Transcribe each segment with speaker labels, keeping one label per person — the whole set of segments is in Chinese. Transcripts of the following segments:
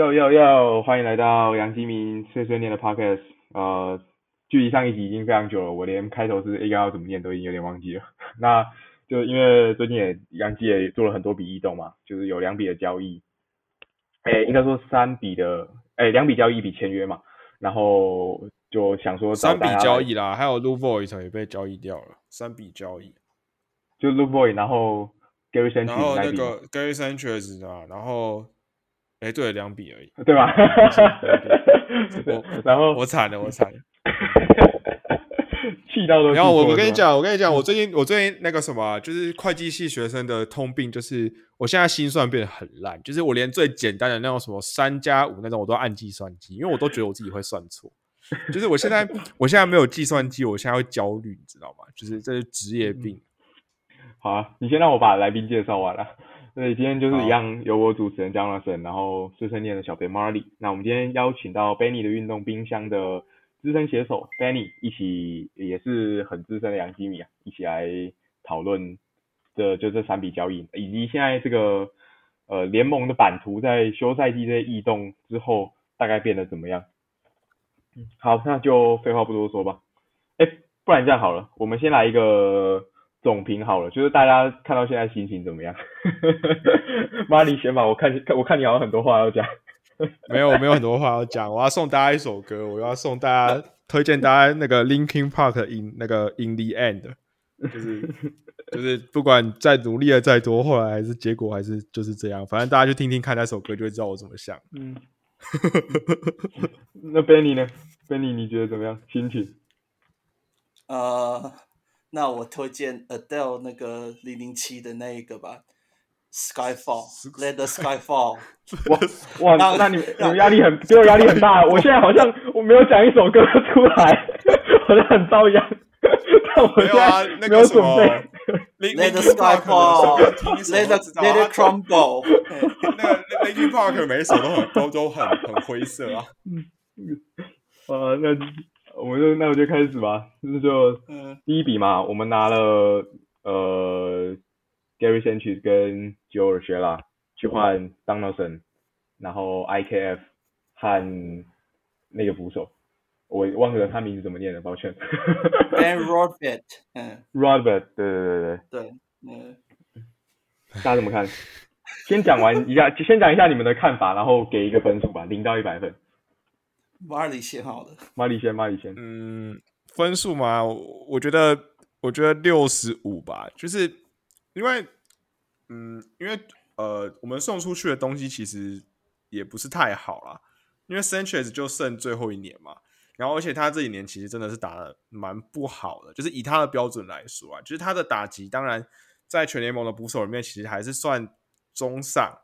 Speaker 1: 又又又，欢迎来到杨基明碎碎念的 podcast。呃，距离上一集已经非常久了，我连开头是 A 要怎么念都已经有点忘记了。那就因为最近也杨基也做了很多笔异动嘛，就是有两笔的交易，哎，应该说三笔的，哎，两笔交易一笔签约嘛。然后就想说
Speaker 2: 三笔交易啦，还有 Lu Voice 也被交易掉了，三笔交易，
Speaker 1: 就 Lu Voice，然后 Gary Sanchez，
Speaker 2: 然后那个 Gary Sanchez 啊，然后。哎，对，两笔而已，
Speaker 1: 对吧？
Speaker 2: 我
Speaker 1: 然后
Speaker 2: 我惨了，我惨了，
Speaker 1: 气到都。
Speaker 2: 然后我我跟你讲，我跟你讲，我最近我最近那个什么，就是会计系学生的通病，就是我现在心算变得很烂，就是我连最简单的那种什么三加五那种，我都按计算机，因为我都觉得我自己会算错。就是我现在 我现在没有计算机，我现在会焦虑，你知道吗？就是这是职业病。
Speaker 1: 好啊，你先让我把来宾介绍完了。所以今天就是一样，由我主持人江老师，然后资深念的小编 Marley。那我们今天邀请到 Benny 的运动冰箱的资深写手 Benny 一起，也是很资深的杨基米啊，一起来讨论这就这三笔交易，以及现在这个呃联盟的版图在休赛季这些异动之后大概变得怎么样？好，那就废话不多说吧。哎，不然这样好了，我们先来一个。总评好了，就是大家看到现在心情怎么样？马里先吧，我看我看你好像很多话要讲。
Speaker 2: 没有，没有很多话要讲。我要送大家一首歌，我要送大家推荐大家那个 Linkin Park in 那个 In the End，就是就是不管再努力的再多，后来还是结果还是就是这样。反正大家去听听看那首歌，就会知道我怎么想。嗯。
Speaker 1: 那 Benny 呢？Benny 你觉得怎么样？心情？
Speaker 3: 呃。那我推荐 Adele 那个零零七的那一个吧，Skyfall，Let the Sky Fall。
Speaker 1: 哇哇，那你你们压力很，给我压力很大。我现在好像我没有讲一首歌出来，好像很遭殃。但我现在没有准备。
Speaker 3: Let the Sky Fall，Let the Let it crumble。
Speaker 2: 那个 Linkin Park 每一首都很都都很很灰色啊。嗯
Speaker 1: 啊，那。我们就那我就开始吧，那就第一笔嘛，我们拿了呃 Gary Sanchez 跟 Joel Shella 去换 Donaldson，然后 IKF 和那个捕手，我忘了他名字怎么念了，抱歉。
Speaker 3: Ben Robert，嗯
Speaker 1: ，Robert，对对对对
Speaker 3: 对，嗯，
Speaker 1: 大家怎么看？先讲完一下，先讲一下你们的看法，然后给一个分数吧，零到一百分。
Speaker 3: 马里先好的，
Speaker 1: 马里先，马里先。
Speaker 2: 嗯，分数嘛，我觉得，我觉得六十五吧，就是因为，嗯，因为呃，我们送出去的东西其实也不是太好啦，因为 Sanchez 就剩最后一年嘛，然后而且他这几年其实真的是打的蛮不好的，就是以他的标准来说啊，就是他的打击，当然在全联盟的捕手里面其实还是算中上。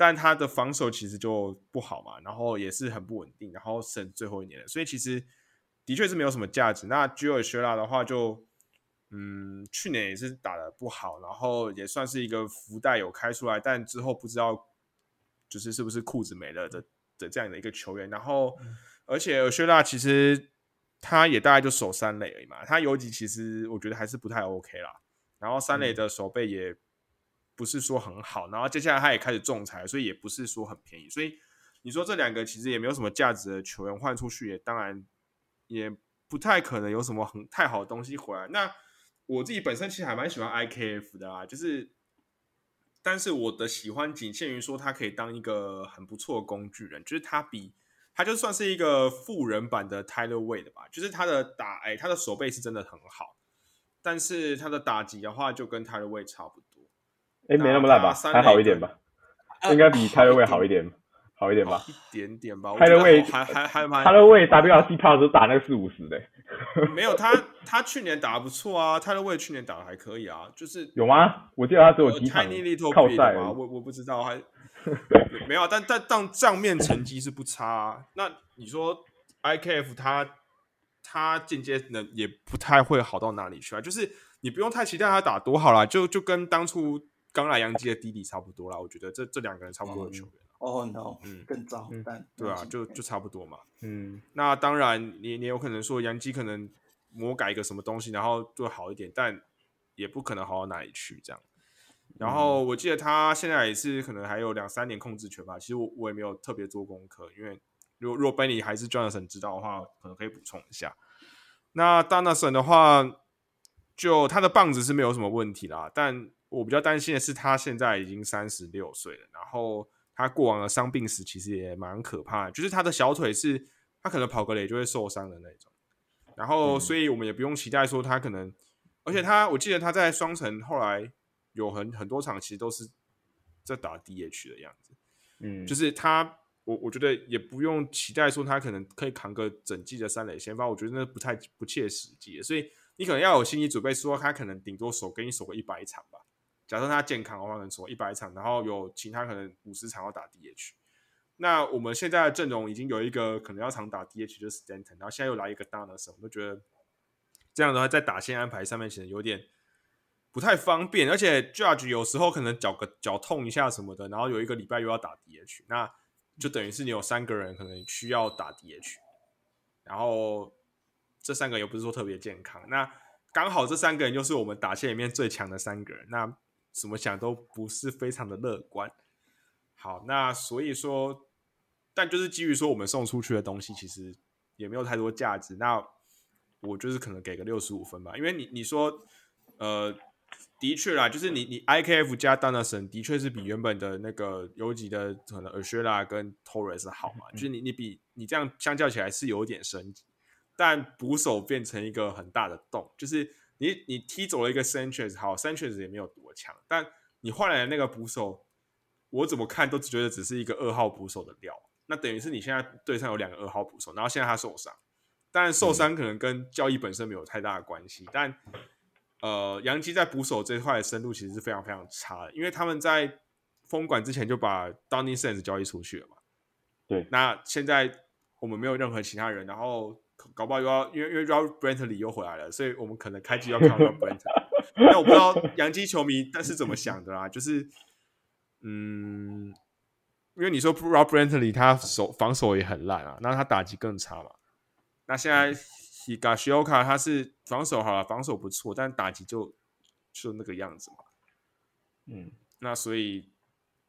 Speaker 2: 但他的防守其实就不好嘛，然后也是很不稳定，然后剩最后一年了，所以其实的确是没有什么价值。那 o e 薛拉的话，就嗯，去年也是打的不好，然后也算是一个福袋有开出来，但之后不知道就是是不是裤子没了的的这样的一个球员。然后而且薛拉其实他也大概就守三垒而已嘛，他游击其实我觉得还是不太 OK 啦。然后三垒的守备也。不是说很好，然后接下来他也开始仲裁，所以也不是说很便宜。所以你说这两个其实也没有什么价值的球员换出去，也当然也不太可能有什么很太好的东西回来。那我自己本身其实还蛮喜欢 IKF 的啦，就是，但是我的喜欢仅限于说他可以当一个很不错的工具人，就是他比他就算是一个富人版的 Tyler Wade 吧，就是他的打哎他的手背是真的很好，但是他的打击的话就跟 Tyler Wade 差不多。
Speaker 1: 哎，没那么烂吧？还好一点吧？应该比泰勒威好一点，好一点吧？
Speaker 2: 一点点吧。
Speaker 1: 泰勒威
Speaker 2: 还还还蛮。
Speaker 1: 泰勒位 WRC 炮时候打那个四五十的。
Speaker 2: 没有他，他去年打的不错啊。泰勒威去年打的还可以啊，就是
Speaker 1: 有吗？我记得他只有几场靠赛
Speaker 2: 啊。我我不知道，还没有。但但账账面成绩是不差。那你说 IKF 他他间接能也不太会好到哪里去啊？就是你不用太期待他打多好啦，就就跟当初。刚来杨基的弟弟差不多啦，我觉得这这两个人差不多的球员。
Speaker 3: 哦，no，嗯，更糟，但
Speaker 2: 对啊，就就差不多嘛。嗯，那当然，你你有可能说杨基可能魔改一个什么东西，然后做好一点，但也不可能好到哪里去这样。然后我记得他现在也是可能还有两三年控制权吧。其实我我也没有特别做功课，因为如果如果 Benny 还是 Jonathan 知道的话，可能可以补充一下。那 Donaldson 的话，就他的棒子是没有什么问题啦，但我比较担心的是他现在已经三十六岁了，然后他过往的伤病史其实也蛮可怕，就是他的小腿是他可能跑个垒就会受伤的那种。然后，所以我们也不用期待说他可能，而且他我记得他在双城后来有很很多场其实都是在打 DH 的样子，
Speaker 1: 嗯，
Speaker 2: 就是他。我我觉得也不用期待说他可能可以扛个整季的三垒先发，我觉得那不太不切实际。所以你可能要有心理准备，说他可能顶多守给你守个一百场吧。假设他健康的话，能守一百场，然后有其他可能五十场要打 DH。那我们现在的阵容已经有一个可能要常打 DH 就是 Stanton，然后现在又来一个 Donaldson，我都觉得这样的话在打线安排上面显得有点不太方便。而且 Judge 有时候可能脚个脚痛一下什么的，然后有一个礼拜又要打 DH，那。就等于是你有三个人可能需要打 DH，然后这三个又不是说特别健康，那刚好这三个人又是我们打线里面最强的三个人，那怎么想都不是非常的乐观。好，那所以说，但就是基于说我们送出去的东西其实也没有太多价值，那我就是可能给个六十五分吧，因为你你说呃。的确啦，就是你你 IKF 加 Donaldson 的确是比原本的那个游击的可能 Ashela 跟 Torres 好嘛，就是你你比你这样相较起来是有点升级，但捕手变成一个很大的洞，就是你你踢走了一个 Sanchez，好 Sanchez 也没有多强，但你换来的那个捕手，我怎么看都只觉得只是一个二号捕手的料，那等于是你现在队上有两个二号捕手，然后现在他受伤，当然受伤可能跟交易本身没有太大的关系，但。呃，杨基在捕手这块的深度其实是非常非常差的，因为他们在封管之前就把 Donny Sands 交易出去了嘛。
Speaker 1: 对，
Speaker 2: 那现在我们没有任何其他人，然后搞不好又要因为因为 Rob Brantley 又回来了，所以我们可能开局要看 Rob Brantley。那我不知道杨基球迷但是怎么想的啦，就是嗯，因为你说 Rob Brantley 他手防守也很烂啊，那他打击更差嘛。那现在。Higashioka 他是防守好了，防守不错，但打击就就那个样子嘛。
Speaker 1: 嗯，
Speaker 2: 那所以，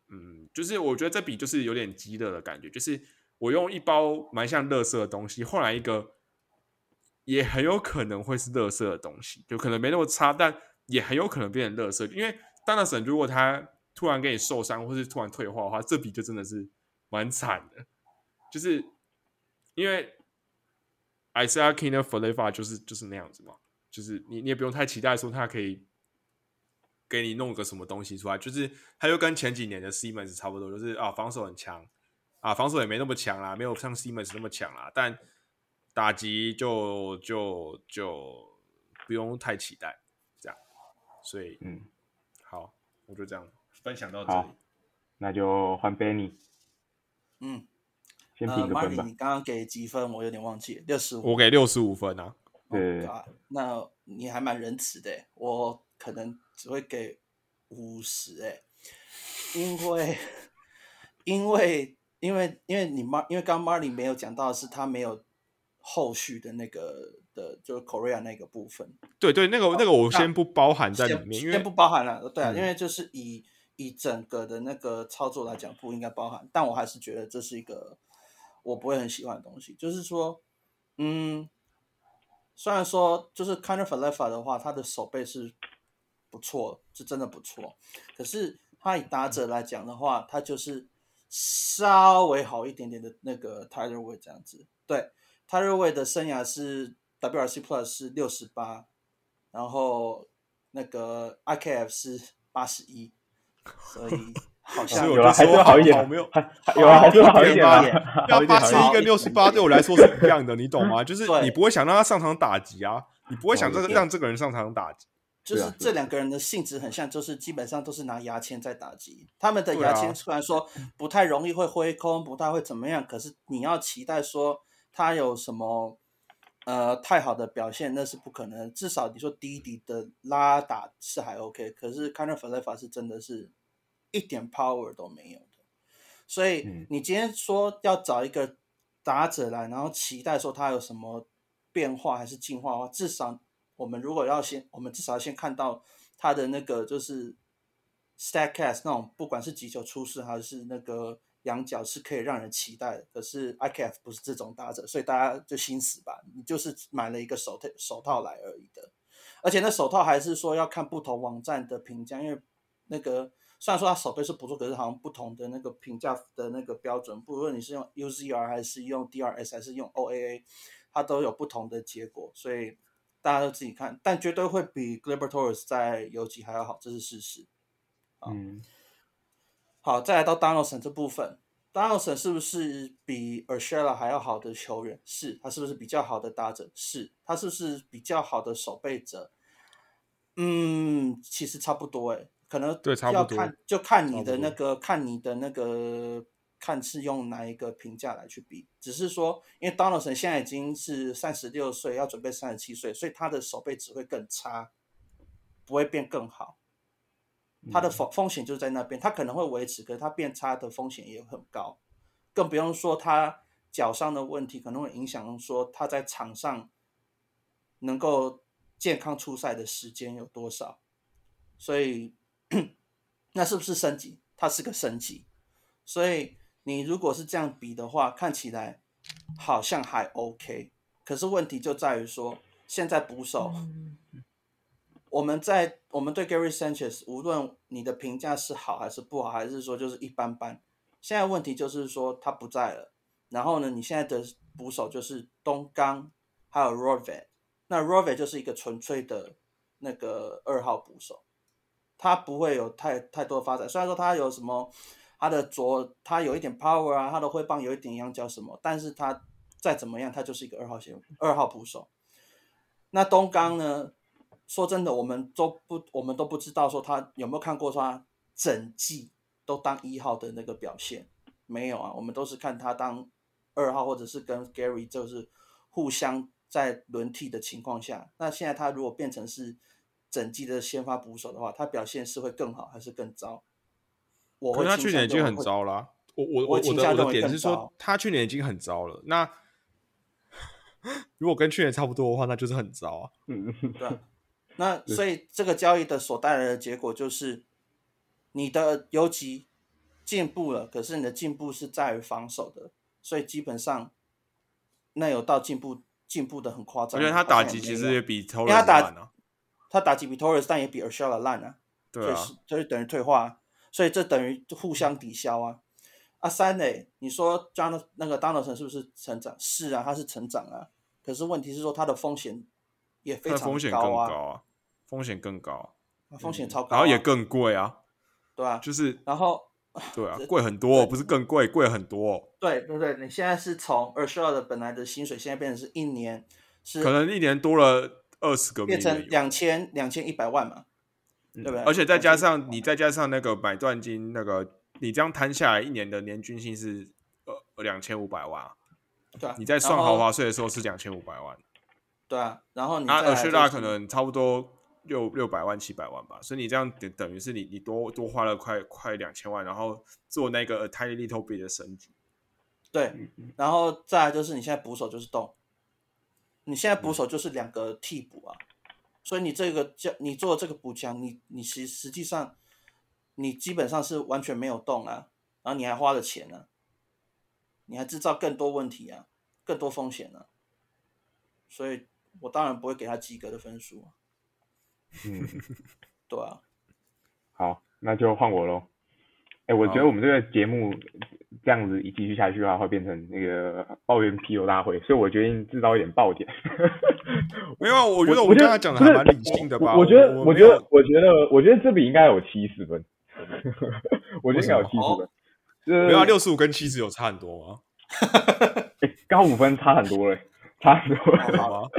Speaker 2: 嗯，就是我觉得这笔就是有点鸡肋的感觉，就是我用一包蛮像乐色的东西换来一个也很有可能会是乐色的东西，就可能没那么差，但也很有可能变成乐色。因为丹纳神如果他突然给你受伤或是突然退化的话，这笔就真的是蛮惨的，就是因为。i s a a k i n a f o l e v a 就是就是那样子嘛，就是你你也不用太期待说他可以给你弄个什么东西出来，就是他就跟前几年的 Simmons 差不多，就是啊防守很强啊防守也没那么强啦，没有像 Simmons 那么强啦，但打击就就就不用太期待这样，所以
Speaker 1: 嗯
Speaker 2: 好，我就这样分享到这里，
Speaker 1: 那就换 Benny，
Speaker 3: 嗯。
Speaker 1: 呃，
Speaker 3: 马里，你刚刚给几分？我有点忘记，六十五。
Speaker 2: 我给六十五分啊。
Speaker 1: 对。
Speaker 3: 那你还蛮仁慈的，我可能只会给五十哎，因为因为因为因为你妈，因为刚刚马里没有讲到是他没有后续的那个的，就是 Korea 那个部分。
Speaker 2: 对对，那个那个我先不包含在里面，因为
Speaker 3: 先不包含了。对啊，因为就是以以整个的那个操作来讲，不应该包含，但我还是觉得这是一个。我不会很喜欢的东西，就是说，嗯，虽然说就是 k i n d of l e f a 的话，他的手背是不错，是真的不错，可是他以打者来讲的话，他就是稍微好一点点的那个 Tyler Way 这样子。对，Tyler Way 的生涯是 WRC Plus 是六十八，然后那个 IKF 是八十一，所以。好像
Speaker 1: 有了，还是好一点，
Speaker 2: 没有，
Speaker 1: 有啊，还是好一点啊。
Speaker 2: 要八十一跟六十八对我来说是一样的，你懂吗？就是你不会想让他上场打击啊，你不会想这个让这个人上场打击。
Speaker 3: 就是这两个人的性质很像，就是基本上都是拿牙签在打击。他们的牙签虽然说不太容易会挥空，不太会怎么样，可是你要期待说他有什么呃太好的表现，那是不可能。至少你说低低的拉打是还 OK，可是 k i n d f l e 法是真的是。一点 power 都没有的，所以你今天说要找一个打者来，然后期待说他有什么变化还是进化的话，至少我们如果要先，我们至少要先看到他的那个就是 Statcast 那种，不管是击球出事还是那个仰角，是可以让人期待的。可是 IKF 不是这种打者，所以大家就心死吧，你就是买了一个手套手套来而已的。而且那手套还是说要看不同网站的评价，因为那个虽然说它手背是不错，可是好像不同的那个评价的那个标准，不论你是用 UZR 还是用 DRS 还是用 OAA，它都有不同的结果，所以大家都自己看，但绝对会比 Gleyber Torres 在游击还要好，这是事实。
Speaker 1: 嗯，
Speaker 3: 好，再来到 Donaldson 这部分，Donaldson 是不是比 e r s h e l a 还要好的球员？是，他是不是比较好的打者？是，他是不是比较好的守备者？嗯，其实差不多诶，可能
Speaker 2: 对差不多
Speaker 3: 要看就看你的那个看你的那个看是用哪一个评价来去比，只是说，因为 Donaldson 现在已经是三十六岁，要准备三十七岁，所以他的守备只会更差，不会变更好。他的风风险就在那边，他可能会维持，可是他变差的风险也很高，更不用说他脚伤的问题可能会影响说他在场上能够健康出赛的时间有多少，所以那是不是升级？它是个升级，所以你如果是这样比的话，看起来好像还 OK，可是问题就在于说现在捕手。我们在我们对 Gary Sanchez，无论你的评价是好还是不好，还是说就是一般般，现在问题就是说他不在了。然后呢，你现在的捕手就是东刚还有 Rovet，那 Rovet 就是一个纯粹的那个二号捕手，他不会有太太多发展。虽然说他有什么他的左他有一点 power 啊，他的挥棒有一点仰角什么，但是他再怎么样，他就是一个二号线二号捕手。那东刚呢？说真的，我们都不，我们都不知道说他有没有看过他整季都当一号的那个表现，没有啊，我们都是看他当二号，或者是跟 Gary 就是互相在轮替的情况下。那现在他如果变成是整季的先发捕手的话，他表现是会更好还是更糟？我会
Speaker 2: 可是他去年已经很糟了啊、我我
Speaker 3: 我
Speaker 2: 的我的点是说，他去年已经很糟了。那 如果跟去年差不多的话，那就是很糟啊。
Speaker 1: 嗯，
Speaker 3: 对啊，那所以这个交易的所带来的结果就是，你的游击进步了，可是你的进步是在于防守的，所以基本上那有到进步进步的很夸张。
Speaker 2: 我觉得他打击其实也比 t o
Speaker 3: 为
Speaker 2: r
Speaker 3: 他
Speaker 2: e。
Speaker 3: 他打击比 Torres 但也比 Urshela 烂啊，
Speaker 2: 对啊
Speaker 3: 所以，是所以等于退化啊，所以这等于互相抵消啊。啊，三垒，你说 John 那个 Donaldson 是不是成长？是啊，他是成长啊。可是问题是说他的风险也非常高啊，
Speaker 2: 风险更高
Speaker 3: 风险超高、啊，
Speaker 2: 然后也更贵啊，
Speaker 3: 对啊，
Speaker 2: 就是
Speaker 3: 然后
Speaker 2: 对啊，贵很多哦，不是更贵，贵很多哦。
Speaker 3: 对对对，你现在是从 s h a 的本来的薪水，现在变成是一年是
Speaker 2: 可能一年多了二十个
Speaker 3: 变成
Speaker 2: 有。
Speaker 3: 两千两千一百万嘛，对不对？
Speaker 2: 而且再加上你再加上那个买断金，那个你这样摊下来一年的年均薪是呃两千五百万啊，
Speaker 3: 对啊，
Speaker 2: 你在算豪华税的时候是两千五百万，
Speaker 3: 对啊，然后你
Speaker 2: 那
Speaker 3: 再来就是
Speaker 2: 尔薛拉可能差不多六六百万七百万吧，所以你这样等等于是你你多多花了快快两千万，然后做那个 a tiny little bit 的升级，
Speaker 3: 对，然后再来就是你现在捕手就是动，你现在捕手就是两个替补啊，所以你这个叫你做这个补强，你你实实际上你基本上是完全没有动啊，然后你还花了钱呢、你还制造更多问题啊，更多风险啊，所以我当然不会给他及格的分数啊，
Speaker 1: 嗯，
Speaker 3: 对啊，
Speaker 1: 好，那就换我喽。哎、我觉得我们这个节目这样子一继续下去的话，会变成那个抱怨批斗大会，所以我决定制造一点爆点。
Speaker 2: 没有啊，我觉得
Speaker 1: 我
Speaker 2: 刚才讲的还蛮理性的吧，
Speaker 1: 我我觉得，
Speaker 2: 我
Speaker 1: 觉得，我觉得，我觉得这比应该有七十分。我觉得应该有七十分。就是
Speaker 2: 没有啊，六十五跟七十有差很多吗？
Speaker 1: 欸 高五分差很多嘞，差很多了。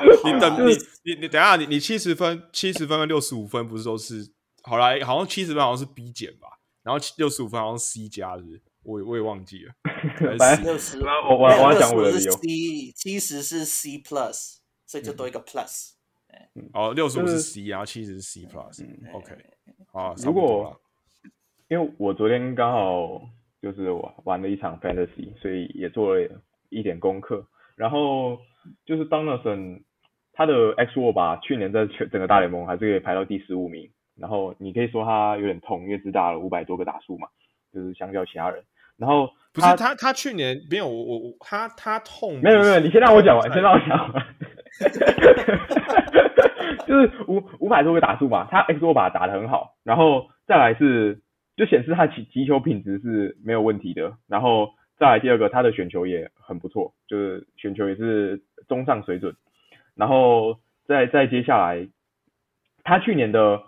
Speaker 2: 你等你你你等一下，你你七十分七十分跟六十五分不是都是好来，好像七十分好像是 B 减吧，然后六十五分好像 C 加，是不是？我也我也忘记了。还是 C
Speaker 1: 反正
Speaker 3: 六十，
Speaker 1: 我我我要讲我的理由
Speaker 3: 七十是 C plus，所以就多一个 plus。
Speaker 2: 哦，六十五
Speaker 1: 是是
Speaker 2: C，然后七十是 C plus。OK，好，
Speaker 1: 如果因为我昨天刚好就是我玩了一场 fantasy，所以也做了一点功课。然后就是 Donaldson 他的 X w a r 吧，去年在全整个大联盟还是可以排到第十五名，然后你可以说他有点痛，因为只打了五百多个打数嘛，就是相较其他人。然后
Speaker 2: 不是他他去年没有我我我他他痛
Speaker 1: 没有没有，你先让我讲完，先让我讲完。就是五五百多个打数嘛，他 X 握把打得很好，然后再来是就显示他击击球品质是没有问题的，然后再来第二个他的选球也很不错，就是选球也是中上水准，然后再再接下来他去年的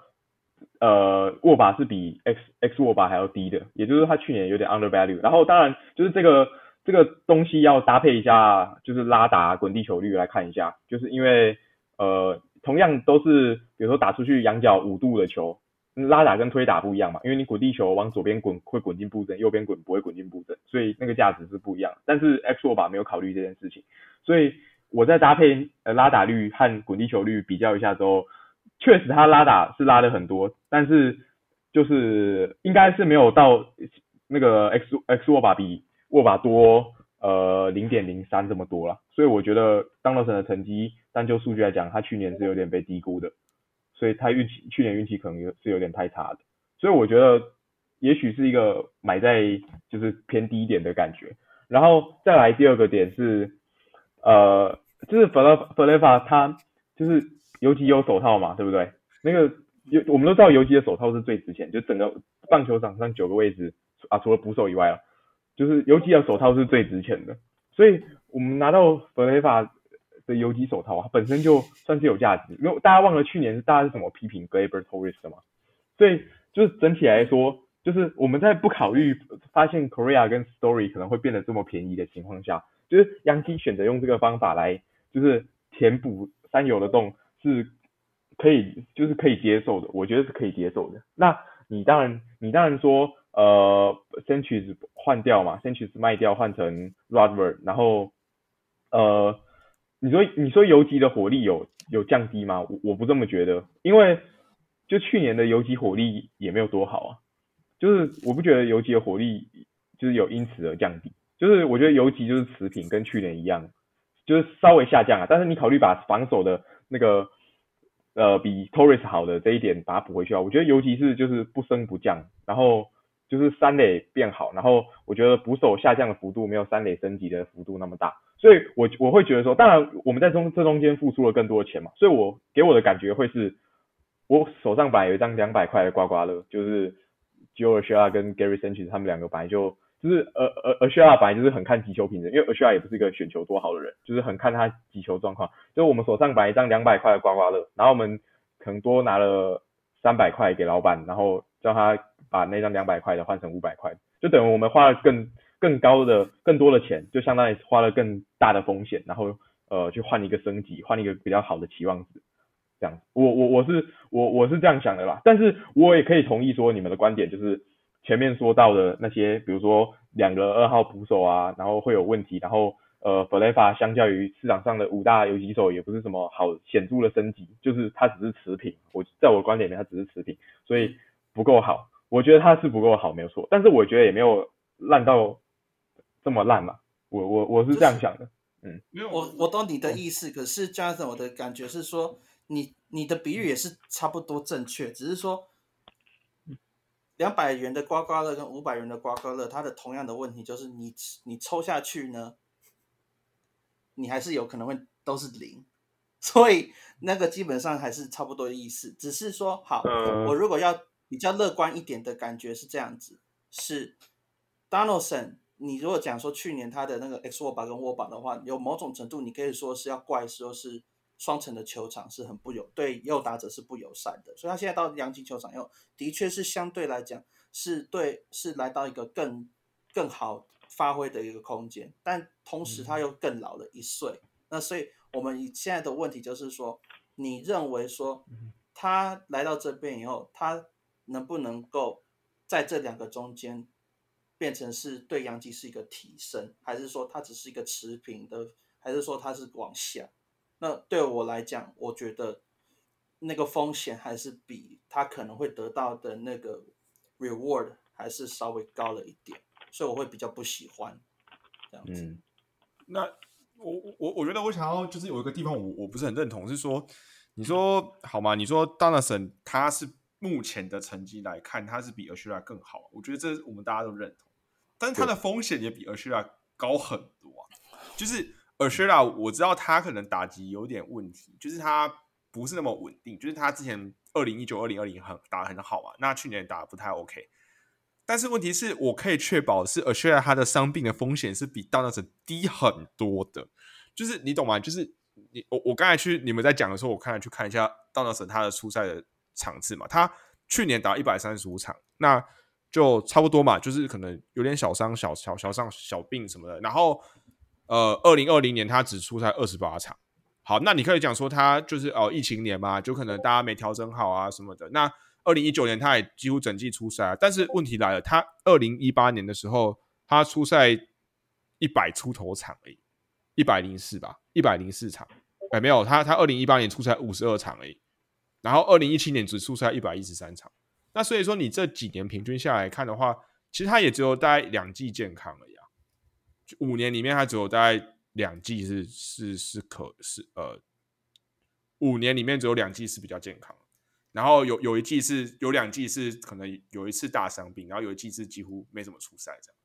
Speaker 1: 呃握把是比 X X 握把还要低的，也就是他去年有点 under value，然后当然就是这个这个东西要搭配一下，就是拉打滚地球率来看一下，就是因为呃。同样都是，比如说打出去仰角五度的球，拉打跟推打不一样嘛，因为你滚地球往左边滚会滚进布阵，右边滚不会滚进布阵，所以那个价值是不一样。但是 X 握把没有考虑这件事情，所以我在搭配呃拉打率和滚地球率比较一下之后，确实他拉打是拉的很多，但是就是应该是没有到那个 X X 握把比握把多呃零点零三这么多了，所以我觉得当罗森的成绩。但就数据来讲，他去年是有点被低估的，所以他运气去年运气可能是有点太差的，所以我觉得也许是一个买在就是偏低一点的感觉。然后再来第二个点是，呃，就是弗勒弗雷法他就是游击有手套嘛，对不对？那个有我们都知道游击的手套是最值钱，就整个棒球场上九个位置啊，除了捕手以外啊，就是游击的手套是最值钱的，所以我们拿到弗雷法。的游击手套啊，本身就算是有价值。因为大家忘了去年是大家是怎么批评 Glaber Torres 的嘛，所以就是整体来说，就是我们在不考虑发现 Korea 跟 Story 可能会变得这么便宜的情况下，就是杨基选择用这个方法来就是填补三游的洞，是可以就是可以接受的，我觉得是可以接受的。那你当然你当然说呃 c e n t u r i s 换掉嘛 c e n t u r i s 卖掉换成 Rodver，然后呃。你说你说游击的火力有有降低吗？我我不这么觉得，因为就去年的游击火力也没有多好啊，就是我不觉得游击的火力就是有因此而降低，就是我觉得游击就是持平，跟去年一样，就是稍微下降啊。但是你考虑把防守的那个呃比 Torres 好的这一点把它补回去啊，我觉得游击是就是不升不降，然后就是三垒变好，然后我觉得捕手下降的幅度没有三垒升级的幅度那么大。所以，我我会觉得说，当然我们在中这中间付出了更多的钱嘛，所以我给我的感觉会是，我手上本来有一张两百块的刮刮乐，就是 Joe s h a 跟 Gary Sanchez 他们两个本来就就是呃呃 Ashia 本来就是很看击球品质，因为 Ashia 也不是一个选球多好的人，就是很看他击球状况。就我们手上摆一张两百块的刮刮乐，然后我们可能多拿了三百块给老板，然后叫他把那张两百块的换成五百块，就等于我们花了更。更高的、更多的钱，就相当于花了更大的风险，然后呃去换一个升级，换一个比较好的期望值，这样。我我我是我我是这样想的啦，但是我也可以同意说你们的观点，就是前面说到的那些，比如说两个二号捕手啊，然后会有问题，然后呃弗雷法相较于市场上的五大游击手也不是什么好显著的升级，就是他只是持平。我在我观点里面，他只是持平，所以不够好。我觉得他是不够好，没有错，但是我觉得也没有烂到。这么烂嘛？我我我是这样想的，嗯，
Speaker 3: 没有，我我懂你的意思，可是 Jonathan，我的感觉是说，你你的比喻也是差不多正确，只是说，两百元的刮刮乐跟五百元的刮刮乐，它的同样的问题就是你你抽下去呢，你还是有可能会都是零，所以那个基本上还是差不多的意思，只是说，好，我如果要比较乐观一点的感觉是这样子，是 Donaldson。你如果讲说去年他的那个 X 握把跟握把的话，有某种程度你可以说是要怪说是双层的球场是很不友对右打者是不友善的，所以他现在到阳基球场以后的确是相对来讲是对是来到一个更更好发挥的一个空间，但同时他又更老了一岁，那所以我们现在的问题就是说，你认为说他来到这边以后，他能不能够在这两个中间？变成是对阳基是一个提升，还是说他只是一个持平的，还是说他是往下？那对我来讲，我觉得那个风险还是比他可能会得到的那个 reward 还是稍微高了一点，所以我会比较不喜欢这样子。
Speaker 2: 那我我我觉得我想要就是有一个地方我我不是很认同，是说你说好吗？你说 Donaldson 他是目前的成绩来看，他是比 a s h r a 更好，我觉得这我们大家都认同。但是他的风险也比 a s h r a 高很多啊。就是 a s h a 我知道他可能打击有点问题，就是他不是那么稳定。就是他之前二零一九、二零二零很打的很好嘛，那去年打的不太 OK。但是问题是我可以确保是 a s h a 他的伤病的风险是比道纳什低很多的。就是你懂吗？就是你我我刚才去你们在讲的时候，我看了去看一下 d o n a l d s 他的出赛的。场次嘛，他去年打一百三十五场，那就差不多嘛，就是可能有点小伤、小小小伤、小病什么的。然后，呃，二零二零年他只出赛二十八场。好，那你可以讲说他就是哦，疫情年嘛，就可能大家没调整好啊什么的。那二零一九年他也几乎整季出赛，但是问题来了，他二零一八年的时候他出赛一百出头场而已，一百零四吧，一百零四场。哎，没有，他他二零一八年出赛五十二场而已。然后二零一七年只出赛一百一十三场，那所以说你这几年平均下来看的话，其实他也只有大概两季健康而已啊。五年里面他只有大概两季是是是可是呃，五年里面只有两季是比较健康，然后有有一季是有两季是可能有一次大伤病，然后有一季是几乎没怎么出赛这样。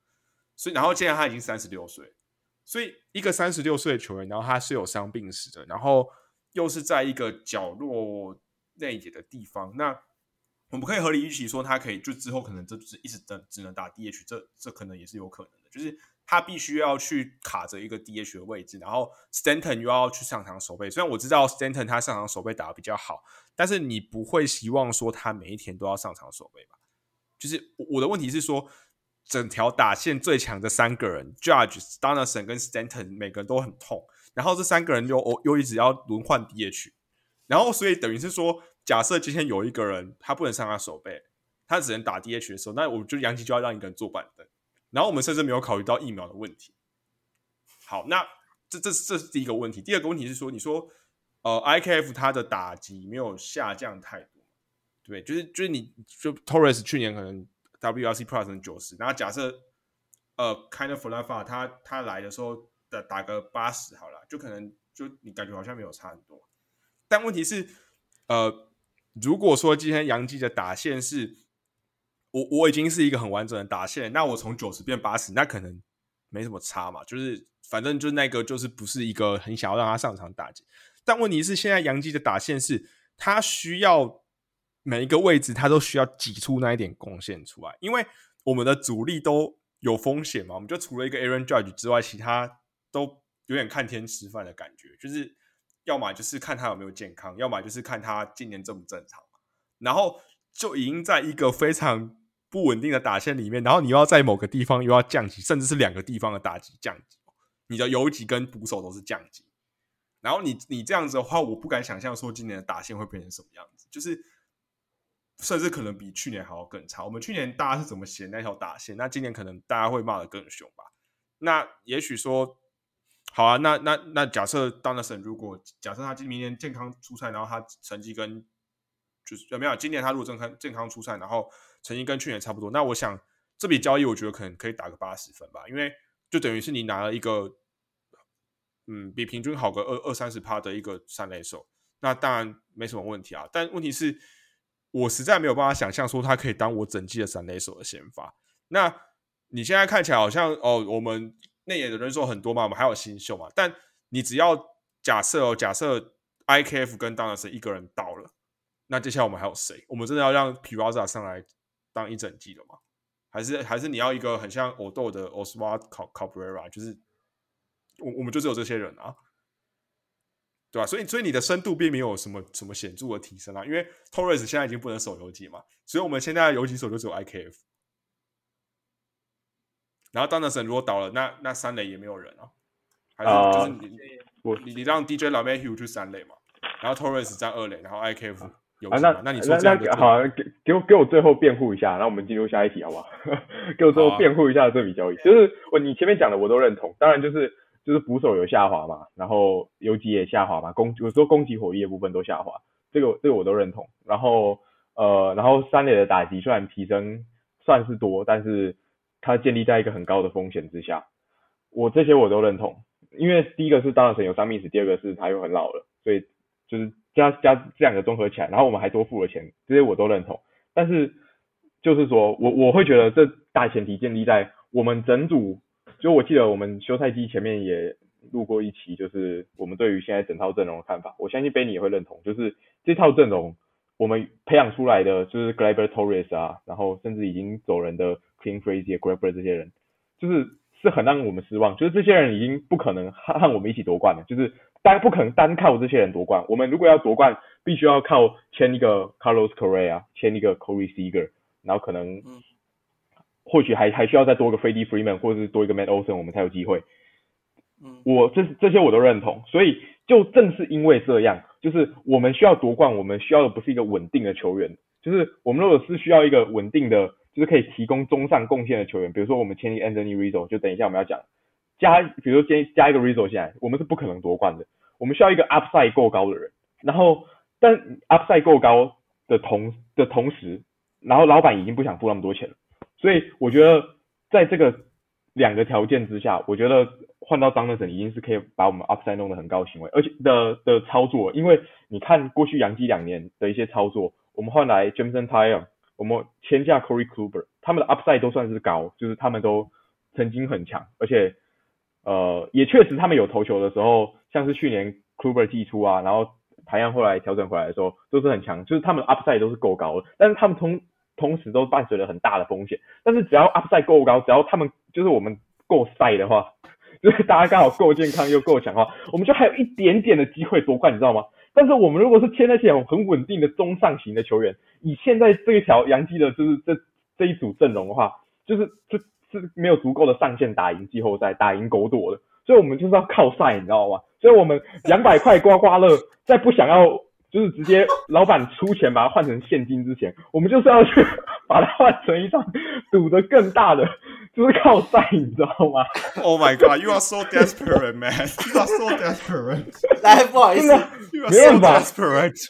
Speaker 2: 所以然后现在他已经三十六岁，所以一个三十六岁的球员，然后他是有伤病史的，然后又是在一个角落。内野的地方，那我们可以合理预期说，他可以就之后可能这只一直等只能打 DH，这这可能也是有可能的，就是他必须要去卡着一个 DH 的位置，然后 Stanton 又要去上场守备。虽然我知道 Stanton 他上场守备打的比较好，但是你不会希望说他每一天都要上场守备吧？就是我的问题是说，整条打线最强的三个人，Judge、d o n a l s o n 跟 Stanton 每个人都很痛，然后这三个人又又一直要轮换 DH。然后，所以等于是说，假设今天有一个人他不能上他手背，他只能打 DH 的时候，那我就杨基就要让一个人坐板凳。然后我们甚至没有考虑到疫苗的问题。好，那这这这是第一个问题。第二个问题是说，你说呃，IKF 他的打击没有下降太多，对，就是就是你就 Torres 去年可能 WRC Plus 九十，然后假设呃，Kind of Flava 他他来的时候的打个八十好了，就可能就你感觉好像没有差很多。但问题是，呃，如果说今天杨基的打线是，我我已经是一个很完整的打线，那我从九十变八十，那可能没什么差嘛，就是反正就那个就是不是一个很想要让他上场打击。但问题是，现在杨基的打线是，他需要每一个位置他都需要挤出那一点贡献出来，因为我们的主力都有风险嘛，我们就除了一个 Aaron Judge 之外，其他都有点看天吃饭的感觉，就是。要么就是看他有没有健康，要么就是看他今年正不正常，然后就已经在一个非常不稳定的打线里面，然后你又要在某个地方又要降级，甚至是两个地方的打击降级，你的游击跟捕手都是降级，然后你你这样子的话，我不敢想象说今年的打线会变成什么样子，就是甚至可能比去年还要更差。我们去年大家是怎么写那条打线，那今年可能大家会骂的更凶吧？那也许说。好啊，那那那假设 Donaldson 如果假设他今明年健康出赛，然后他成绩跟就是有没有今年他如果健康健康出赛，然后成绩跟去年差不多，那我想这笔交易我觉得可能可以打个八十分吧，因为就等于是你拿了一个嗯比平均好个二二三十趴的一个三垒手，那当然没什么问题啊。但问题是，我实在没有办法想象说他可以当我整季的三垒手的先发。那你现在看起来好像哦，我们。内野的人数很多嘛，我们还有新秀嘛。但你只要假设哦，假设 IKF 跟当然是一个人到了，那接下来我们还有谁？我们真的要让 Piraza 上来当一整季了吗？还是还是你要一个很像欧豆的 Oswald Cabrera？就是我我们就只有这些人啊，对吧？所以所以你的深度并没有什么什么显著的提升啊，因为 Torres 现在已经不能守游击嘛，所以我们现在游击手就只有 IKF。然后 Donaldson 如果倒了，那那三垒也没有人啊，还是就是你我你你让 DJ 老 Matthew 去三垒嘛，然后 Torres 在二垒，然后 IKF 有啊
Speaker 1: 那
Speaker 2: 那你说
Speaker 1: 那那好，给给我给我最后辩护一下，然后我们进入下一题好不好？给我最后辩护一下这笔交易，就是我你前面讲的我都认同，当然就是就是捕手有下滑嘛，然后游击也下滑嘛，攻有时候攻击火力的部分都下滑，这个这个我都认同，然后呃然后三垒的打击虽然提升算是多，但是。它建立在一个很高的风险之下，我这些我都认同，因为第一个是当然神有伤病史，第二个是他又很老了，所以就是加加这两个综合起来，然后我们还多付了钱，这些我都认同。但是就是说我我会觉得这大前提建立在我们整组，就我记得我们休赛季前面也录过一期，就是我们对于现在整套阵容的看法。我相信 Benny 也会认同，就是这套阵容我们培养出来的，就是 Glaber Torres 啊，然后甚至已经走人的 Clean Frazier、Graber 这些人，就是是很让我们失望。就是这些人已经不可能和和我们一起夺冠了，就是单不可能单靠这些人夺冠。我们如果要夺冠，必须要靠签一个 Carlos Correa，签一个 Corey Seager，然后可能
Speaker 3: 嗯
Speaker 1: 或许还还需要再多一个 Freddie Freeman，或者是多一个 Matt Olson，我们才有机会。
Speaker 3: 嗯
Speaker 1: 我这这些我都认同，所以就正是因为这样，就是我们需要夺冠，我们需要的不是一个稳定的球员，就是我们如果是需要一个稳定的，就是可以提供中上贡献的球员，比如说我们签一个 Anthony Rizzo，就等一下我们要讲，加比如说加一个 Rizzo 进来，我们是不可能夺冠的，我们需要一个 upside 够高的人，然后但 upside 够高的同的同时，然后老板已经不想付那么多钱了，所以我觉得在这个两个条件之下，我觉得换到张乐神已经是可以把我们 upside 弄得很高行为，而且的的操作，因为你看过去洋基两年的一些操作，我们换来 Jameson Tyre，我们签下 Corey Kluber，他们的 upside 都算是高，就是他们都曾经很强，而且呃也确实他们有投球的时候，像是去年 Kluber 寄出啊，然后排阳后来调整回来的时候都是很强，就是他们 upside 都是够高的，但是他们同同时都伴随着很大的风险。但是只要 upside 够高，只要他们就是我们够赛的话，就是大家刚好够健康又够强的话，我们就还有一点点的机会夺冠，你知道吗？但是我们如果是签那些很稳定的中上型的球员，以现在这一条洋基的就是这这一组阵容的话，就是就是没有足够的上限打赢季后赛，打赢狗朵的，所以我们就是要靠赛，你知道吗？所以我们两百块刮刮乐，在不想要就是直接老板出钱把它换成现金之前，我们就是要去 把它换成一场赌的更大的，就是靠赛，你知道吗
Speaker 2: ？Oh my god, you are so desperate, man. You are so desperate.
Speaker 3: 来，不好意思，
Speaker 1: 没法
Speaker 2: desperate.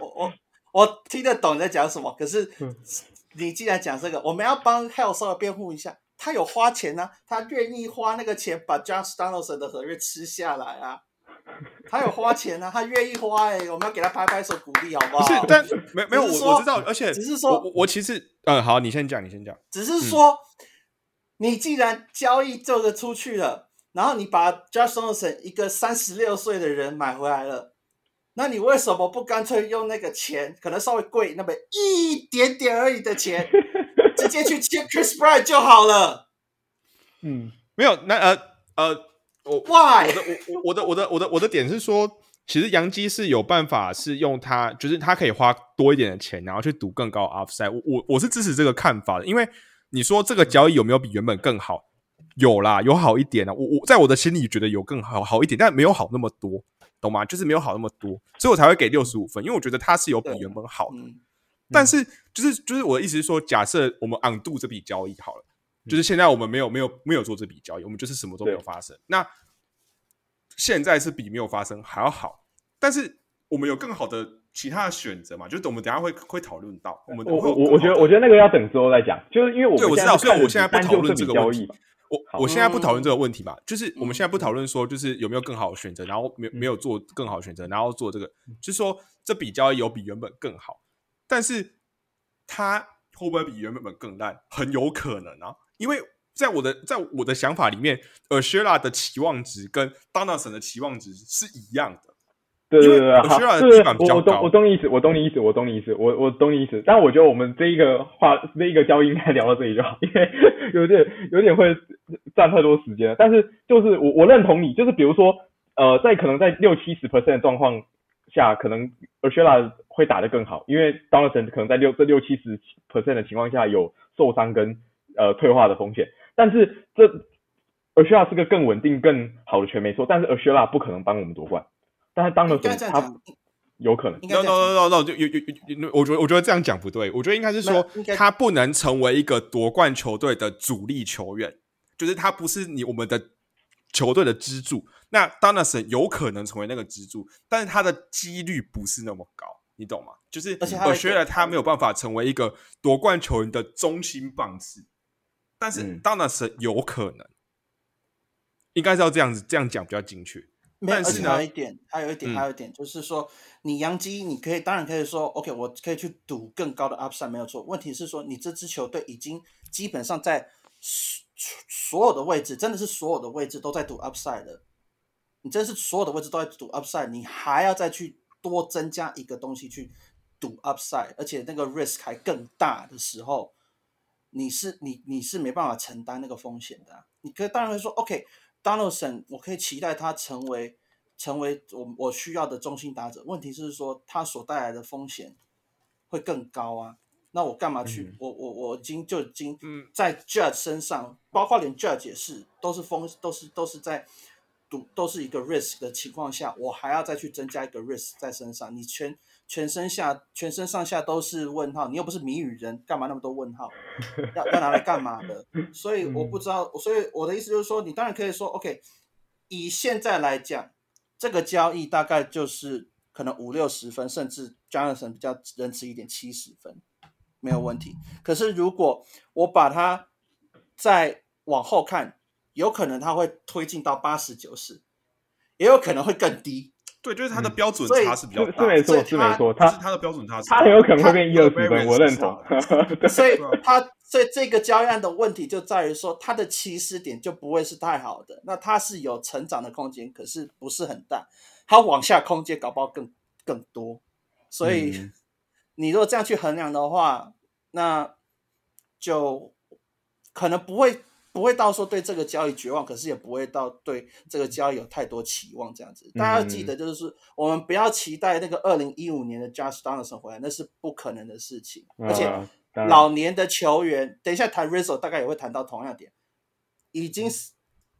Speaker 3: 我我我听得懂你在讲什么，可是
Speaker 1: 嗯
Speaker 3: 你既然讲这个，我们要帮 Hell 稍微辩护一下，他有花钱呢、他愿意花那个钱把 Josh Donaldson 的合约吃下来啊，他有花钱啊，他愿意花哎、我们要给他拍拍手鼓励好不好？
Speaker 2: 不是，但没没有我我知道，而且
Speaker 3: 只是说
Speaker 2: 我我我其实嗯好，你先讲，你先讲。
Speaker 3: 只是说，你既然交易这个出去了，然后你把 Josh Donaldson 一个三十六岁的人买回来了，那你为什么不干脆用那个钱，可能稍微贵那么一点点而已的钱，直接去签 Chris Bryant 就好了
Speaker 1: 嗯，
Speaker 2: 没有，那呃呃，我
Speaker 3: ？Why？
Speaker 2: 我的我我的我的我的我的点是说，其实杨基是有办法是用它，就是它可以花多一点的钱，然后去赌更高 offside 我。我我是支持这个看法的，因为你说这个交易有没有比原本更好？有啦，有好一点啊。我我在我的心里觉得有更好好一点，但没有好那么多，懂吗？就是没有好那么多，所以我才会给六十五分，因为我觉得它是有比原本好的。
Speaker 3: 嗯，
Speaker 2: 但是就是就是我的意思是说，假设我们 undo 这笔交易好了，就是现在我们没有没有没有做这笔交易，我们就是什么都没有
Speaker 1: 对
Speaker 2: 发生。那现在是比没有发生还要好，但是我们有更好的其他的选择嘛？就是我们等下会会讨论到，我们
Speaker 1: 我我我觉得我觉
Speaker 2: 得
Speaker 1: 得那个要等之后再讲，就是因为我
Speaker 2: 我知道，所以我现在不讨论这个问题
Speaker 1: 笔交易
Speaker 2: 我我现在不讨
Speaker 3: 嗯
Speaker 2: 论这个问题嘛，就是我们现在不讨论说，就是有没有更好的选择，然后没没有做更好的选择，然后做这个，就是说这笔交易有比原本更好，但是它会不会比原本更烂？很有可能啊，因为在我的在我的想法里面呃 s h e r a 的期望值跟 Donaldson 的期望值是一样的。
Speaker 1: 对对对，好
Speaker 2: ，Oshira 的地板比较
Speaker 1: 我我懂
Speaker 2: 高
Speaker 1: 我懂你意思，我懂你意思，我懂你意思，我我懂你意思。但我觉得我们这一个话，这一个交易应该聊到这里就好，因为有点有点会占太多时间了。但是就是我我认同你，就是比如说呃，在可能在六七十 percent 的状况下，可能 a s h e r a 会打得更好，因为 Donaldson 可能在六这六七十 percent 的情况下有受伤跟呃退化的风险，但是这 a s h e r a 是个更稳定更好的拳没错，但是 a s h e r a 不可能帮我们夺冠。但是
Speaker 3: 应该
Speaker 1: Donaldson 他有可能
Speaker 2: ，no no。no no no，就有有有，我觉得我觉得这样讲不对，我觉得应该是说他不能成为一个夺冠球队的主力球员，就是他不是你我们的球队的支柱。那 Donaldson 有可能成为那个支柱，但是他的几率不是那么高，你懂吗？就是我觉得他没有办法成为一个夺冠球员的中心棒次，但是
Speaker 1: 嗯
Speaker 2: Donaldson 有可能，应该是要这样子这样讲比较精确。
Speaker 3: 没有，而且还有一点，还有一点，
Speaker 2: 嗯
Speaker 3: 还有一点，就是说，你洋基，你可以当然可以说，OK，我可以去赌更高的 upside 没有错。问题是说，你这支球队已经基本上在所所有的位置，真的是所有的位置都在赌 upside 了。你真是所有的位置都在赌 upside，你还要再去多增加一个东西去赌 upside，而且那个 risk 还更大的时候，你是你你是没办法承担那个风险的啊、你可以当然会说，OK，Donaldson，我可以期待他成为成为我我需要的中心打者。问题是说，他所带来的风险会更高啊。那我干嘛去？
Speaker 1: 嗯
Speaker 3: 我我我已经就已经
Speaker 2: 嗯
Speaker 3: 在 Judge 身上，包括连 Judge 也是，都是风都是都是在赌，都是一个 risk 的情况下，我还要再去增加一个 risk 在身上。你全全身下全身上下都是问号，你又不是谜语人，干嘛那么多问号？要要拿来干嘛的？所以我不知道，所以我的意思就是说，你当然可以说，OK，以现在来讲，这个交易大概就是可能五六十分，甚至 Jonathan 比较仁慈一点，七十分没有问题。可是如果我把它再往后看，有可能它会推进到八十九十，也有可能会更低。
Speaker 2: 对，就是他的
Speaker 1: 嗯。
Speaker 2: 标准差是比较大的，
Speaker 1: 是是没错是没错，他
Speaker 2: 是他的标准差是
Speaker 1: 他很有可能会变一二十分，我认同
Speaker 3: 所以他所以这个交易案的问题就在于说，它的起始点就不会是太好的。那它是有成长的空间，可是不是很大，它往下空间搞不好更更多。所以、
Speaker 1: 嗯。
Speaker 3: 你如果这样去衡量的话，那就可能不会不会到说对这个交易绝望，可是也不会到对这个交易有太多期望这样子。大家要记得，就是我们不要期待那个二零一五年的 Josh Donaldson 回来，那是不可能的事情，而且。老年的球员，等一下谈 Rizzo 大概也会谈到同样点，已经是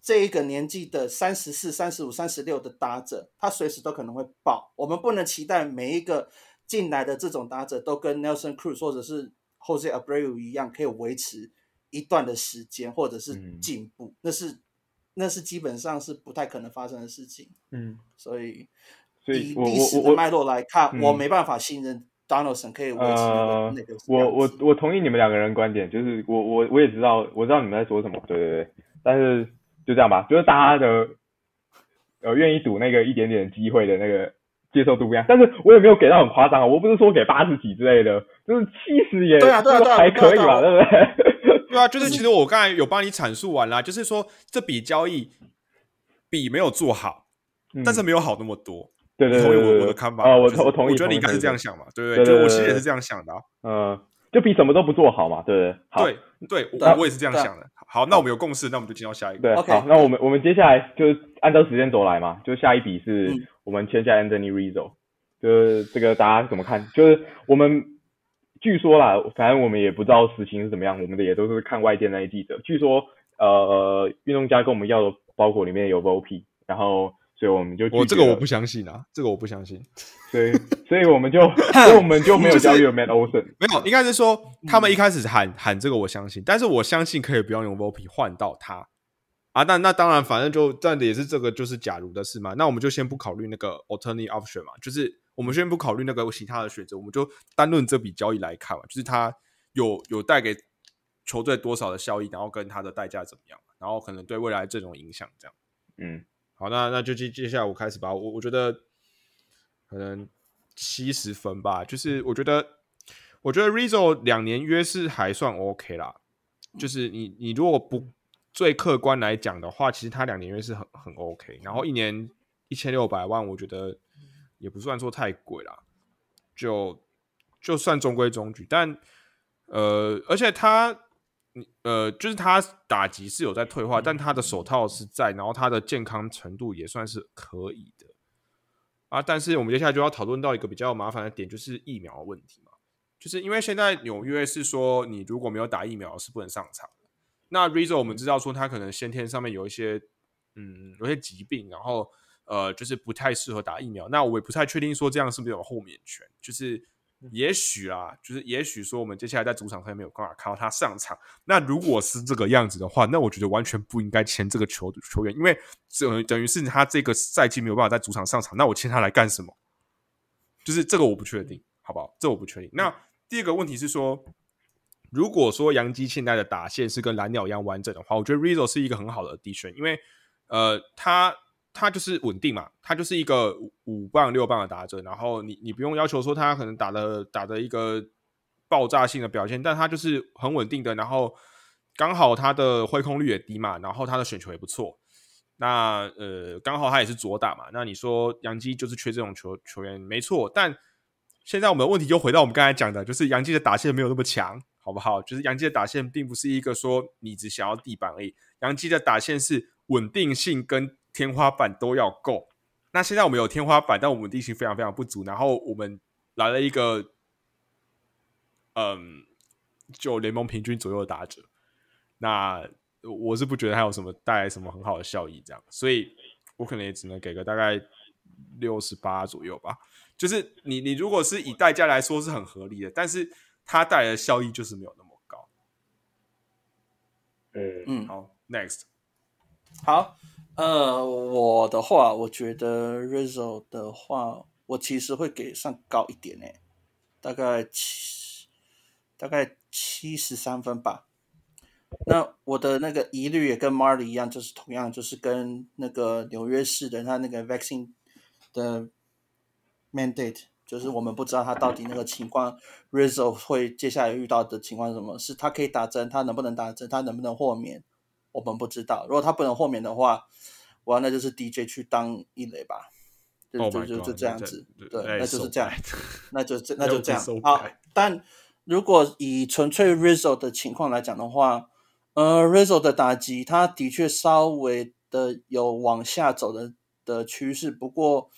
Speaker 3: 这一个年纪的三十四、三十五、三十六的打者，他随时都可能会爆。我们不能期待每一个进来的这种打者都跟 Nelson Cruz 或者是 Jose Abreu 一样，可以维持一段的时间或者是
Speaker 1: 嗯
Speaker 3: 进步，那是那是基本上是不太可能发生的事情。
Speaker 1: 嗯，
Speaker 3: 所以
Speaker 1: 所以
Speaker 3: 以
Speaker 1: 我我我我
Speaker 3: 历史的脉络来看，我
Speaker 1: 嗯
Speaker 3: 没办法信任 Donaldson 可以维持那个。
Speaker 1: 我我我同意你们两个人观点，就是我我我也知道我知道你们在说什么，对对对，但是就这样吧，就是大家的呃愿意赌那个一点点机会的那个接受度不一样，但是我也没有给到很夸张啊，我不是说给八十几之类的，就是七十也
Speaker 3: 对啊对啊对啊
Speaker 1: 还可以吧，
Speaker 3: 对
Speaker 1: 对不对？
Speaker 2: 对啊，就是其实我刚才有帮你阐述完啦，就是说这笔交易比没有做好，
Speaker 1: 嗯
Speaker 2: 但是没有好那么多。
Speaker 1: 对对
Speaker 2: 你同意我
Speaker 1: 对对对
Speaker 2: 我的看法
Speaker 1: 啊，我
Speaker 2: 就是
Speaker 1: 我同意，
Speaker 2: 我觉得你应该是这样，想嘛，对不对？就我其实也是这样想的啊。
Speaker 1: 嗯，就比什么都不做好嘛，对不对？好，
Speaker 2: 对对，我我也是这样想的。好，那我们有共识，那我们就进到下一个。
Speaker 1: 对
Speaker 3: OK
Speaker 1: 好，那我们我们接下来就是按照时间轴来嘛，就下一笔是
Speaker 3: 嗯
Speaker 1: 我们签下 Anthony Rizzo，就是这个大家怎么看？就是我们据说啦，反正我们也不知道实情是怎么样，我们的也都是看外界那些记者。据说呃，运动家跟我们要的包裹里面有 VOP，然后所以我们就拒
Speaker 2: 我这个我不相信啊，这个我不相信。
Speaker 1: 所以所以我们就 所以我们就没有交易了 Matt Olson。
Speaker 2: 没有，应该是说他们一开始喊喊这个，我相信，但是我相信可以不要用 VOP 换到他啊。那那当然，反正就但也是这个就是假如的事嘛。那我们就先不考虑那个 alternate option 嘛，就是我们先不考虑那个其他的选择，我们就单论这笔交易来看嘛，就是他有有带给球队多少的效益，然后跟他的代价怎么样，然后可能对未来阵容影响这样。
Speaker 1: 嗯，
Speaker 2: 好，那那就接接下来我开始吧。我我觉得可能七十分吧，就是我觉得我觉得 Rizzo 两年约是还算 OK 啦。就是你你如果不最客观来讲的话，其实他两年约是很很 OK，然后一年一千六百万，我觉得也不算说太贵啦，就就算中规中矩。但呃，而且他呃，就是他打击是有在退化，但他的手套是在，然后他的健康程度也算是可以的啊。但是我们接下来就要讨论到一个比较麻烦的点，就是疫苗的问题嘛。就是因为现在纽约是说，你如果没有打疫苗是不能上场的。那 Rizzo 我们知道说他可能先天上面有一些嗯有些疾病，然后呃就是不太适合打疫苗。那我也不太确定说这样是不是有豁免权，就是也许啊，就是也许说我们接下来在主场上没有办法看到他上场。那如果是这个样子的话，那我觉得完全不应该签这个球球员，因为等等于是他这个赛季没有办法在主场上场，那我签他来干什么？就是这个我不确定，好不好？这我不确定。那第二个问题是说，如果说杨基现在的打线是跟蓝鸟一样完整的话，我觉得 Rizzo 是一个很好的 addition，因为呃，他他就是稳定嘛，他就是一个五棒六棒的打者，然后你你不用要求说他可能打的打的一个爆炸性的表现，但他就是很稳定的，然后刚好他的挥空率也低嘛，然后他的选球也不错。那呃，刚好他也是左打嘛，那你说杨基就是缺这种球球员，没错。但现在我们的问题又回到我们刚才讲的，就是杨基的打线没有那么强，好不好？就是杨基的打线并不是一个说你只想要地板而已，杨基的打线是稳定性跟天花板都要够。那现在我们有天花板，但我们地形非常非常不足。然后我们来了一个，嗯，就联盟平均左右的打者，那。我是不觉得它有什么带来什么很好的效益，这样，所以我可能也只能给个大概六十八左右吧。就是你你如果是以代价来说是很合理的，但是它带来的效益就是没有那么高。
Speaker 1: 嗯
Speaker 3: 嗯，
Speaker 2: 好，next，
Speaker 3: 好，呃，我的话，我觉得 Rizzo 的话，我其实会给上高一点诶，大概七，大概七十三分吧。那我的那个疑虑也跟 Marley 一样，就是同样就是跟那个纽约市的他那个 vaccine 的 mandate，就是我们不知道他到底那个情况，Rizzo 会接下来遇到的情况是什么？是他可以打针，他能不能打针，他能不能豁免，我们不知道。如果他不能豁免的话，哇，那就是 DJ 去当一垒吧，就就就就这样子，对，那就是这样，那就这 那就这样。好，但如果以纯粹 Rizzo 的情况来讲的话，呃，Rizzo 的打击，他的确稍微的有往下走的的趋势。不过，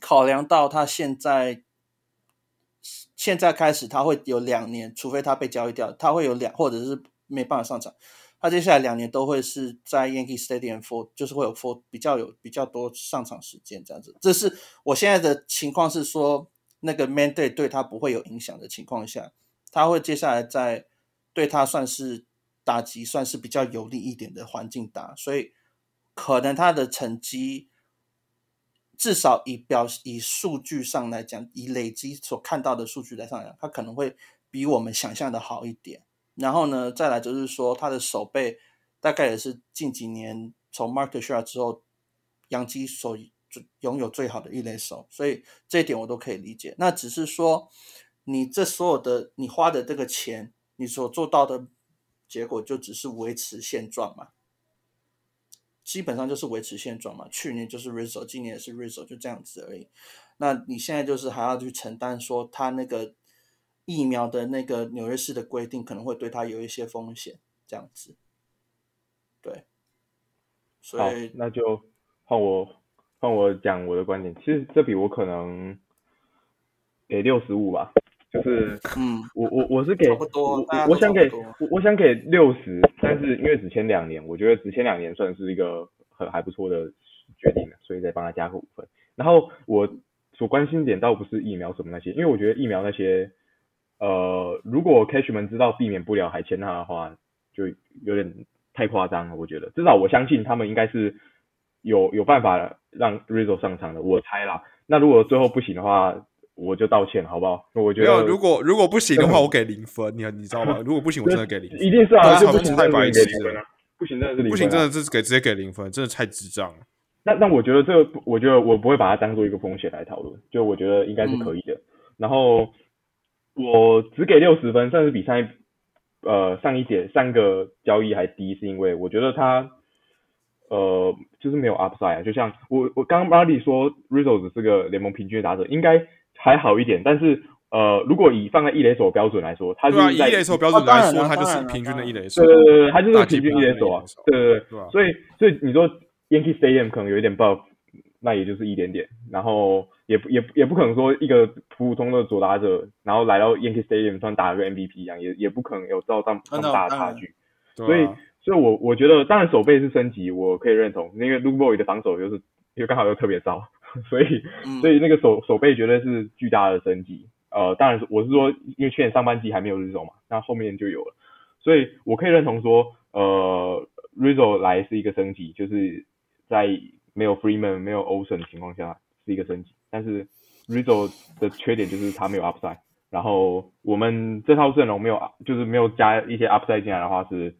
Speaker 3: 考量到他现在现在开始，他会有两年，除非他被交易掉，他会有两，或者是没办法上场。他接下来两年都会是在 Yankee Stadium for，就是会有 for 比较有比较多上场时间这样子。这是我现在的情况是说，那个 Mandate 对他不会有影响的情况下，他会接下来在对他算是。打击算是比较有利一点的环境打，所以可能他的成绩至少以表以数据上来讲，以累积所看到的数据来上讲，他可能会比我们想象的好一点。然后呢，再来就是说他的手背大概也是近几年从 Mark Shaw 之后，杨基所拥有最好的一垒手，所以这一点我都可以理解。那只是说你这所有的你花的这个钱，你所做到的。结果就只是维持现状嘛，基本上就是维持现状嘛。去年就是 Rizzo，今年也是 Rizzo，就这样子而已。那你现在就是还要去承担说他那个疫苗的那个纽约市的规定可能会对他有一些风险，这样子。对，所以
Speaker 1: 那就换我换我讲我的观点。其实这比我可能给六十五吧。就是，嗯，我我我是给，我我想给，我我想给六十，但是因为只签两年，我觉得只签两年算是一个很还不错的决定了，所以再帮他加个五分。然后我所关心点倒不是疫苗什么那些，因为我觉得疫苗那些，呃，如果 Cashman 知道避免不了还签他的话，就有点太夸张了。我觉得至少我相信他们应该是有有办法让 Rizzo 上场的，我猜啦。那如果最后不行的话，我就道歉，好不好？我觉得
Speaker 2: 没有，如果如果不行的话，我给零分。你你知道吗？如果不行，我真的给零分。
Speaker 1: 一定是啊，
Speaker 2: 就
Speaker 1: 不行
Speaker 2: 太白痴
Speaker 1: 了。不行，真的是零分。
Speaker 2: 不行，真的是给直接给零分，真的太智障了。
Speaker 1: 那那我觉得这个，我觉得我不会把它当做一个风险来讨论。就我觉得应该是可以的。然后我只给六十分，算是比上一呃上一节三个交易还低，是因为我觉得他呃就是没有 upside。就像我我刚刚 Marty 说，Rizzo 只是个联盟平均打者，应该。还好一点，但是呃，如果以放在一垒手标准来说，他就是在
Speaker 2: 一垒手标准来说，他就是平均的一垒手。
Speaker 1: 对对对对，他就是平均一垒手啊。对对对，所以所以你说 Yankee Stadium 可能有一点 buff，那也就是一点点，然后也也也不可能说一个普普通的左打者，然后来到 Yankee Stadium 算打个 MVP 一样，也也不可能有造这么大的差距。所以所以我我觉得，当然手背是升级，我可以认同，因为 Luke Boy 的防守就是又刚好又特别糟。所以，所以那个手手背绝对是巨大的升级。呃，当然，我是说，因为去年上半季还没有 Rizzo 嘛，那后面就有了。所以我可以认同说，呃，Rizzo 来是一个升级，就是在没有 Freeman、没有 Olsen 的情况下是一个升级。但是 Rizzo 的缺点就是他没有 Upside。然后我们这套阵容没有，就是没有加一些 Upside 进来的话，是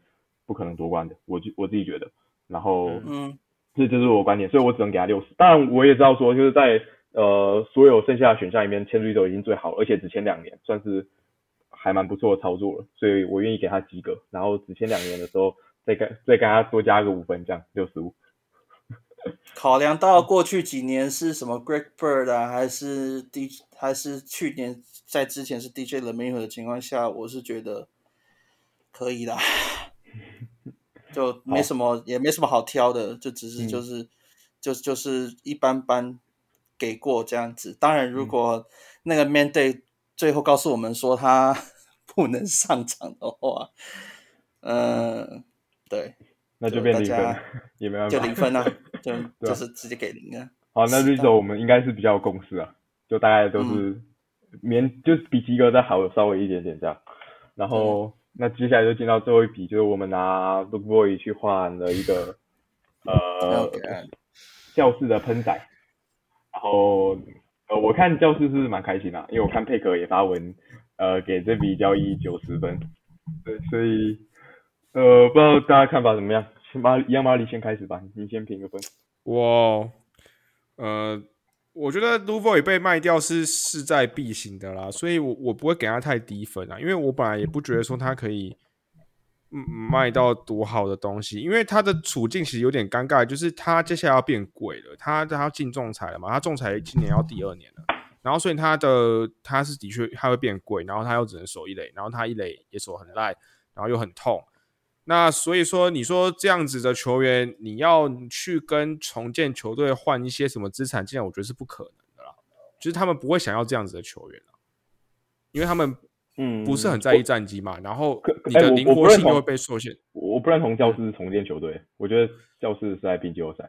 Speaker 1: 不可能夺冠的。我就我自己觉得。然后，嗯。这就是我观点，所以我只能给他六十。当然，我也知道说，就是在呃所有剩下的选项里面，签 RIZO 已经最好了，而且只签两年，算是还蛮不错的操作了，所以我愿意给他及格。然后只签两年的时候，再跟再跟他多加个五分，这样六十五。
Speaker 3: 考量到过去几年是什么 Greg Bird 啊，还是 D 还是去年在之前是 DJ l e m i n 的情况下，我是觉得可以啦，就没什么也没什么好挑的，就只是就是就就是一般般给过这样子。当然，如果那个 Man Day 最后告诉我们说他 不能上场的话，嗯，对。
Speaker 1: 那就变零分，也没办
Speaker 3: 法，就零分啊，就就是直接给零啊。
Speaker 1: 好，那 z o 我们应该是比较有共识啊，就大概都是免，就是比及格再好稍微一点点这样。然后那接下来就进到最后一笔，就是我们拿 Look Boy 去换了一个呃教室的喷仔。然后呃我看教室是蛮开心的，因为我看佩克也发文呃给这笔交易九十分，对，所以。呃，不知道大家看法怎么样？先马一样，马里先开始吧，你先评个分。
Speaker 2: 我，呃，我觉得 Luvo 被卖掉是势在必行的啦，所以我我不会给他太低分啊，因为我本来也不觉得说他可以卖到多好的东西，因为他的处境其实有点尴尬，就是他接下来要变贵了，他他要进仲裁了嘛，他仲裁今年要第二年了，然后所以他的他是的确他会变贵，然后他又只能守一垒，然后他一垒也守很烂，然后又很痛。那所以说，你说这样子的球员，你要去跟重建球队换一些什么资产进来，我觉得是不可能的啦。就是他们不会想要这样子的球员因为他们嗯不是很在意战绩嘛。然后你的灵活性又会被受限。
Speaker 1: 我不认同教师重建球队，我觉得教师是在拼季后赛。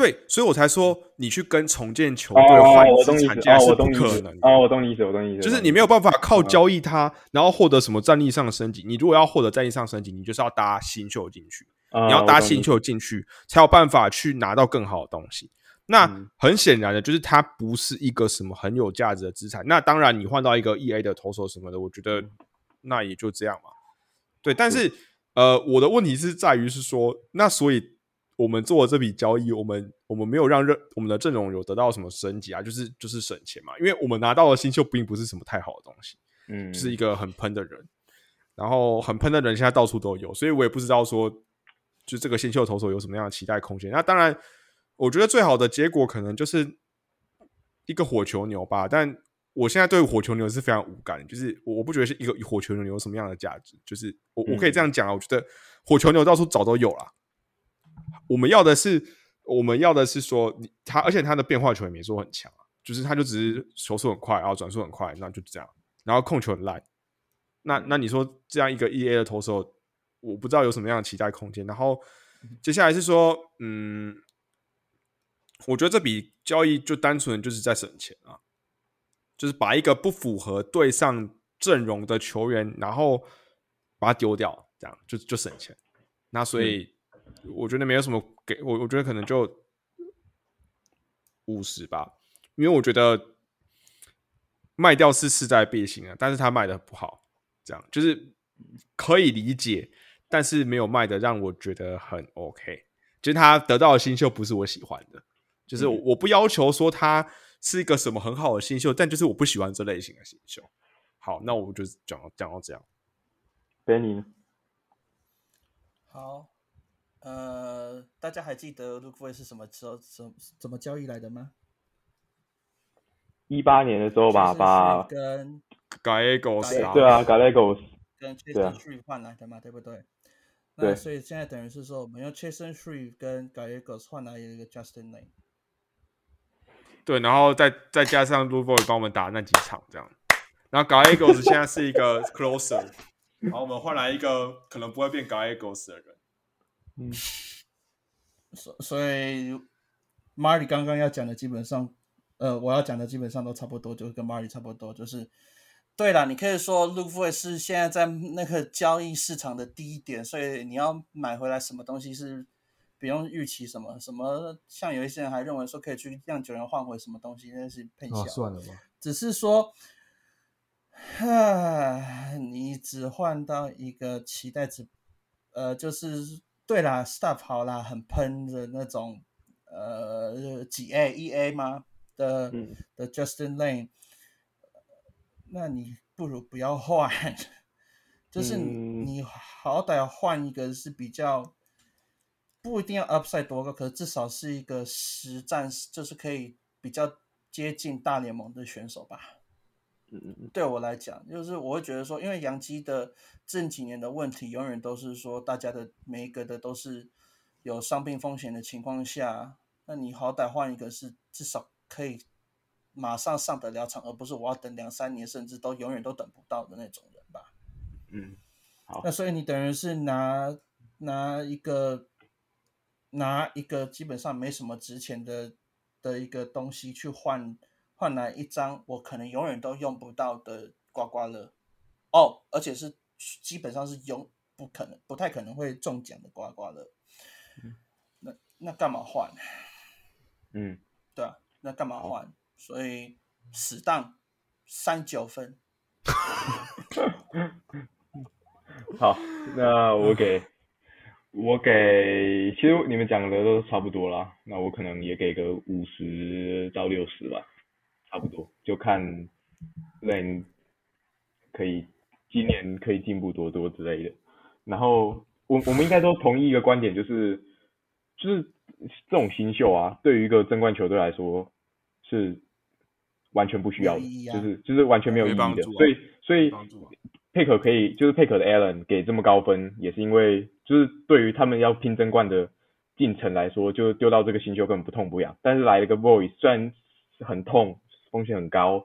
Speaker 2: 对，所以我才说你去跟重建球队换资产价是不可能。
Speaker 1: 哦，我懂你意思，我懂你意思。
Speaker 2: 就是你没有办法靠交易他，然后获得什么战力上的升级。你如果要获得战力上升级，你就是要搭新秀进去。你要搭新秀进去，才有办法去拿到更好的东西。那很显然的，就是它不是一个什么很有价值的资产。那当然，你换到一个 E A 的投手什么的，我觉得那也就这样嘛。对，但是呃，我的问题是在于是说，那所以。我们做这笔交易，我们我们没有让任我们的阵容有得到什么升级啊，就是就是省钱嘛，因为我们拿到的新秀并不是什么太好的东西，嗯，是一个很喷的人，然后很喷的人现在到处都有，所以我也不知道说，就这个新秀投手有什么样的期待空间。那当然，我觉得最好的结果可能就是一个火球牛吧，但我现在对火球牛是非常无感，就是我我不觉得是一个火球牛有什么样的价值，就是我我可以这样讲啊，我觉得火球牛到处找都有了。我们要的是，我们要的是说，他，而且他的变化球也没说很强啊，就是他就只是球速很快，然后转速很快，那就这样，然后控球很烂。那那你说这样一个 E A 的投手，我不知道有什么样的期待空间。然后接下来是说，嗯，我觉得这笔交易就单纯就是在省钱啊，就是把一个不符合对上阵容的球员，然后把它丢掉，这样就就省钱。那所以。我觉得没有什么给我，我觉得可能就五十吧，因为我觉得卖掉是势在必行啊，但是他卖的不好，这样就是可以理解，但是没有卖的让我觉得很 OK，就是他得到的新秀不是我喜欢的，就是我不要求说他是一个什么很好的新秀，但就是我不喜欢这类型的新秀。好，那我就讲讲到这样
Speaker 1: ，Benny，
Speaker 3: 好。呃，大家还记得 l o o k w a y 是什么时候怎怎么交易来的吗？
Speaker 1: 一八年的时候吧，把
Speaker 3: 跟
Speaker 2: Gallegos
Speaker 1: 对啊，Gallegos
Speaker 3: 跟 Chasen Tree 换来的嘛，对不对？那所以现在等于是说，我们用 Chasen Tree 跟 Gallegos 换来一个 Justin Lane。
Speaker 2: 对，然后再再加上 l o o k w a y 帮我们打那几场这样，然后 Gallegos 现在是一个 Closer，然后我们换来一个可能不会变 Gallegos 的人。
Speaker 3: 嗯，所所以，Marty 刚刚要讲的基本上，呃，我要讲的基本上都差不多，就是跟 Marty 差不多，就是，对了，你可以说 l o k f o y 是现在在那个交易市场的低点，所以你要买回来什么东西是不用预期什么什么，像有一些人还认为说可以去让九人换回什么东西，那是配笑。
Speaker 2: 算了吧，
Speaker 3: 只是说，哈，你只换到一个期待值，呃，就是。对啦，Stuff 好啦，很喷的那种呃几 A 一 A 吗？的、
Speaker 1: 嗯。
Speaker 3: 的 Justin Lane，那你不如不要换，就是你、好歹换一个是比较不一定要 upside 多高，可是至少是一个实战，就是可以比较接近大联盟的选手吧。对我来讲，就是我会觉得说，因为杨基的近几年的问题，永远都是说大家的每一个的都是有伤病风险的情况下，那你好歹换一个是至少可以马上上得了场，而不是我要等两三年，甚至都永远都等不到的那种人吧。
Speaker 1: 嗯，好
Speaker 3: 那所以你等于是拿拿一个拿一个基本上没什么值钱的的一个东西去换换来一张我可能永远都用不到的刮刮乐哦，而且是基本上是永不可能不太可能会中奖的刮刮乐。那那干嘛换？
Speaker 1: 嗯，
Speaker 3: 对啊，那干嘛换？所以死当三九分。
Speaker 1: 好，那我给，我给，其实你们讲的都差不多啦，那我可能也给个五十到六十吧，差不多，就看 Lane 可以今年可以进步多多之类的。然后我我们应该都同意一个观点，就是就是这种新秀啊，对于一个争冠球队来说是完全不需要的，就是就是完全没有意义的，所以所以佩可可以，就是佩可的 Allen 给这么高分，也是因为就是对于他们要拼争冠的进程来说，就丢到这个新秀根本不痛不痒。但是来了个 Voice，虽然很痛，风险很高，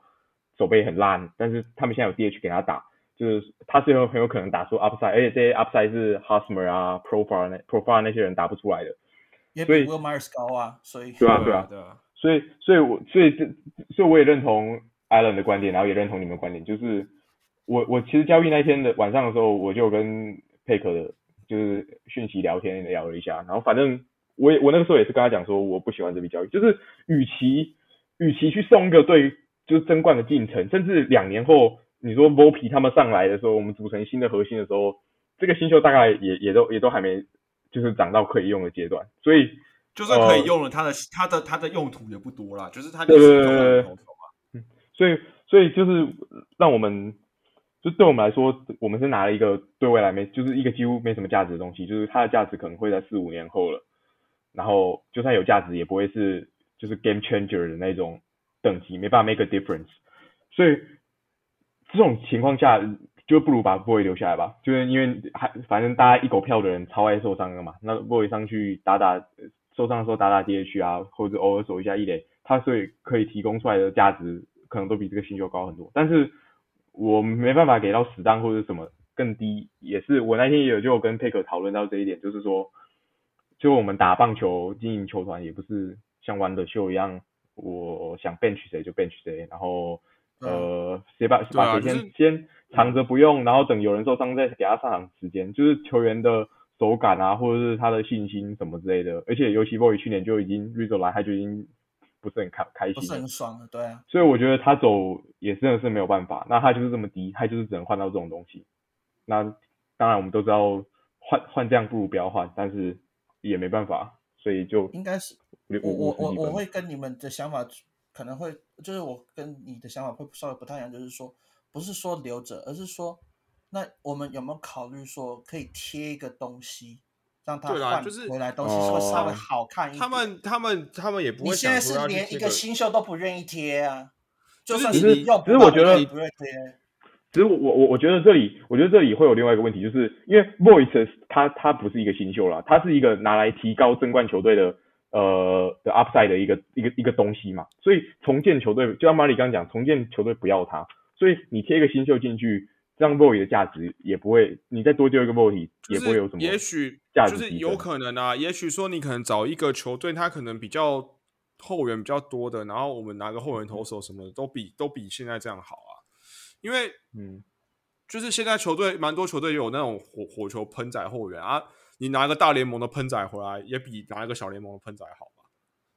Speaker 1: 手背很烂，但是他们现在有 DH 给他打，就是他是有很有可能打出 upside，而且这些 upside 是 Hosmer 啊、Profile 那 Profile 那些人打不出来的。所以
Speaker 3: Will Myers 高啊，所以
Speaker 1: 对啊，对啊，
Speaker 2: 对啊
Speaker 1: 所以，所以我，所以这，所以我也认同 Allen 的观点，然后也认同你们的观点，就是我，我其实交易那天的晚上的时候，我就跟佩克的，就是讯息聊天聊了一下，然后反正我也，我那个时候也是跟他讲说，我不喜欢这笔交易，就是与其，与其去送一个对，就是争冠的进程，甚至两年后，你说 Vopi 他们上来的时候，我们组成新的核心的时候，这个新秀大概也也都也都还没，就是长到可以用的阶段，所以。
Speaker 2: 就算可以用了，它的它的它的用途也不多啦，就是它就是投
Speaker 1: 对对
Speaker 2: 投投嘛。
Speaker 1: 所以，所以就是让我们，就对我们来说，我们是拿了一个对未来没，就是一个几乎没什么价值的东西，就是它的价值可能会在四五年后了，然后就算有价值，也不会是就是 game changer 的那种等级，没办法 make a difference。所以这种情况下，就不如把 boy 留下来吧，就是因为还反正大家一狗票的人超爱受伤的嘛，那 boy 上去打打受伤的时候打打 DH 啊，或者偶尔守一下一垒，他所以可以提供出来的价值可能都比这个新秀高很多。但是我没办法给到死当或者什么更低，也是我那天也有就有跟佩克讨论到这一点，就是说，就我们打棒球经营球团也不是像玩的秀一样，我想 bench 谁就 bench 谁，然后呃谁把把谁先、
Speaker 2: 就是
Speaker 1: 先藏着不用，然后等有人受伤再给他上场时间，就是球员的手感啊，或者是他的信心什么之类的。而且尤其 Boy 去年就已经 Rizzo 来，他就已经不是很开开
Speaker 3: 不是
Speaker 1: 心
Speaker 3: 很爽了，对啊。
Speaker 1: 所以我觉得他走也真的是没有办法，那他就是这么低，他就是只能换到这种东西。那当然我们都知道换换这样不如不要换，但是也没办法，所以就
Speaker 3: 应该是
Speaker 1: 我
Speaker 3: 我我我我
Speaker 1: 会
Speaker 3: 会跟你们的想法可能会，就是我跟你的想法会稍微不太一样，就是说不是说留着，而是说那我们有没有考虑说可以贴一个东西，让他换
Speaker 2: 就是
Speaker 3: 回来东西会稍微
Speaker 1: 哦
Speaker 3: 好看一点。
Speaker 2: 他们他们他们也不会
Speaker 3: 你现在是连一个新秀都不愿意贴啊，就算
Speaker 2: 是
Speaker 1: 你
Speaker 3: 你用不
Speaker 1: 只是我觉得
Speaker 3: 到你也不会贴。
Speaker 1: 只是我我我觉得这里，我觉得这里会有另外一个问题，就是因为 Voice 他他不是一个新秀啦，他是一个拿来提高争冠球队的呃的 upside 的一个一个一个东西嘛，所以重建球队，就像马里刚刚讲，重建球队不要他，所以你贴一个新秀进去，这样 Voice 的价值也不会，你再多丢一个 Voice 也不会有什么，
Speaker 2: 也许
Speaker 1: 价值提
Speaker 2: 就是有可能啊，也许说你可能找一个球队，他可能比较后援比较多的，然后我们拿个后援投手什么的，都比都比现在这样好啊。因为
Speaker 1: 嗯。
Speaker 2: 就是现在球队蛮多球队有那种火火球喷仔后援啊，你拿个大联盟的喷仔回来，也比拿一个小联盟的喷仔好嘛。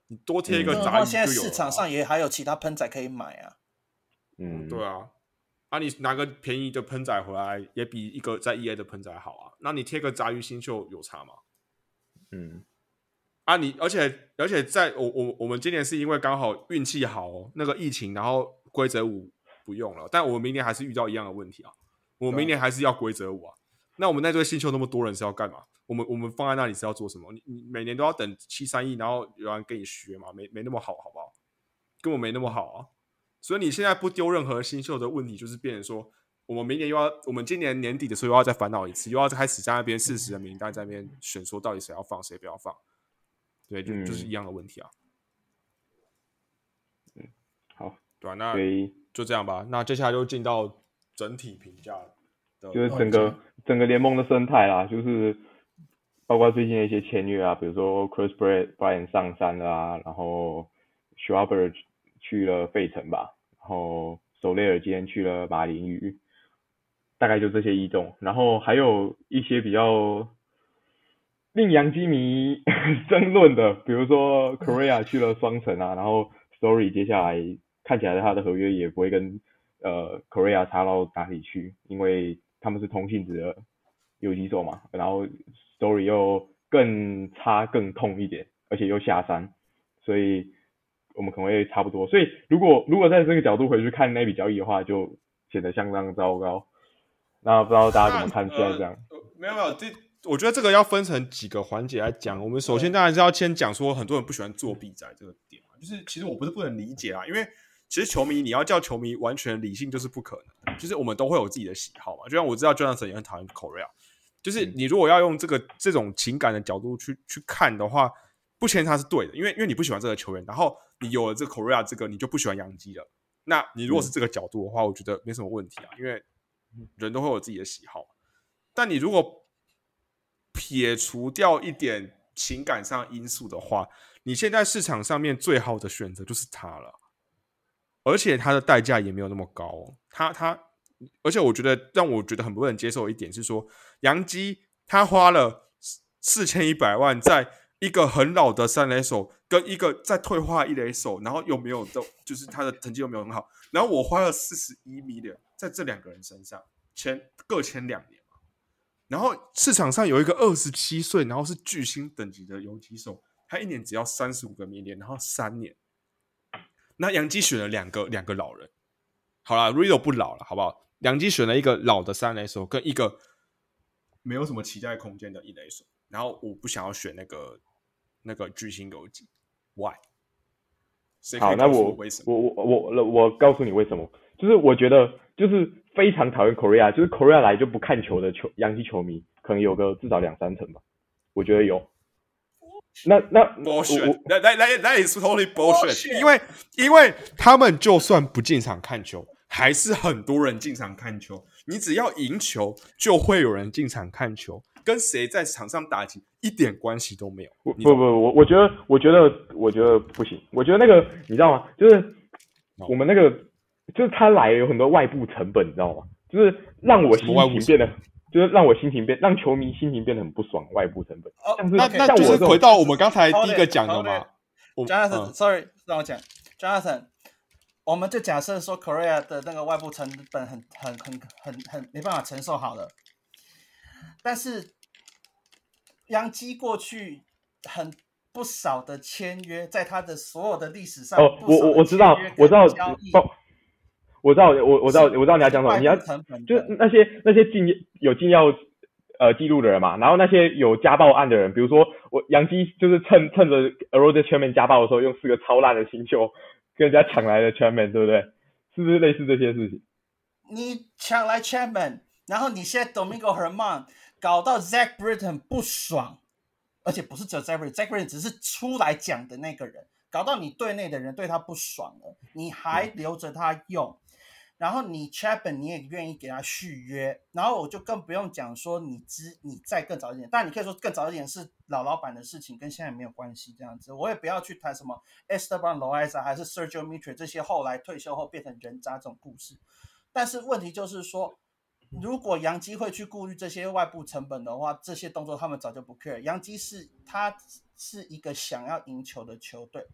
Speaker 2: 你多贴一个
Speaker 1: 嗯
Speaker 2: 杂鱼
Speaker 3: 现在
Speaker 2: 就有
Speaker 3: 市场上也还有其他喷仔可以买啊。
Speaker 1: 嗯，
Speaker 2: 对啊，啊，你拿个便宜的喷仔回来，也比一个在 EA 的喷仔好啊。那你贴个杂鱼新秀有差吗？
Speaker 1: 嗯
Speaker 2: 啊你，而且而且在我我我们今年是因为刚好运气好哦，那个疫情，然后规则五不用了，但我们明年还是遇到一样的问题啊，我明年还是要规则五啊。那我们在这个新秀那么多人是要干嘛？我们我们放在那里是要做什么？你你每年都要等七三亿，然后有人跟你学嘛？没没那么好，好不好？根本没那么好啊！所以你现在不丢任何新秀的问题，就是变成说，我们明年又要，我们今年年底的时候又要再烦恼一次，又要开始在那边四十的名单在那边选，说到底谁要放，谁不要放。对，就就是一样的问题啊。
Speaker 1: 嗯，好，
Speaker 2: 对吧？那就这样吧。那接下来就进到整体评价的，
Speaker 1: 就是整个整个联盟的生态啦，就是包括最近的一些签约啊，比如说 Chris Bryant 上山了啊，然后 Schwarber 去了费城吧，然后索雷尔今天去了马林鱼，大概就这些异动，然后还有一些比较令洋基迷 争论的，比如说 Korea 去了双城啊，然后 Story 接下来看起来他的合约也不会跟呃 Korea 差到哪里去，因为他们是同性质的游击手嘛，然后 Story 又更差更痛一点，而且又下山，所以我们可能会差不多。所以如果如果在这个角度回去看那笔交易的话，就显得相当糟糕。那不知道大家怎么看现在这样？
Speaker 2: 呃没有没有，这我觉得这个要分成几个环节来讲。我们首先当然是要先讲说，很多人不喜欢作弊仔这个点嘛，就是其实我不是不能理解啊，因为其实球迷你要叫球迷完全理性就是不可能的，就是我们都会有自己的喜好嘛。就像我知道 Jonathan 也很讨厌 Korea，就是你如果要用这个这种情感的角度去去看的话，不签他是对的，因为因为你不喜欢这个球员，然后你有了这个 Korea 这个，你就不喜欢杨基了。那你如果是这个角度的话，我觉得没什么问题啊，因为人都会有自己的喜好。但你如果撇除掉一点情感上因素的话，你现在市场上面最好的选择就是他了，而且他的代价也没有那么高。他他，而且我觉得让我觉得很不能接受一点是说，杨基他花了四千一百万在一个很老的三垒手跟一个在退化一垒手，然后又没有都就是他的成绩又没有很好，然后我花了四十一 million 在这两个人身上，签各签两年嘛。然后市场上有一个二十七岁，然后是巨星等级的游击手，他一年只要三十五个米年，然后三年。那杨基选了两个两个老人，好了，Rido 不老了，好不好？杨基选了一个老的三垒手跟一个没有什么期待空间的一垒手，然后我不想要选那个那个巨星游击，Why？
Speaker 1: 好，那我
Speaker 2: 为什么？
Speaker 1: 我我我我我告诉你为什么，就是我觉得就是非常讨厌 Korea，就是 Korea 来就不看球的球洋基球迷，可能有个至少两三成吧，我觉得有。那那
Speaker 2: bullshit，
Speaker 1: 我
Speaker 2: 那那那那 is totally
Speaker 3: bullshit，Bullshit
Speaker 2: 因为因为他们就算不进场看球，还是很多人进场看球。你只要赢球，就会有人进场看球，跟谁在场上打击一点关系都没有。不
Speaker 1: 不不我我觉得我觉得我觉得不行，我觉得那个你知道吗？就是
Speaker 2: 哦
Speaker 1: 我们那个就是他来有很多外部成本，你知道吗？就是让我心
Speaker 2: 部
Speaker 1: 情变得，就是让我心情变，让球迷心情变得很不爽，外部成本。
Speaker 3: 哦
Speaker 1: 像是
Speaker 2: 那那就是
Speaker 1: 像我
Speaker 2: 回到我们刚才第一个讲的嘛
Speaker 3: it。
Speaker 2: 我
Speaker 3: Jonathan，、
Speaker 2: 嗯
Speaker 3: sorry，让我讲，Jonathan，我们就假设说 Korea 的那个外部成本很很很很很没办法承受好了，但是杨基过去很不少的签约，在他的所有的历史上，
Speaker 1: 哦，我我我知道，我知道，包，我知道，我我知道，我知道你要讲什么，你要就是那些那些禁有禁药呃记录的人嘛，然后那些有家暴案的人，比如说我杨基就是趁趁着 a r o d 全面家暴的时候，用四个超烂的新秀跟人家抢来的 Chairman，，对不对？是不是类似这些事情？
Speaker 3: 你抢来 Chairman，然后你现在 Domingo Herman 搞到 Zach Britton 不爽，而且不是只有 Zach Britton，Zach Britton 只是出来讲的那个人，搞到你队内的人对他不爽了，你还留着他用，然后你 Chapman 你也愿意给他续约，然后我就更不用讲说你知你再更早一点，但你可以说更早一点是老老板的事情，跟现在没有关系这样子，我也不要去谈什么 Esteban Loaiza 还是 Sergio Mitre 这些后来退休后变成人渣这种故事。但是问题就是说，如果杨基会去顾虑这些外部成本的话，这些动作他们早就不 care。杨基是他是一个想要赢球的球队，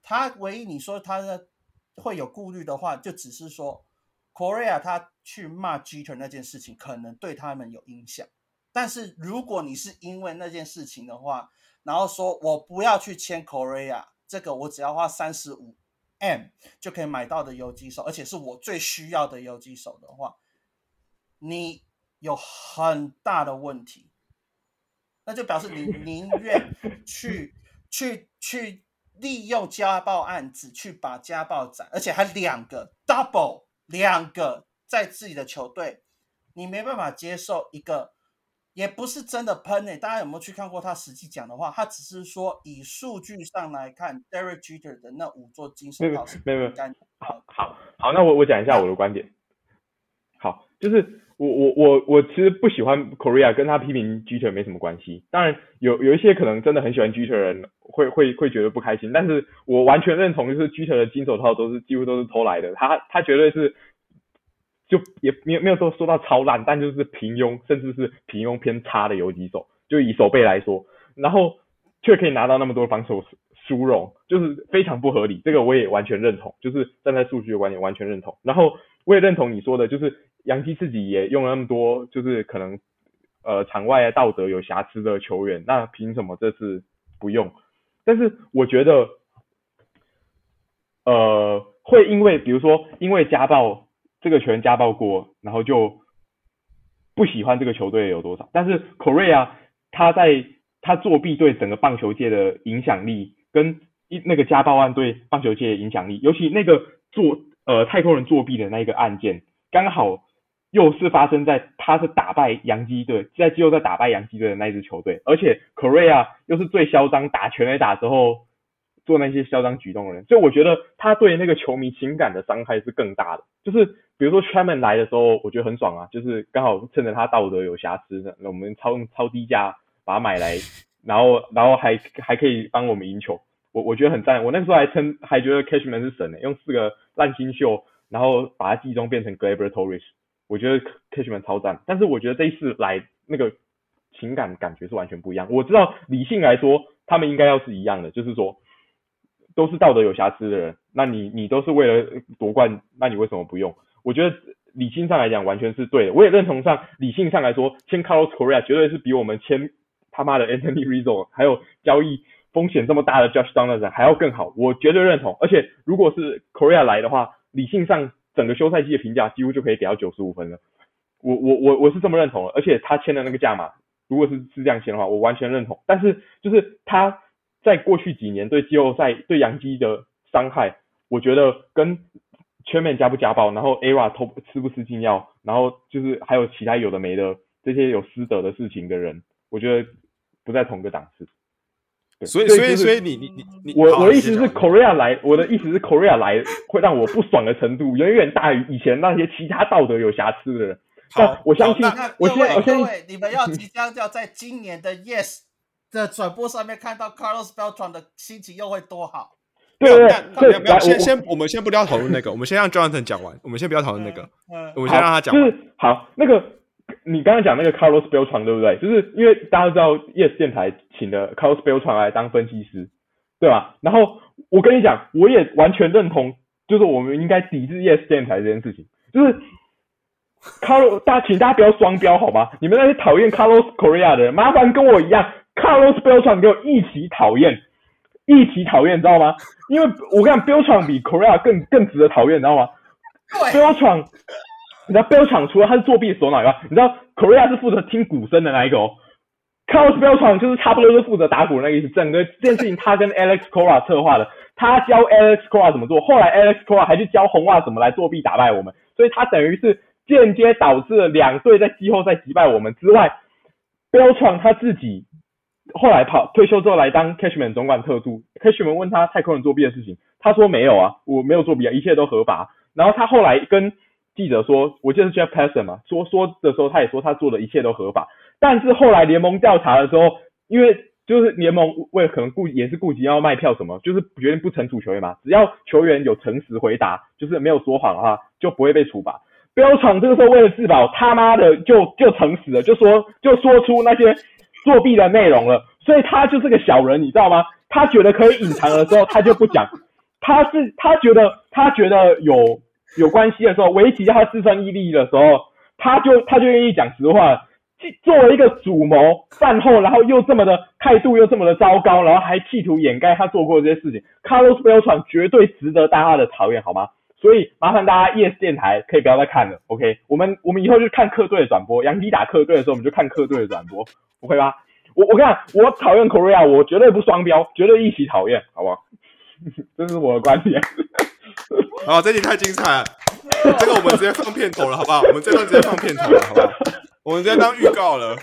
Speaker 3: 他唯一你说他的会有顾虑的话，就只是说 Korea 他去骂 Jeter 那件事情，可能对他们有影响。但是如果你是因为那件事情的话，然后说我不要去签 Korea，这个我只要花三十五 M 就可以买到的游击手，而且是我最需要的游击手的话，你有很大的问题，那就表示你 宁愿去去去利用家暴案子去把家暴斩，而且还两个 double 两个在自己的球队，你没办法接受一个。也不是真的喷诶，大家有没有去看过他实际讲的话？他只是说以数据上来看，Derek Jeter 的那五座金手套是
Speaker 1: 没有没有。好好好，那我我讲一下我的观点。好，就是我我我我其实不喜欢 Korea，跟他批评 Geter 没什么关系。当然有有一些可能真的很喜欢 Geter 的人会会会觉得不开心，但是我完全认同，就是 Geter 的金手套都是几乎都是偷来的，他他绝对是。就也没有没有说说到超烂，但就是平庸，甚至是平庸偏差的游击手。就以手背来说，然后却可以拿到那么多防守殊荣，就是非常不合理。这个我也完全认同，就是站在数据的观点完全认同。然后我也认同你说的，就是杨基自己也用了那么多，就是可能呃场外道德有瑕疵的球员，那凭什么这次不用？但是我觉得，呃，会因为比如说因为家暴。这个球员家暴过，然后就不喜欢这个球队有多少？但是 Korea 他在他作弊对整个棒球界的影响力，跟一那个家暴案对棒球界的影响力，尤其那个做呃太空人作弊的那一个案件，刚好又是发生在他是打败洋基队，在季后赛打败洋基队的那一支球队，而且 Korea 又是最嚣张打全垒打之后。做那些嚣张举动的人，所以我觉得他对那个球迷情感的伤害是更大的。就是比如说 Chairman 来的时候，我觉得很爽啊，就是刚好趁着他道德有瑕疵，那我们超超低价把他买来，然后然后还还可以帮我们赢球，我我觉得很赞。我那时候还称还觉得 Cashman 是神呢，用四个烂新秀，然后把他季中变成 Gleyber Torres，我觉得 Cashman 超赞。但是我觉得这一次来那个情感感觉是完全不一样。我知道理性来说，他们应该要是一样的，就是说。都是道德有瑕疵的人，那你你都是为了夺冠，那你为什么不用？我觉得理性上来讲完全是对的，我也认同上理性上来说，签 Carlos Correa 绝对是比我们签他妈的 Anthony Rizzo 还有交易风险这么大的 Josh Donaldson 还要更好，我绝对认同。而且如果是 Korea 来的话，理性上整个休赛季的评价几乎就可以给到九十五分了。我我我我是这么认同的，而且他签的那个价码，如果是是这样签的话，我完全认同。但是就是他。在过去几年对季后赛对杨基的伤害，我觉得跟全面加不加暴，然后 ERA 偷吃不吃禁药，然后就是还有其他有的没的这些有私德的事情的人，我觉得不在同个档次。
Speaker 2: 所以所以所以你你你你，
Speaker 1: 我我的意思是 Korea 来，我的意思是 Korea 来会让我不爽的程度远远大于以前那些其他道德有瑕疵的人。
Speaker 3: 好，
Speaker 1: 我相信，我
Speaker 3: 各位各位，你们要即将要在今年的 Yes。的转播上面看到 Carlos Beltran 的心情又会多好。
Speaker 1: 对对对，
Speaker 2: 先先我们先不要讨论那个，我们先让 Jonathan 讲完。我们先不要讨论那个，我们先让他讲。
Speaker 1: 就是好，那个你刚刚讲那个 Carlos Beltran 对不对？就是因为大家知道 Yes 电台请的 Carlos Beltran 来当分析师，对吧？然后我跟你讲，我也完全认同，就是我们应该抵制 Yes 电台这件事情。就是 Carlos，大家请大家不要双标好吗？你们那些讨厌 Carlos Korea 的人，麻烦跟我一样。Carlos Beltran 给我一起讨厌，一起讨厌，知道吗？因为我跟你讲，Beltran 比 Korea 更更值得讨厌，你知道吗？Beltran，你知道 Beltran 除了他是作弊的首脑以外，你知道 Korea 是负责听鼓声的那一个哦。Carlos Beltran 就是差不多是负责打鼓的那个意思。整个这件事情他跟 Alex Cora 策划的，他教 Alex Cora 怎么做，后来 Alex Cora 还去教红袜怎么来作弊打败我们，所以他等于是间接导致了两队在季后赛击败我们之外，Beltran 他自己。后来跑退休之后来当 Cashman 总管特助，Cashman 问他太空人作弊的事情，他说没有啊，我没有作弊啊，一切都合法。然后他后来跟记者说，我记得是 Jeff Passan 嘛，说说的时候他也说他做的一切都合法。但是后来联盟调查的时候，因为就是联盟为可能顾也是顾及要卖票什么，就是决定不惩处球员嘛，只要球员有诚实回答，就是没有说谎的话，就不会被处罚。标闯这个时候为了自保，他妈的就就诚实了，就说就说出那些。作弊的内容了，所以他就是个小人，你知道吗？他觉得可以隐藏的时候，他就不讲。他是他觉得他觉得有有关系的时候，维奇叫他自身毅力的时候，他就他就愿意讲实话。作为一个主谋，饭后然后又这么的态度又这么的糟糕，然后还企图掩盖他做过这些事情，Carlos Beltran 绝对值得大家的讨厌，好吗？所以麻烦大家，ES 电台可以不要再看了，OK？我们我们以后就看客队的转播，杨迪打客队的时候，我们就看客队的转播，OK 吧？我我看我讨厌 Korea，我绝对不双标，绝对一起讨厌，好不好？这是我的观点。
Speaker 2: 好，这集太精彩了，这个我们直接放片头了，好不好？我们这段直接放片头了，好不好？我们直接当预告了。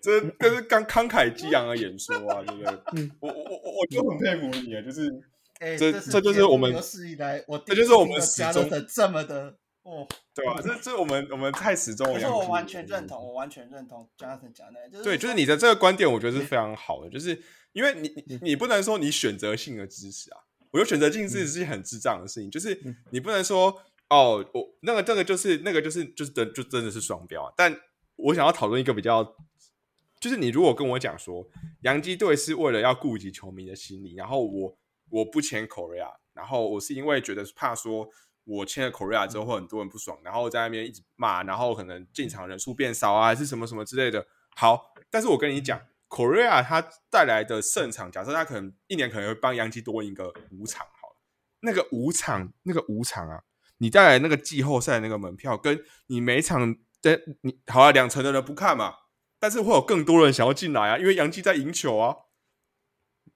Speaker 2: 这 这是刚慷慨激昂的演说啊，对不对？我我我我就很佩服你啊，就是
Speaker 3: 哎，
Speaker 2: 这
Speaker 3: 这
Speaker 2: 这就是我们
Speaker 3: 有史以来我
Speaker 2: 这就是我们始
Speaker 3: 加
Speaker 2: 终
Speaker 3: 的这么的哦。
Speaker 2: 对吧？这这我们我们太始终
Speaker 3: 可
Speaker 2: 的杨基
Speaker 3: 是我完全认同，我完全认同 Jonathan 讲的，就是
Speaker 2: 对，就是你的这个观点，我觉得是非常好的，就是因为你你你不能说你选择性的支持啊，我觉得选择性支持是一件很智障的事情，就是你不能说哦，我那个这个就是那个就是就是真就真的是双标啊，但我想要讨论一个比较，就是你如果跟我讲说洋基队是为了要顾及球迷的心理，然后我我不签 Korea，然后我是因为觉得怕说。我签了 Korea 之后，会很多人不爽，然后在那边一直骂，然后可能进场人数变少啊，还是什么什么之类的。好，但是我跟你讲，Korea 他带来的胜场，假设他可能一年可能会帮杨基多赢个五场，好了，那个五场，那个五场啊，你带来那个季后赛那个门票，跟你每场的你好啊，两成的人不看嘛，但是会有更多人想要进来啊，因为杨基在赢球啊，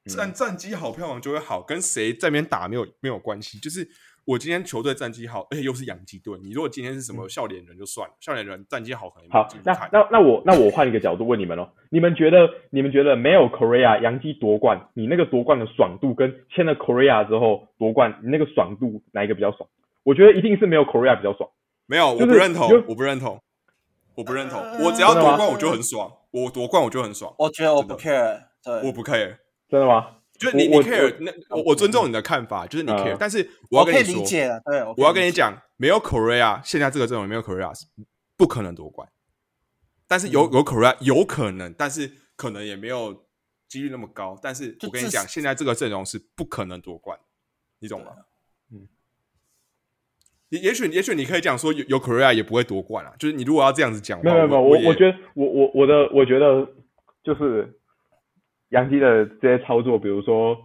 Speaker 2: 战战绩好，票房就会好，跟谁在那边打没有没有关系，就是。我今天球队战绩好，而且又是洋基队。你如果今天是什么笑脸人就算了，笑脸人战绩好可能
Speaker 1: 好。那那那我那我换一个角度问你们哦，你们觉得你们觉得没有 Korea 洋基夺冠，你那个夺冠的爽度跟签了 Korea 之后夺冠，你那个爽度哪一个比较爽？我觉得一定是没有 Korea 比较爽。
Speaker 2: 没有，我不认同，我不认同，我不认同。我只要夺冠我就很爽，我夺冠我就很爽。
Speaker 3: 我觉得我不 care，对，
Speaker 2: 我不 care，
Speaker 1: 真的吗？
Speaker 2: 就是你，你 care 那我我尊重你的看法，就是你 care，但是我要跟你说，
Speaker 3: 对，
Speaker 2: 我要跟你讲，没有 Korea，现在这个阵容没有 Korea 不可能夺冠，但是有有 Korea 有可能，但是可能也没有几率那么高。但是我跟你讲，现在这个阵容是不可能夺冠，你懂吗？嗯，也也许也许你可以讲说有有 Korea 也不会夺冠啊，就是你如果要这样子讲，
Speaker 1: 没有没有，我我觉得我我我的我觉得就是。杨基的这些操作，比如说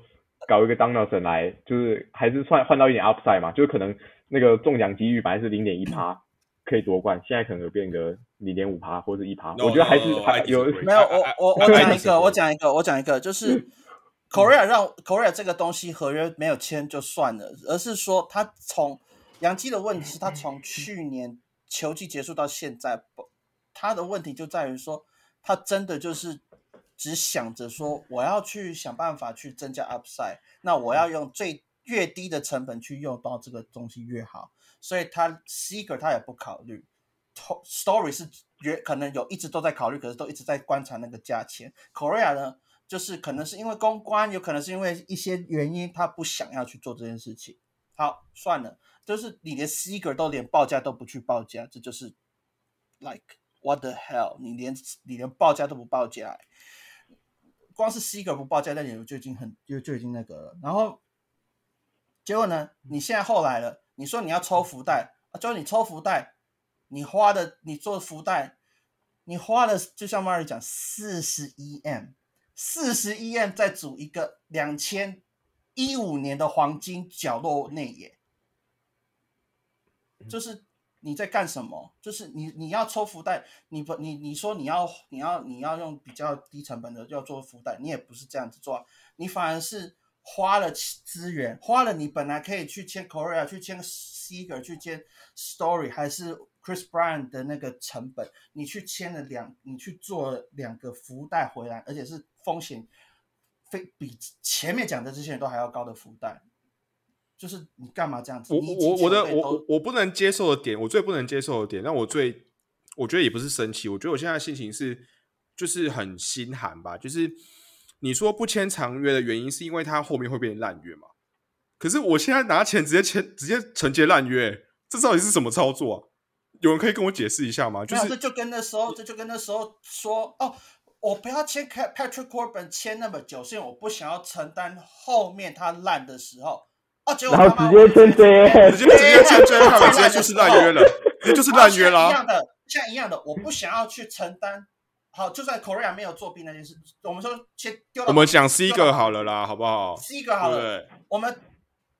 Speaker 1: 搞一个 Donaldson 来，就是还是算换到一点 upside 嘛，就是可能那个中奖几率本来是零点一趴可以夺冠，现在可能有变个零点五趴或者一趴，我觉得还是还有
Speaker 3: 没有我我我讲一个，我讲一个，我讲一个，就是 Korea 让 Korea 这个东西合约没有签就算了，而是说他从杨基的问题是他从去年球季结束到现在，他的问题就在于说他真的就是。只想着说我要去想办法去增加 upside，那我要用最越低的成本去用到这个东西越好，所以他 seeker 他也不考虑，story 是越可能有一直都在考虑，可是都一直在观察那个价钱。Korea 呢，就是可能是因为公关，有可能是因为一些原因，他不想要去做这件事情。好，算了，就是你连 seeker 都连报价都不去报价，这就是 like what the hell，你连你连报价都不报价。光是 C 格不报价，那点就已经很就就已经那个了。然后结果呢？你现在后来了，你说你要抽福袋啊？就你抽福袋，你花的你做福袋，你花的就像 Mary 讲，四十一 M，四十一 M 再组一个两千一五年的黄金角落内野，就是。你在干什么？就是你你要抽福袋，你不你你说你要你要你要用比较低成本的要做福袋，你也不是这样子做，你反而是花了资源，花了你本来可以去签 Korea 去签 Seger 去签 Story 还是 Chris Brown 的那个成本，你去签了两，你去做两个福袋回来，而且是风险非比前面讲的这些人都还要高的福袋。就是你干嘛这样子？
Speaker 2: 我我我的我我不能接受的点，我最不能接受的点，让我最我觉得也不是生气，我觉得我现在心情是就是很心寒吧。就是你说不签长约的原因，是因为他后面会变烂约嘛？可是我现在拿钱直接签，直接承接烂约，这到底是什么操作啊？有人可以跟我解释一下吗？就是
Speaker 3: 这就跟那时候，这就跟那时候说哦，我不要签 Patrick Corbin 签那么久，是因为我不想要承担后面他烂的时候。
Speaker 1: 然后直接签 J，
Speaker 2: 直接直接签 J，直接就是烂约了，也就是烂约了。
Speaker 3: 一样的，像一样的，我不想要去承担。好，就算 Korea 没有作弊那件事，我们说先丢。
Speaker 2: 我们讲 C 个好了啦，好不好
Speaker 3: ？C 个好了，我们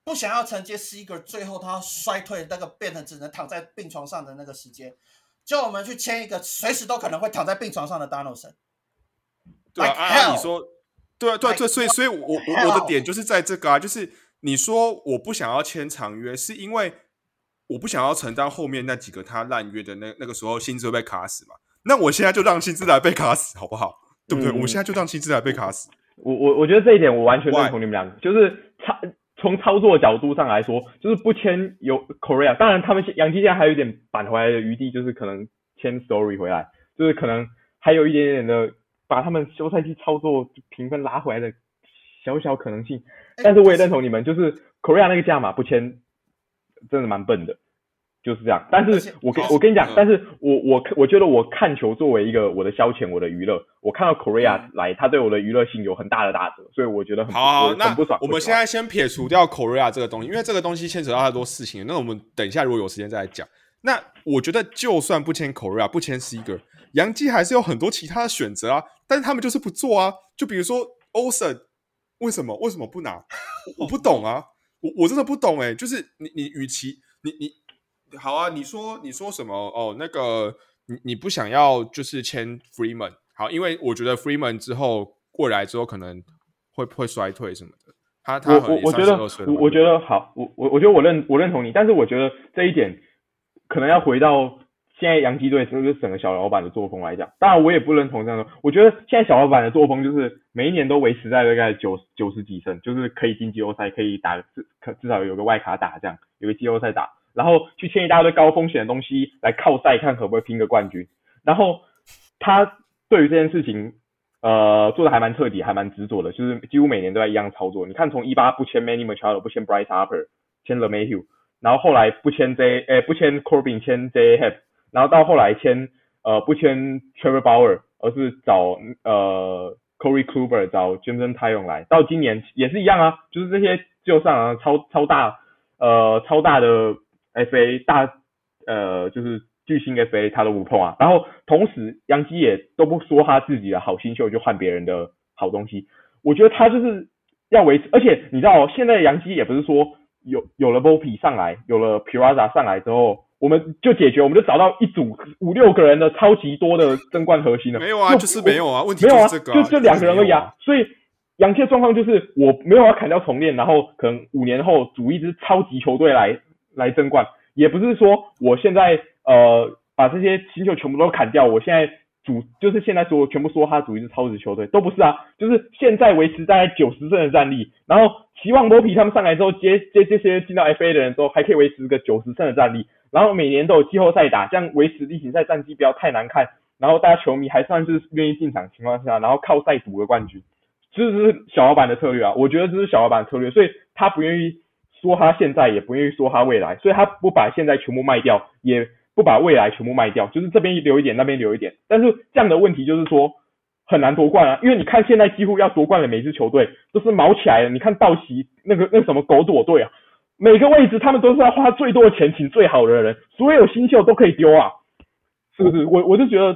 Speaker 3: 不想要承接 C 个最后他衰退那个变成只能躺在病床上的那个时间，就我们去签一个随时都可能会躺在病床上的 Donaldson。
Speaker 2: 对啊，你说，对啊，对对，所以所以，我我我的点就是在这个啊，就是你说我不想要签长约，是因为我不想要承担后面那几个他烂约的那那个时候薪资被卡死嘛。那我现在就让薪资来被卡死，好不好？对不对？我现在就让薪资来被卡死。
Speaker 1: 我我我觉得这一点我完全认同你们两个，就是操从操作角度上来说，就是不签有 Korea，当然他们杨基现在还有一点扳回来的余地，就是可能签 Story 回来，就是可能还有一点点的把他们休赛期操作评分拉回来的小小可能性。但是我也认同你们，就是 Korea 那个价码不签，真的蛮笨的。就是这样，但是我跟我跟你讲，但是我我我觉得我看球作为一个我的消遣，我的娱乐，我看到 Korea 来，他对我的娱乐性有很大的打折，所以我觉得很
Speaker 2: 好。那
Speaker 1: 不爽。
Speaker 2: 我们现在先撇除掉 Korea 这个东西，因为这个东西牵扯到太多事情。那我们等一下如果有时间再来讲。那我觉得就算不签 Korea，不签 Seger，杨基还是有很多其他的选择啊。但是他们就是不做啊。就比如说 Olsen，为什么为什么不拿？我不懂啊，我我真的不懂哎。就是你你与其你你。好啊，你说你说什么？哦，那个你你不想要就是签 Freeman 好，因为我觉得 Freeman 之后过来之后可能会会衰退什么的。他他
Speaker 1: 我我觉得我我觉得好，我我我觉得我认我认同你，但是我觉得这一点可能要回到现在洋基队就是整个小老板的作风来讲。当然我也不认同这样的，我觉得现在小老板的作风就是每一年都维持在大概九九十几胜，就是可以进季后赛，可以打至可至少有个外卡打这样，有个季后赛打。然后去签一大堆高风险的东西来靠赛，看可不可以拼个冠军。然后他对于这件事情，呃，做的还蛮彻底，还蛮执着的，就是几乎每年都在一样操作。你看，从一八不签 Manny Machado，不签 Bryce Harper，签了 Mayhew，然后后来不签 J，诶，不签 Corbin，签 J Happ，然后到后来签呃不签 Trevor Bauer，而是找呃 Corey Kluber，找 Jameson t y o n 来。到今年也是一样啊，就是这些就上啊超超大呃超大的。FA 大呃就是巨星 FA 他都不碰啊，然后同时杨基也都不说他自己的好新秀就换别人的好东西，我觉得他就是要维持，而且你知道现在杨基也不是说有有了 Vopi 上来，有了 Piraza 上来之后，我们就解决，我们就找到一组五六个人的超级多的争冠核心了，
Speaker 2: 没有啊，就是没有啊，问题
Speaker 1: 没有啊，
Speaker 2: 就
Speaker 1: 就两个人而已啊，所以杨基的状况就是我没有要砍掉重练，然后可能五年后组一支超级球队来。来争冠，也不是说我现在呃把这些新秀全部都砍掉，我现在组就是现在说全部说他组一支超级球队都不是啊，就是现在维持大概九十胜的战力，然后希望罗皮他们上来之后接接这些进到 FA 的人之后还可以维持个九十胜的战力，然后每年都有季后赛打，这样维持例行赛战绩不要太难看，然后大家球迷还算是愿意进场情况下，然后靠赛赌个冠军，这是小老板的策略啊，我觉得这是小老板的策略，所以他不愿意。说他现在也不愿意说他未来，所以他不把现在全部卖掉，也不把未来全部卖掉，就是这边留一点，那边留一点。但是这样的问题就是说很难夺冠啊，因为你看现在几乎要夺冠的每支球队都是毛起来了。你看道奇那个那什么狗躲队啊，每个位置他们都是要花最多的钱请最好的人，所有新秀都可以丢啊，是不是？我我就觉得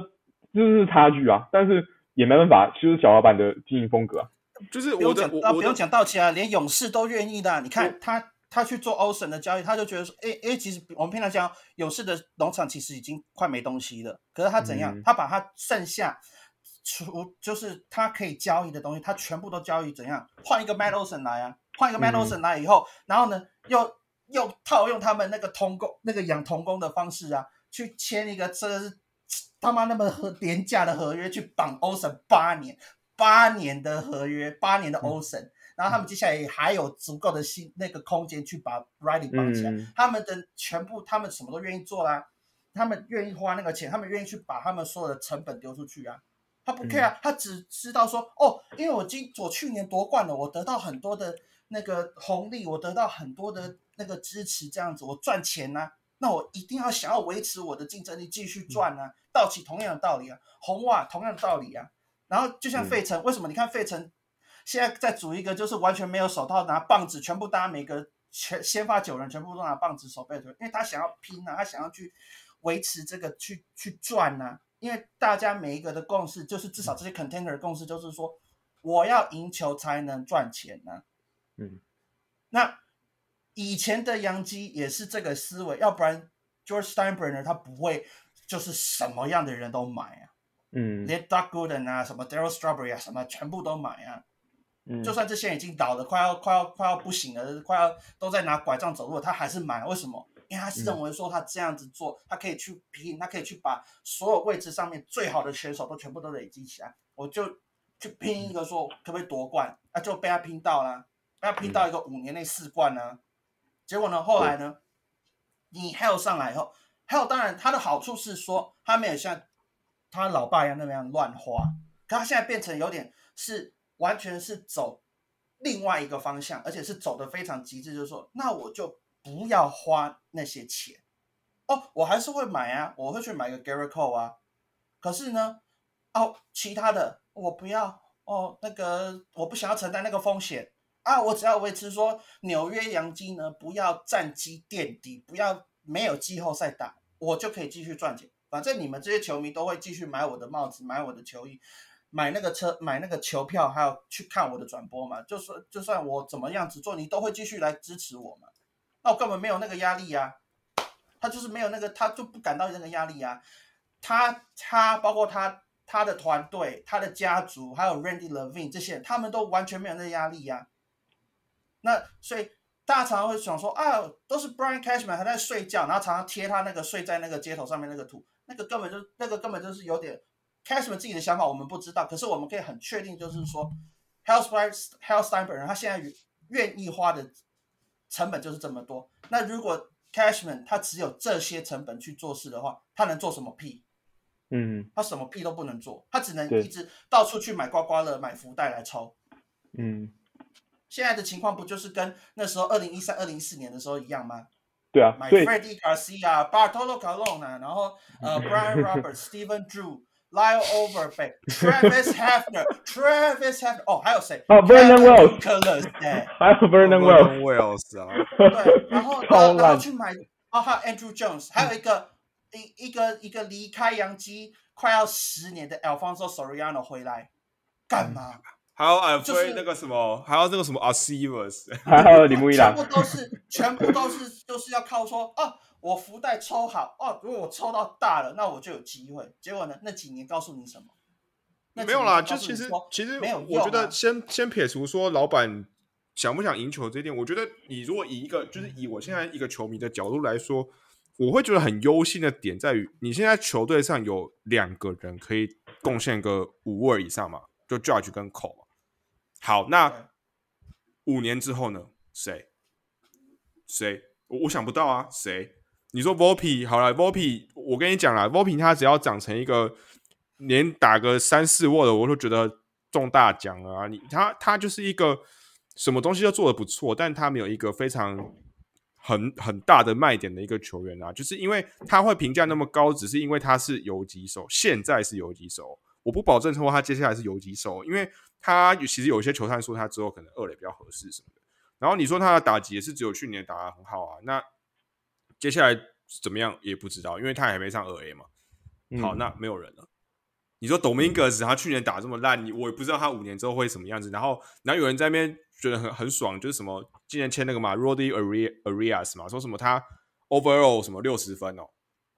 Speaker 1: 这是差距啊，但是也没办法，就是小老板的经营风格啊。
Speaker 2: 就是我
Speaker 3: 讲啊，不用讲道奇啊，连勇士都愿意的。你看他。他去做欧神的交易，他就觉得说，哎哎，其实我们平常讲勇士的农场其实已经快没东西了。可是他怎样？他把他剩下除就是他可以交易的东西，他全部都交易怎样？换一个 Matt Olson 来啊，换一个 Matt Olson 来以后，然后呢，又又套用他们那个童工那个养童工的方式啊，去签一个这是他妈那么廉价的合约去绑欧神八年，八年的合约，八年的欧神。然后他们接下来还有足够的心那个空间去把 Riley 绑起来，他们的全部他们什么都愿意做啦，他们愿意花那个钱，他们愿意去把他们所有的成本丢出去啊，他不 care 啊，他只知道说哦，因为我今我去年夺冠了，我得到很多的那个红利，我得到很多的那个支持，这样子我赚钱呐，那我一定要想要维持我的竞争力，继续赚啊，道奇同样的道理啊，红袜同样的道理啊，然后就像费城，为什么？你看费城？现在在组一个，就是完全没有手套，拿棒子，全部大家每个全先发九人全部都拿棒子守备队，因为他想要拼啊，他想要去维持这个去去赚啊、因为大家每一个的共识就是至少这些 contender 的共识就是说，我要赢球才能赚钱呢、
Speaker 1: 嗯，
Speaker 3: 那以前的杨基也是这个思维，要不然 George Steinbrenner 他不会就是什么样的人都买啊，
Speaker 1: 嗯。
Speaker 3: 连 Doug Gooden 啊，什么 Daryl Strawberry 啊，什么全部都买啊。
Speaker 1: 嗯，
Speaker 3: 就算这些已经倒了，快要快要快要不行了，快要都在拿拐杖走路，他还是买。为什么？因为他是认为说他这样子做，他可以去拼，他可以去把所有位置上面最好的选手都全部都累积起来，我就去拼一个说可不可以夺冠，那、就被他拼到了，被他拼到一个五年内四冠呢、结果呢，后来呢，你 Hell 上来以后，Hell 当然他的好处是说他没有像他老爸一样那么样乱花，可他现在变成有点是完全是走另外一个方向，而且是走的非常极致，就是说，那我就不要花那些钱。哦，我还是会买啊，我会去买个 Gary Cole 啊，可是呢，哦，其他的我不要哦，那个我不想要承担那个风险啊，我只要维持说纽约洋基呢不要战绩垫底，不要没有季后赛打，我就可以继续赚钱。反正你们这些球迷都会继续买我的帽子，买我的球衣，买那个车，买那个球票，还有去看我的转播嘛。就算就算我怎么样子做，你都会继续来支持我嘛。那我根本没有那个压力呀、他就是没有那个，他就不感到那个压力呀、他他包括他他的团队、他的家族，还有 Randy Levine 这些，他们都完全没有那个压力呀、那所以大家常常会想说啊，都是 Brian Cashman 还在睡觉，然后常常贴他那个睡在那个街头上面那个图，那个根本就那个根本就是有点 Cashman 自己的想法，我们不知道，可是我们可以很确定，就是说 h e l s t e i n h e l s t e i n 本人他现在愿意花的成本就是这么多。那如果 Cashman 他只有这些成本去做事的话，他能做什么屁？
Speaker 1: 嗯
Speaker 3: 他什么屁都不能做，他只能一直到处去买刮刮乐、买福袋来抽。
Speaker 1: 嗯，
Speaker 3: 现在的情况不就是跟那时候二零一三、二零一四年的时候一样吗？
Speaker 1: 对啊，
Speaker 3: 买 Freddie Garcia、Bartolo Colon 啊，然后呃 Brian Roberts、Stephen Drew、Lyle Overbay、Travis Hefner、Travis Hefner，哦，还有谁？
Speaker 1: 哦，Vernon Wells 还有 Vernon
Speaker 2: Wells，Wells 啊，
Speaker 3: 对，然后
Speaker 1: 超
Speaker 3: 然后然后去买，啊，还有 Andrew Jones，还有一个一一个一个离开洋基快要十年的 Alfonso Soriano 回来干嘛？
Speaker 2: 还有哎，
Speaker 3: 就是
Speaker 2: 非那个什么，还有那个什么 Receivers，
Speaker 1: 还有李木一朗
Speaker 3: 全部，都是，全部都是，就是要靠说哦，我福袋抽好哦，如果我抽到大了，那我就有机会。结果呢，那几年告诉你什么？
Speaker 2: 没有啦，就其实其实
Speaker 3: 没有
Speaker 2: 我觉得先先撇除说老板想不想赢球这一点，我觉得你如果以一个就是以我现在一个球迷的角度来说，我会觉得很忧心的点在于，你现在球队上有两个人可以贡献个五位以上嘛，就 Judge 跟 Cole 嘛。好，那五年之后呢？谁？谁？我我想不到啊，谁？你说 Volpi 好了，Volpi，我跟你讲啦，Volpi 他只要长成一个连打个三四握的，我都觉得中大奖了啊！你他他就是一个什么东西都做的不错，但他没有一个非常很很大的卖点的一个球员啊，就是因为他会评价那么高，只是因为他是游击手，现在是游击手，我不保证说他接下来是游击手，因为他其实有一些球探说他之后可能二垒比较合适什么的。然后你说他的打击也是只有去年打的很好啊，那接下来怎么样也不知道，因为他还没上二 A 嘛。好，
Speaker 1: 嗯
Speaker 2: 那没有人了。你说 Dominguez 他去年打这么烂，你我也不知道他五年之后会什么样子。然后，然后有人在那边觉得很很爽，就是什么今年签那个嘛 r o d y Arias 嘛，说什么他 overall 什么六十分哦。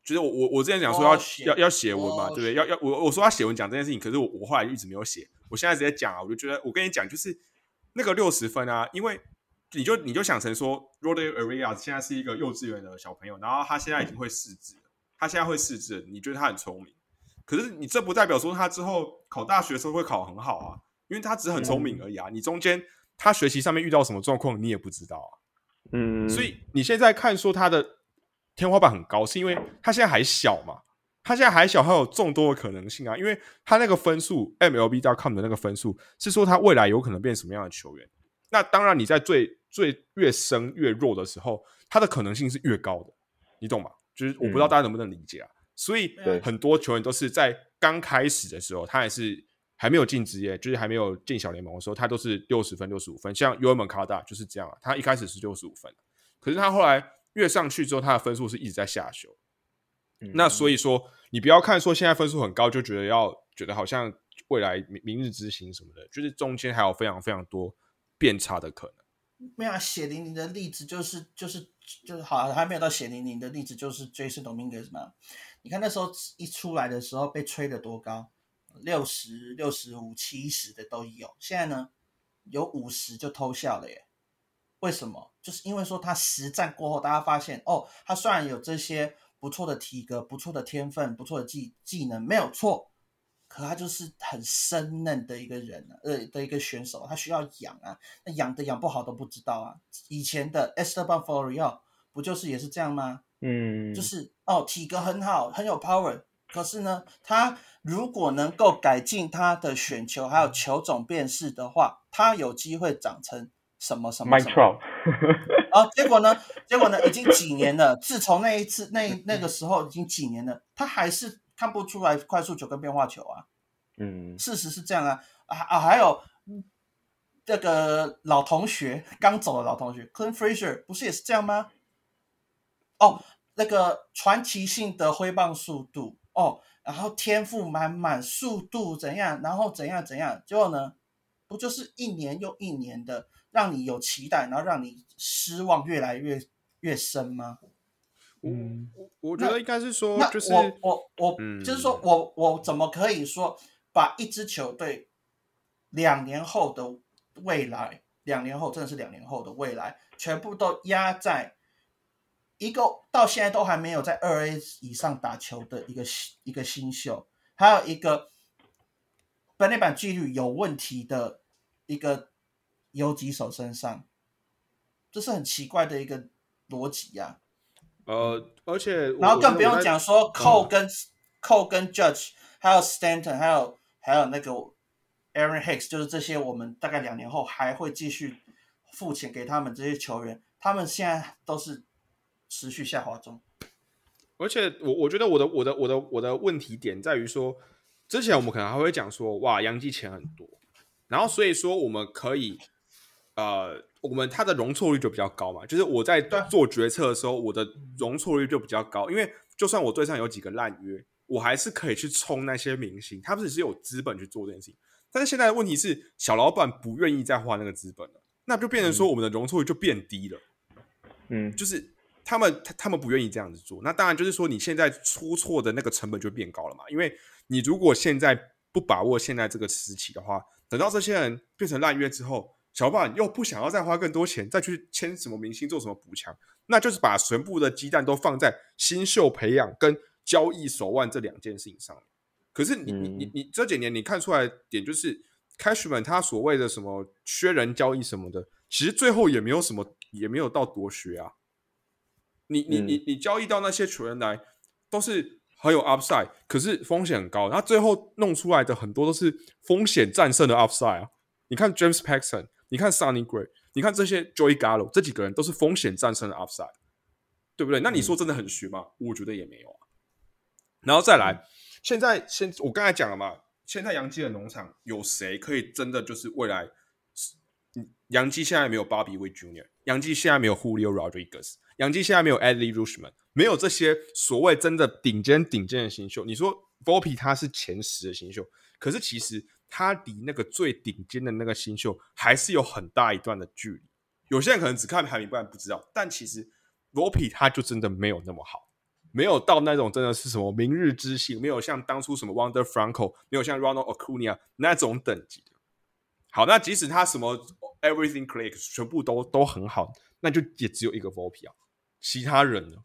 Speaker 2: 就是我我我之前讲说要、要要写文嘛，对不对？要要我我说要写文讲这件事情，可是我我后来一直没有写。我现在直接讲啊，我就觉得我跟你讲，就是那个六十分啊，因为你就你就想成说 r o d y Arias 现在是一个幼稚园的小朋友，然后他现在已经会识字了，他现在会识字了，你觉得他很聪明？可是你这不代表说他之后考大学的时候会考很好啊，因为他只是很聪明而已啊。你中间他学习上面遇到什么状况，你也不知道啊。
Speaker 1: 嗯，
Speaker 2: 所以你现在看说他的天花板很高，是因为他现在还小嘛？他现在还小，还有众多的可能性啊。因为他那个分数，MLB.com 的那个分数是说他未来有可能变什么样的球员。那当然，你在最最越升越弱的时候，他的可能性是越高的，你懂吗？就是我不知道大家能不能理解啊。所以很多球员都是在刚开始的时候，他还是还没有进职业，就是还没有进小联盟的时候，他都是六十分、六十五分。像 U M 卡达就是这样啊，他一开始是六十五分，可是他后来越上去之后，他的分数是一直在下修。那所以说，你不要看说现在分数很高，就觉得要觉得好像未来明明日之星什么的，就是中间还有非常非常多变差的可能。
Speaker 3: 没有啊，血淋淋的例子就是就是就是好，还没有到血淋淋的例子，就是 Jason Dominguez 嘛。你看那时候一出来的时候被吹得多高，六十六十五、七十的都有。现在呢，有五十就偷笑了耶。为什么？就是因为说他实战过后，大家发现哦，他虽然有这些不错的体格、不错的天分、不错的技技能，没有错，可他就是很生嫩的一个人啊，呃的一个选手，他需要养啊，那养的养不好都不知道啊。以前的 Esteban f o r i o 不就是也是这样吗？
Speaker 1: 嗯，
Speaker 3: 就是哦，体格很好，很有 power，可是呢，他如果能够改进他的选球还有球种辨识的话，他有机会长成。什么什么什么？啊，结果呢？结果呢？已经几年了。自从那一次那那个时候，已经几年了，他还是看不出来快速球跟变化球啊。
Speaker 1: 嗯，
Speaker 3: 事实是这样啊啊啊！还有这个老同学刚走的老同学 c l i n Fraser 不是也是这样吗？哦，那个传奇性的挥棒速度哦，然后天赋满满，速度怎样，然后怎样怎样，结果呢，不就是一年又一年的？让你有期待，然后让你失望越来越越深吗？
Speaker 2: 嗯，我我觉得应该是说，就是
Speaker 3: 我我我，就是说我我怎么可以说把一支球队两年后的未来，两年后真的是两年后的未来，全部都压在一个到现在都还没有在二 A 以上打球的一个一个新秀，还有一个本垒板纪律有问题的一个。游击手身上，这是很奇怪的一个逻辑呀。
Speaker 2: 呃，而且
Speaker 3: 然后更不用讲说，Cole 跟 Cole 跟 Judge，还有 Stanton，还有还有那个 Aaron Hicks，就是这些我们大概两年后还会继续付钱给他们这些球员，他们现在都是持续下滑中。
Speaker 2: 而且我我觉得我的我的我的我的问题点在于说，之前我们可能还会讲说，哇，杨基钱很多，然后所以说我们可以。呃，我们它的容错率就比较高嘛，就是我在做决策的时候，我的容错率就比较高，因为就算我对上有几个烂约，我还是可以去冲那些明星，他们只是有资本去做这件事情。但是现在的问题是，小老板不愿意再花那个资本了，那就变成说我们的容错率就变低了。
Speaker 1: 嗯，
Speaker 2: 就是他们他他们不愿意这样子做，那当然就是说你现在出错的那个成本就变高了嘛，因为你如果现在不把握现在这个时期的话，等到这些人变成烂约之后。小伙伴又不想要再花更多钱，再去签什么明星做什么补强，那就是把全部的鸡蛋都放在新秀培养跟交易手腕这两件事情上。可是你你你你这几年你看出来点就是 Cashman 他所谓的什么缺人交易什么的，其实最后也没有什么，也没有到多缺啊。你你你你交易到那些球员来，都是很有 Upside，可是风险很高，他最后弄出来的很多都是风险战胜的 Upside 啊。你看 James Paxton。你看 Sunny Gray，你看这些 Joey Gallo 这几个人都是风险战胜的 Upside，对不对？那你说真的很虚吗？我觉得也没有啊。然后再来，现在现我刚才讲了嘛，现在杨基的农场有谁可以真的就是未来？杨基现在没有 Bobby w Junior，杨基现在没有 Julio Rodriguez，杨基现在没有 Adley Rushman，没有这些所谓真的顶尖顶尖的新秀。你说 Volpe 他是前十的新秀，可是其实。他离那个最顶尖的那个新秀还是有很大一段的距离。有些人可能只看排名，不然不知道。但其实罗皮他就真的没有那么好，没有到那种真的是什么明日之星，没有像当初什么 Wonder Franco，没有像 Ronald Acuna 那种等级的。好，那即使他什么 Everything Clicks 全部都都很好，那就也只有一个 v o p 啊。其他人呢？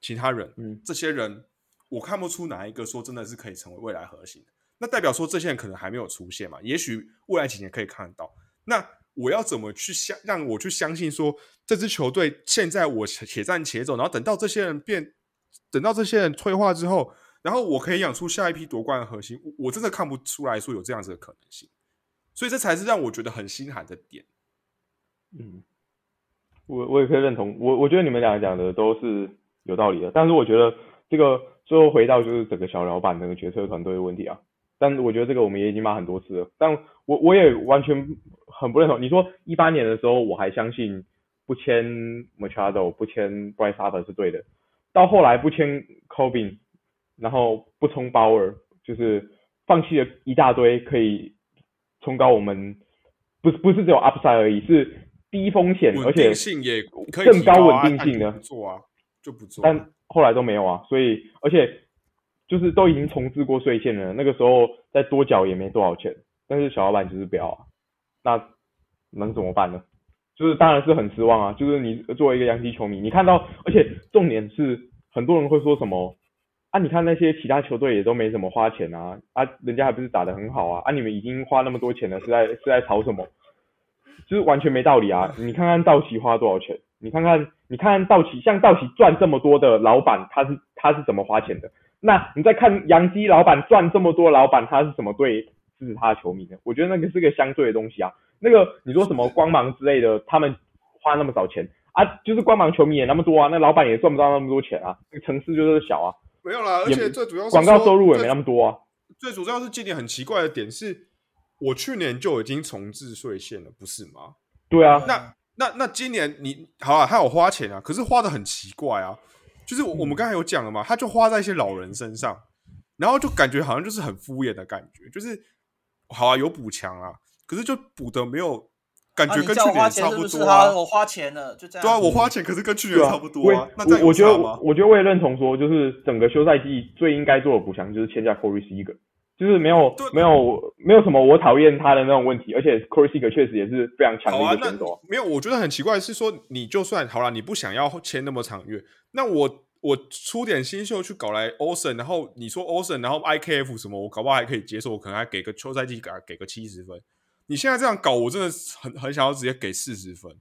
Speaker 2: 其他人，嗯，这些人我看不出哪一个说真的是可以成为未来核心的。那代表说这些人可能还没有出现嘛？也许未来几年可以看到。那我要怎么去相让我去相信说这支球队现在我且战且走，然后等到这些人变，等到这些人退化之后，然后我可以养出下一批夺冠的核心？我真的看不出来说有这样子的可能性。所以这才是让我觉得很心寒的点。
Speaker 1: 嗯，我我也可以认同。我我觉得你们俩讲的都是有道理的，但是我觉得这个最后回到就是整个小老板那个决策团队的问题啊。但我觉得这个我们也已经骂很多次了，但我我也完全很不认同。你说一八年的时候我还相信不签 Machado 不签 Bryce Harper 是对的，到后来不签 Cobin，然后不冲 Bauer，，就是放弃了一大堆可以冲高我们，不是不是只有 upside 而已，是低风险而
Speaker 2: 稳
Speaker 1: 且更高稳定性的
Speaker 2: 做啊，就不做啊。
Speaker 1: 但后来都没有啊，所以而且就是都已经重置过税线了，那个时候再多缴也没多少钱，但是小老板就是不要啊，那能怎么办呢？就是当然是很失望啊，就是你作为一个洋基球迷，你看到，而且重点是很多人会说什么啊，你看那些其他球队也都没怎么花钱啊，啊，人家还不是打得很好啊，啊，你们已经花那么多钱了，是在是在吵什么？就是完全没道理啊！你看看道奇花多少钱，你看看你看看道奇，像道奇赚这么多的老板，他是他是怎么花钱的？那你再看杨基老板赚这么多，老板他是怎么对支持他的球迷的？我觉得那个是个相对的东西啊。那个你说什么光芒之类的，他们花那么少钱啊，就是光芒球迷也那么多啊，那老板也赚不到那么多钱啊，那个城市就是小啊，
Speaker 2: 没有啦，而且最主要是
Speaker 1: 广告收入也没那么多啊。
Speaker 2: 最主要是今年很奇怪的点是，我去年就已经重置税线了，不是吗？
Speaker 1: 对啊，
Speaker 2: 那那那今年你好啊，还有花钱啊，可是花的很奇怪啊，就是我我们刚才有讲了嘛，他就花在一些老人身上，然后就感觉好像就是很敷衍的感觉，就是好啊有补强啊，可是就补的没有感
Speaker 3: 啊
Speaker 2: 觉跟去年差不
Speaker 3: 钱是是？
Speaker 2: 多啊。
Speaker 3: 我花钱了，就这样。
Speaker 2: 对啊，我花钱可是跟去年差不多
Speaker 1: 我
Speaker 2: 啊，那
Speaker 1: 我我觉得？我觉得我也认同说，就是整个休赛季最应该做的补强就是签下 Corey Seager，就是没有
Speaker 2: 对
Speaker 1: 没有没有什么我讨厌他的那种问题，而且 Corey Seager 确实也是非常强的一个选手啊。
Speaker 2: 没有，我觉得很奇怪是说，你就算好了，你不想要签那么长约，那我我出点新秀去搞来 Olsen，然后你说 Olsen，然后 IKF 什么，我搞不好还可以接受，我可能还给个秋赛季给给个七十分。你现在这样搞，我真的很很想要直接给四十分，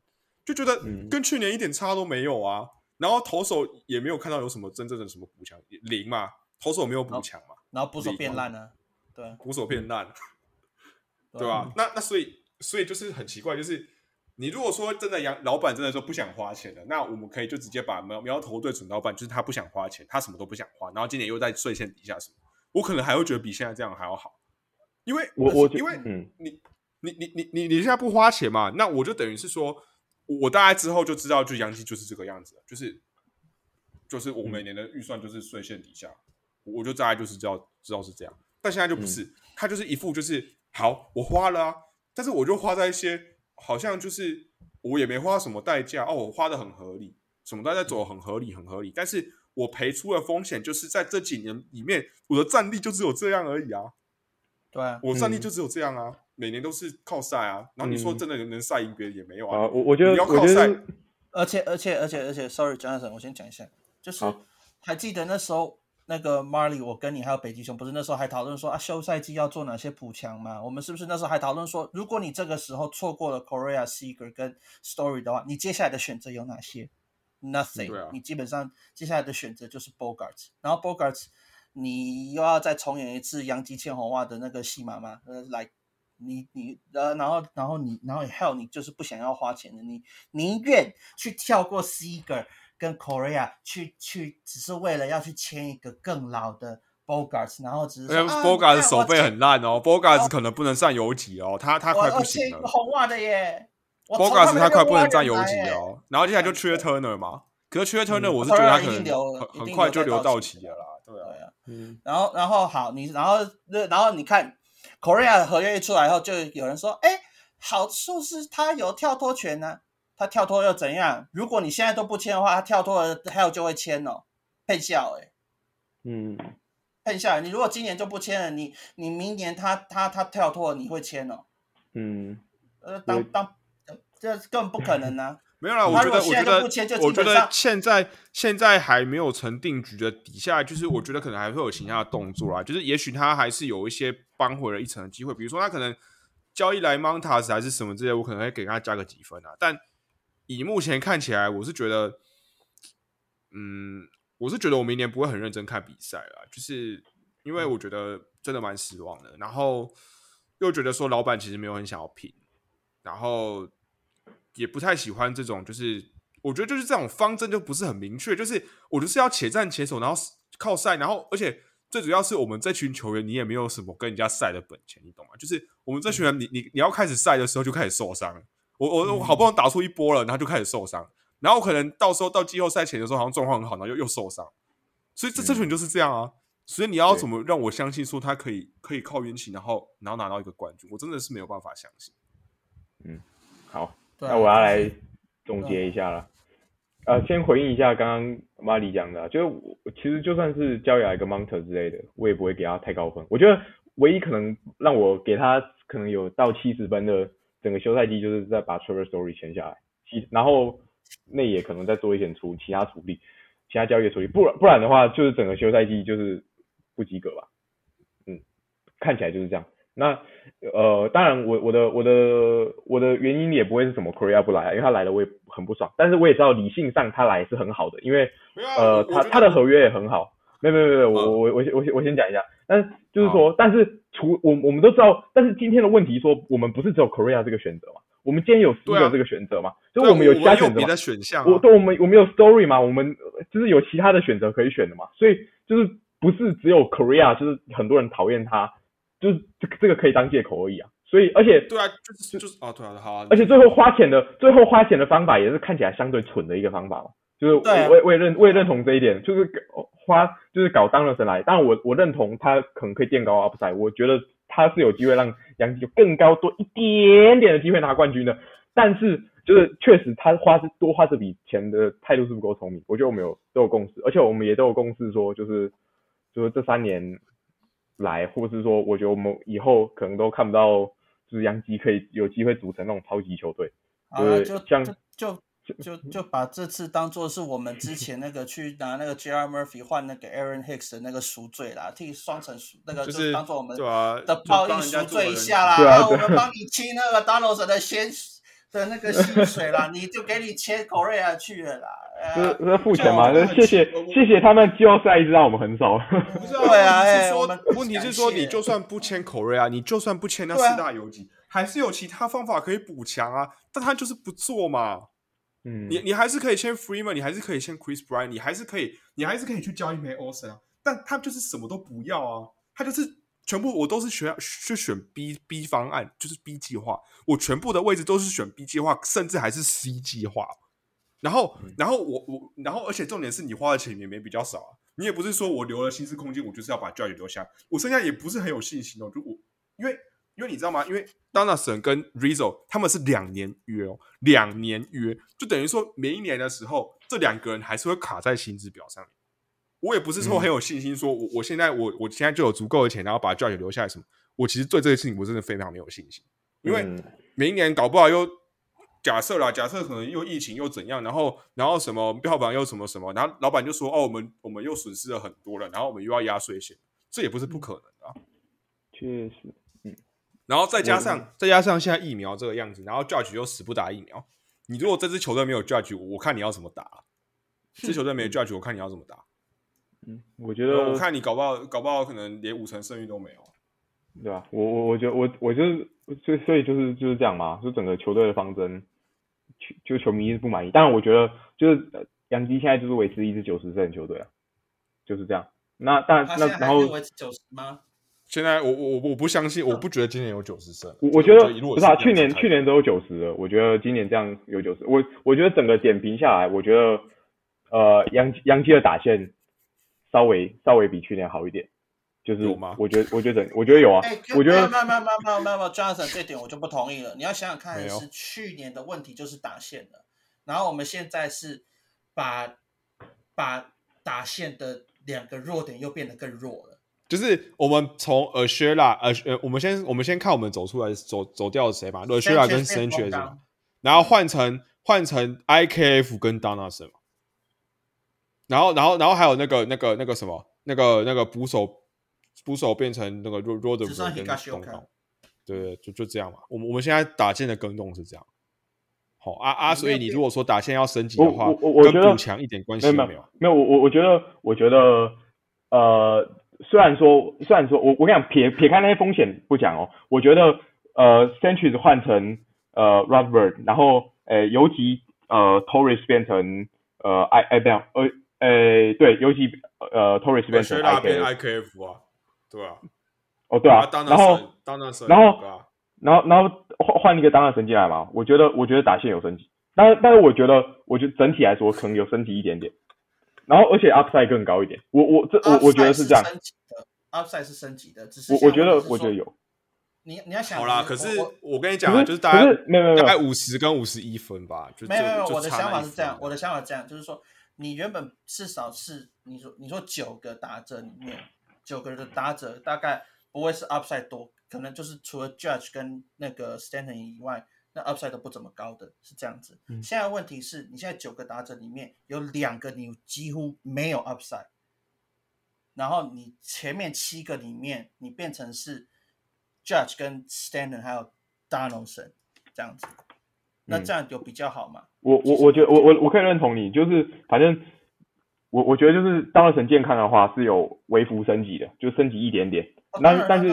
Speaker 2: 就觉得
Speaker 1: 嗯
Speaker 2: 跟去年一点差都没有啊。然后投手也没有看到有什么真正的什么补强，零嘛，投手没有补强嘛，
Speaker 3: 然后捕手变烂了，对
Speaker 2: 捕手变烂。对
Speaker 3: 啊
Speaker 2: 吧？那那所以所以就是很奇怪，就是你如果说真的杨老板真的说不想花钱了，那我们可以就直接把苗苗头对准老板，就是他不想花钱，他什么都不想花，然后今年又在税线底下什么，我可能还会觉得比现在这样还要好，因为
Speaker 1: 我我
Speaker 2: 因为
Speaker 1: 嗯
Speaker 2: 你你你你你你现在不花钱嘛，那我就等于是说，我大概之后就知道，就杨基就是这个样子，就是就是我每年的预算就是税线底下，我就大概就是知道知道是这样，但现在就不是，他就是一副就是好，我花了啊，但是我就花在一些好像就是我也没花什么代价哦，我花的很合理，什么都在走很合理很合理，但是我赔出的风险就是在这几年里面，我的战力就只有这样而已啊。
Speaker 3: 对啊，
Speaker 2: 我战力就只有这样啊，每年都是靠赛啊。然后你说
Speaker 1: 嗯
Speaker 2: 真的能赛赢别人也没有
Speaker 1: 啊，
Speaker 2: 啊。
Speaker 1: 我我觉得
Speaker 2: 你要
Speaker 1: 我觉
Speaker 2: 靠赛
Speaker 1: 得
Speaker 3: 而且而且而且而且，sorry，江先生，我先讲一下，就是还记得那时候那个 Marley，我跟你还有北极熊，不是那时候还讨论说啊，休赛季要做哪些补强吗？我们是不是那时候还讨论说，如果你这个时候错过了 Korea Seeger 跟 Story 的话，你接下来的选择有哪些？Nothing，、
Speaker 2: 啊
Speaker 3: 你基本上接下来的选择就是 Bogarts，然后 Bogarts 你又要再重演一次杨基千红袜的那个戏码吗？呃，来。你你呃，然后然后你然后 hell 你就是不想要花钱的，你宁愿去跳过 Seager 跟 Korea 去去，只是为了要去签一个更老的 Bogarts，然后只是
Speaker 2: 而且
Speaker 3: 说啊
Speaker 2: Bogarts 手背很烂哦，Bogarts 可能不能上游击哦，他他快不行了。
Speaker 3: 红袜的耶
Speaker 2: Bogarts 他快不能
Speaker 3: 挖
Speaker 2: 占游击哦，然后接下来就缺 Turner 嘛。可是缺 Turner 我是觉得他可能很很快就
Speaker 3: 留
Speaker 2: 到期了啦，对啊。
Speaker 1: 嗯
Speaker 3: 然后然后好，你然后然后你看 Korea 的合约一出来后，就有人说，哎，好处是他有跳脱权呢、他跳脱又怎样？如果你现在都不签的话，他跳脱了 Hell 就会签哦，配笑哎。
Speaker 1: 嗯
Speaker 3: 配下来，你如果今年就不签了，你你明年他他他跳脱了，你会签哦？
Speaker 1: 嗯
Speaker 3: 呃，当
Speaker 1: 我
Speaker 3: 当呃这根本不可能啊！
Speaker 2: 没有啦，我
Speaker 3: 他
Speaker 2: 觉得，我觉
Speaker 3: 如果现在就不签就
Speaker 2: 得，我觉得
Speaker 3: 基本上
Speaker 2: 现在现在还没有成定局的底下，就是我觉得可能还会有其他的动作啦，就是也许他还是有一些扳回了一层的机会，比如说他可能交易来 Montas 还是什么之类，我可能会给他加个几分啊。但以目前看起来，我是觉得，嗯，我是觉得我明年不会很认真看比赛了，就是因为我觉得真的蛮失望的，然后又觉得说老板其实没有很想要拼，然后也不太喜欢这种，就是我觉得就是这种方针就不是很明确，就是我就是要且战且守，然后靠赛，然后而且最主要是我们这群球员，你也没有什么跟人家赛的本钱，你懂吗？就是我们这群人，你你你要开始赛的时候就开始受伤，我我我好不容易打出一波了，然后就开始受伤，然后可能到时候到季后赛前的时候好像状况很好，然后又又受伤，所以这这群就是这样啊。所以你要怎么让我相信说他可以可以靠运气，然后然后拿到一个冠军？我真的是没有办法相信。
Speaker 1: 好，
Speaker 3: 对啊
Speaker 1: 那我要来总结一下了。呃，先回应一下刚刚马里讲的啊，就是我其实就算是交易来一个 Monter 之类的，我也不会给他太高分。我觉得唯一可能让我给他可能有到七十分的整个休赛季，就是在把 Trevor Story 签下来，其然后内野可能再做一点处其他处理，其他交易处理，不然不然的话就是整个休赛季就是不及格吧。嗯，看起来就是这样。那呃，当然我我的我的我的原因也不会是什么 Korea 不来啊，因为他来了我也很不爽，但是我也知道理性上他来是很好的，因为
Speaker 2: 啊
Speaker 1: 呃他他的合约也很好，没有没有没有，我
Speaker 2: 嗯
Speaker 1: 我我我先我先讲一下，但是就是说，但是除我我们都知道，但是今天的问题说我们不是只有 Korea 这个选择嘛，我们今天有 s
Speaker 2: 对
Speaker 1: e
Speaker 2: 啊
Speaker 1: 这个选择嘛，就
Speaker 2: 对啊
Speaker 1: 我们有其他选择嘛，
Speaker 2: 的选项啊、
Speaker 1: 我对我们我们有 story 嘛，我们呃就是有其他的选择可以选的嘛，所以就是不是只有 Korea，就是很多人讨厌他，就是这个这个可以当借口而已啊。所以而且
Speaker 2: 对啊，就是就是哦，对啊，好啊，
Speaker 1: 而且最后花钱的最后花钱的方法也是看起来相对蠢的一个方法嘛，就是
Speaker 3: 我也
Speaker 1: 我我也认我也认同这一点，就是搞花就是搞当了神来，当然我我认同他可能可以垫高 upside，我觉得他是有机会让杨基有更高多一点点的机会拿冠军的，但是就是确实他花这多花这笔钱的态度是不够聪明，我觉得我们有都有共识，而且我们也都有共识说就是就是这三年来，或是说我觉得我们以后可能都看不到。就是杨基可以有机会组成那种超级球队，
Speaker 3: 就
Speaker 1: 像
Speaker 3: 就就就就把这次当做是我们之前那个去拿那个 J.R. Murphy 换那个 Aaron Hicks 的那个赎罪啦，替双城赎那个
Speaker 2: 就是
Speaker 3: 当做我们的
Speaker 2: 就
Speaker 3: 报应赎罪一下啦，
Speaker 1: 那啊
Speaker 3: 然后我们帮你清那个 Donaldson 的先的那个薪水啦，你就给你切 Korea 去了啦。呃
Speaker 1: 这这付钱嘛？
Speaker 2: 这样
Speaker 1: 那谢谢谢谢他们季后赛一直让我们很少。
Speaker 2: 不是啊，
Speaker 3: 对啊
Speaker 2: 是说问题是说，你就算不签 Korea，你就算不签那四大游击，还是有其他方法可以补强啊。但他就是不做嘛。
Speaker 1: 嗯，
Speaker 2: 你你还是可以签 Freeman，你还是可以签 Chris Bryant，你还是可以，你还是可以去交易 May Olsen 啊。但他就是什么都不要啊，他就是全部我都是选去选 B B 方案，就是 B 计划，我全部的位置都是选 B 计划，甚至还是 C 计划。然后，然后我我，然后而且重点是你花的钱也没比较少啊，你也不是说我留了薪资空间，我就是要把 Judge 留下，我剩下也不是很有信心哦。就我因为因为你知道吗？因为 Donaldson 跟 Rizzo 他们是两年约哦，两年约，就等于说每一年的时候，这两个人还是会卡在薪资表上面。我也不是说很有信心，说我我现在我我现在就有足够的钱，然后把 Judge 留下来什么。我其实对这个事情我真的非常没有信心，因为
Speaker 1: 嗯
Speaker 2: 每一年搞不好又假设啦，假设可能又疫情又怎样，然后然后什么票房又什么什么，然后老板就说哦，我们我们又损失了很多了，然后我们又要压岁钱，这也不是不可能的、啊。
Speaker 1: 确实，
Speaker 2: 然后再加上再加上现在疫苗这个样子，然后 Judge 又死不打疫苗，你如果这支球队没有 Judge，我看你要怎么打、啊？这球队没有 Judge，我看你要怎么打？
Speaker 1: 嗯，我觉
Speaker 2: 呃
Speaker 1: 得
Speaker 2: 我看你搞不好搞不好可能连五成胜率都没有。
Speaker 1: 对吧？我我我觉得我我就是所以所以就是就是这样嘛，就整个球队的方针，球就球迷是不满意。当然，我觉得就是呃杨基现在就是维持一支九十胜的球队啊，就是这样。那但那然后
Speaker 3: 维持九十吗？
Speaker 2: 现在我我我不相信，我不觉得今年有九十胜。
Speaker 1: 我我觉得不是啊，去年去年都有九十了，我觉得今年这样有九十，我我觉得整个点评下来，我觉得呃杨杨基的打线稍微稍微比去年好一点，就是
Speaker 2: 有吗
Speaker 1: 我觉得我觉得我觉得有啊
Speaker 3: 哎，，
Speaker 1: 我觉得
Speaker 3: 慢慢慢慢慢慢，Jonathan 这点我就不同意了。你要想想看，
Speaker 2: 没有
Speaker 3: 是去年的问题就是打线的，然后我们现在是把把打线的两个弱点又变得更弱了。
Speaker 2: 就是我们从呃薛拉呃呃，我们先我们先看我们走出来走走掉的谁嘛，呃薛拉跟
Speaker 3: Bogdan，
Speaker 2: 然后换成换成 IKF 跟 Donaldson 嘛，然后然后然后还有那个那个那个什么那个那个捕手捕手变成那个 r o d e
Speaker 3: 只剩
Speaker 2: r 跟
Speaker 3: Higashioka
Speaker 2: 东东，对对，就就这样嘛。我们我们现在打线的更动是这样。好啊啊，所以你如果说打线要升级的话，
Speaker 1: 我我我觉得
Speaker 2: 跟补强一点关系
Speaker 1: 没有没
Speaker 2: 都没有。
Speaker 1: 没有，我我我觉得我觉得呃，虽然说虽然说我我跟你讲，撇撇开那些风险不讲哦，我觉得呃 c e n t u r y 换成呃 Rodbird，然后呃尤其呃 Torres 变成呃 I 哎不要呃呃对尤其呃 Torres 变成
Speaker 2: IKF 啊，对啊，
Speaker 1: 哦对啊，然后
Speaker 2: 当然是，
Speaker 1: 然后然后然后换换一个当然神进来嘛，我觉得我觉得打线有升级，但是但是我觉得我觉得整体来说可能有升级一点点，然后而且 upside 更高一点。我我这我我觉得
Speaker 3: 是
Speaker 1: 这样。
Speaker 3: 升级的 upside 是升级的，只是
Speaker 1: 我我觉得我觉得有。
Speaker 3: 你你要想
Speaker 2: 好啦，可是我跟你讲
Speaker 1: 啊，
Speaker 2: 就是大概
Speaker 1: 没有没有
Speaker 2: 大概五十跟五十一分吧，就
Speaker 3: 没有没有。
Speaker 2: 我
Speaker 3: 的想法是这样，我的想法这样，就是说你原本至少是你说你说九个打者里面九个人的打者大概不会是 upside 多，可能就是除了 Judge 跟那个 Stanton 以外，那 upside 都不怎么高的，是这样子。现在问题是你现在九个打者里面有两个你几乎没有 upside，然后你前面七个里面你变成是。Judge 跟 Stanton 还有 Donaldson 这样子，那这样有比较好吗？
Speaker 1: 我我我觉得我我我可以认同你，就是反正我我觉得就是 Donaldson 健康的话是有微幅升级的，就升级一点点。那但是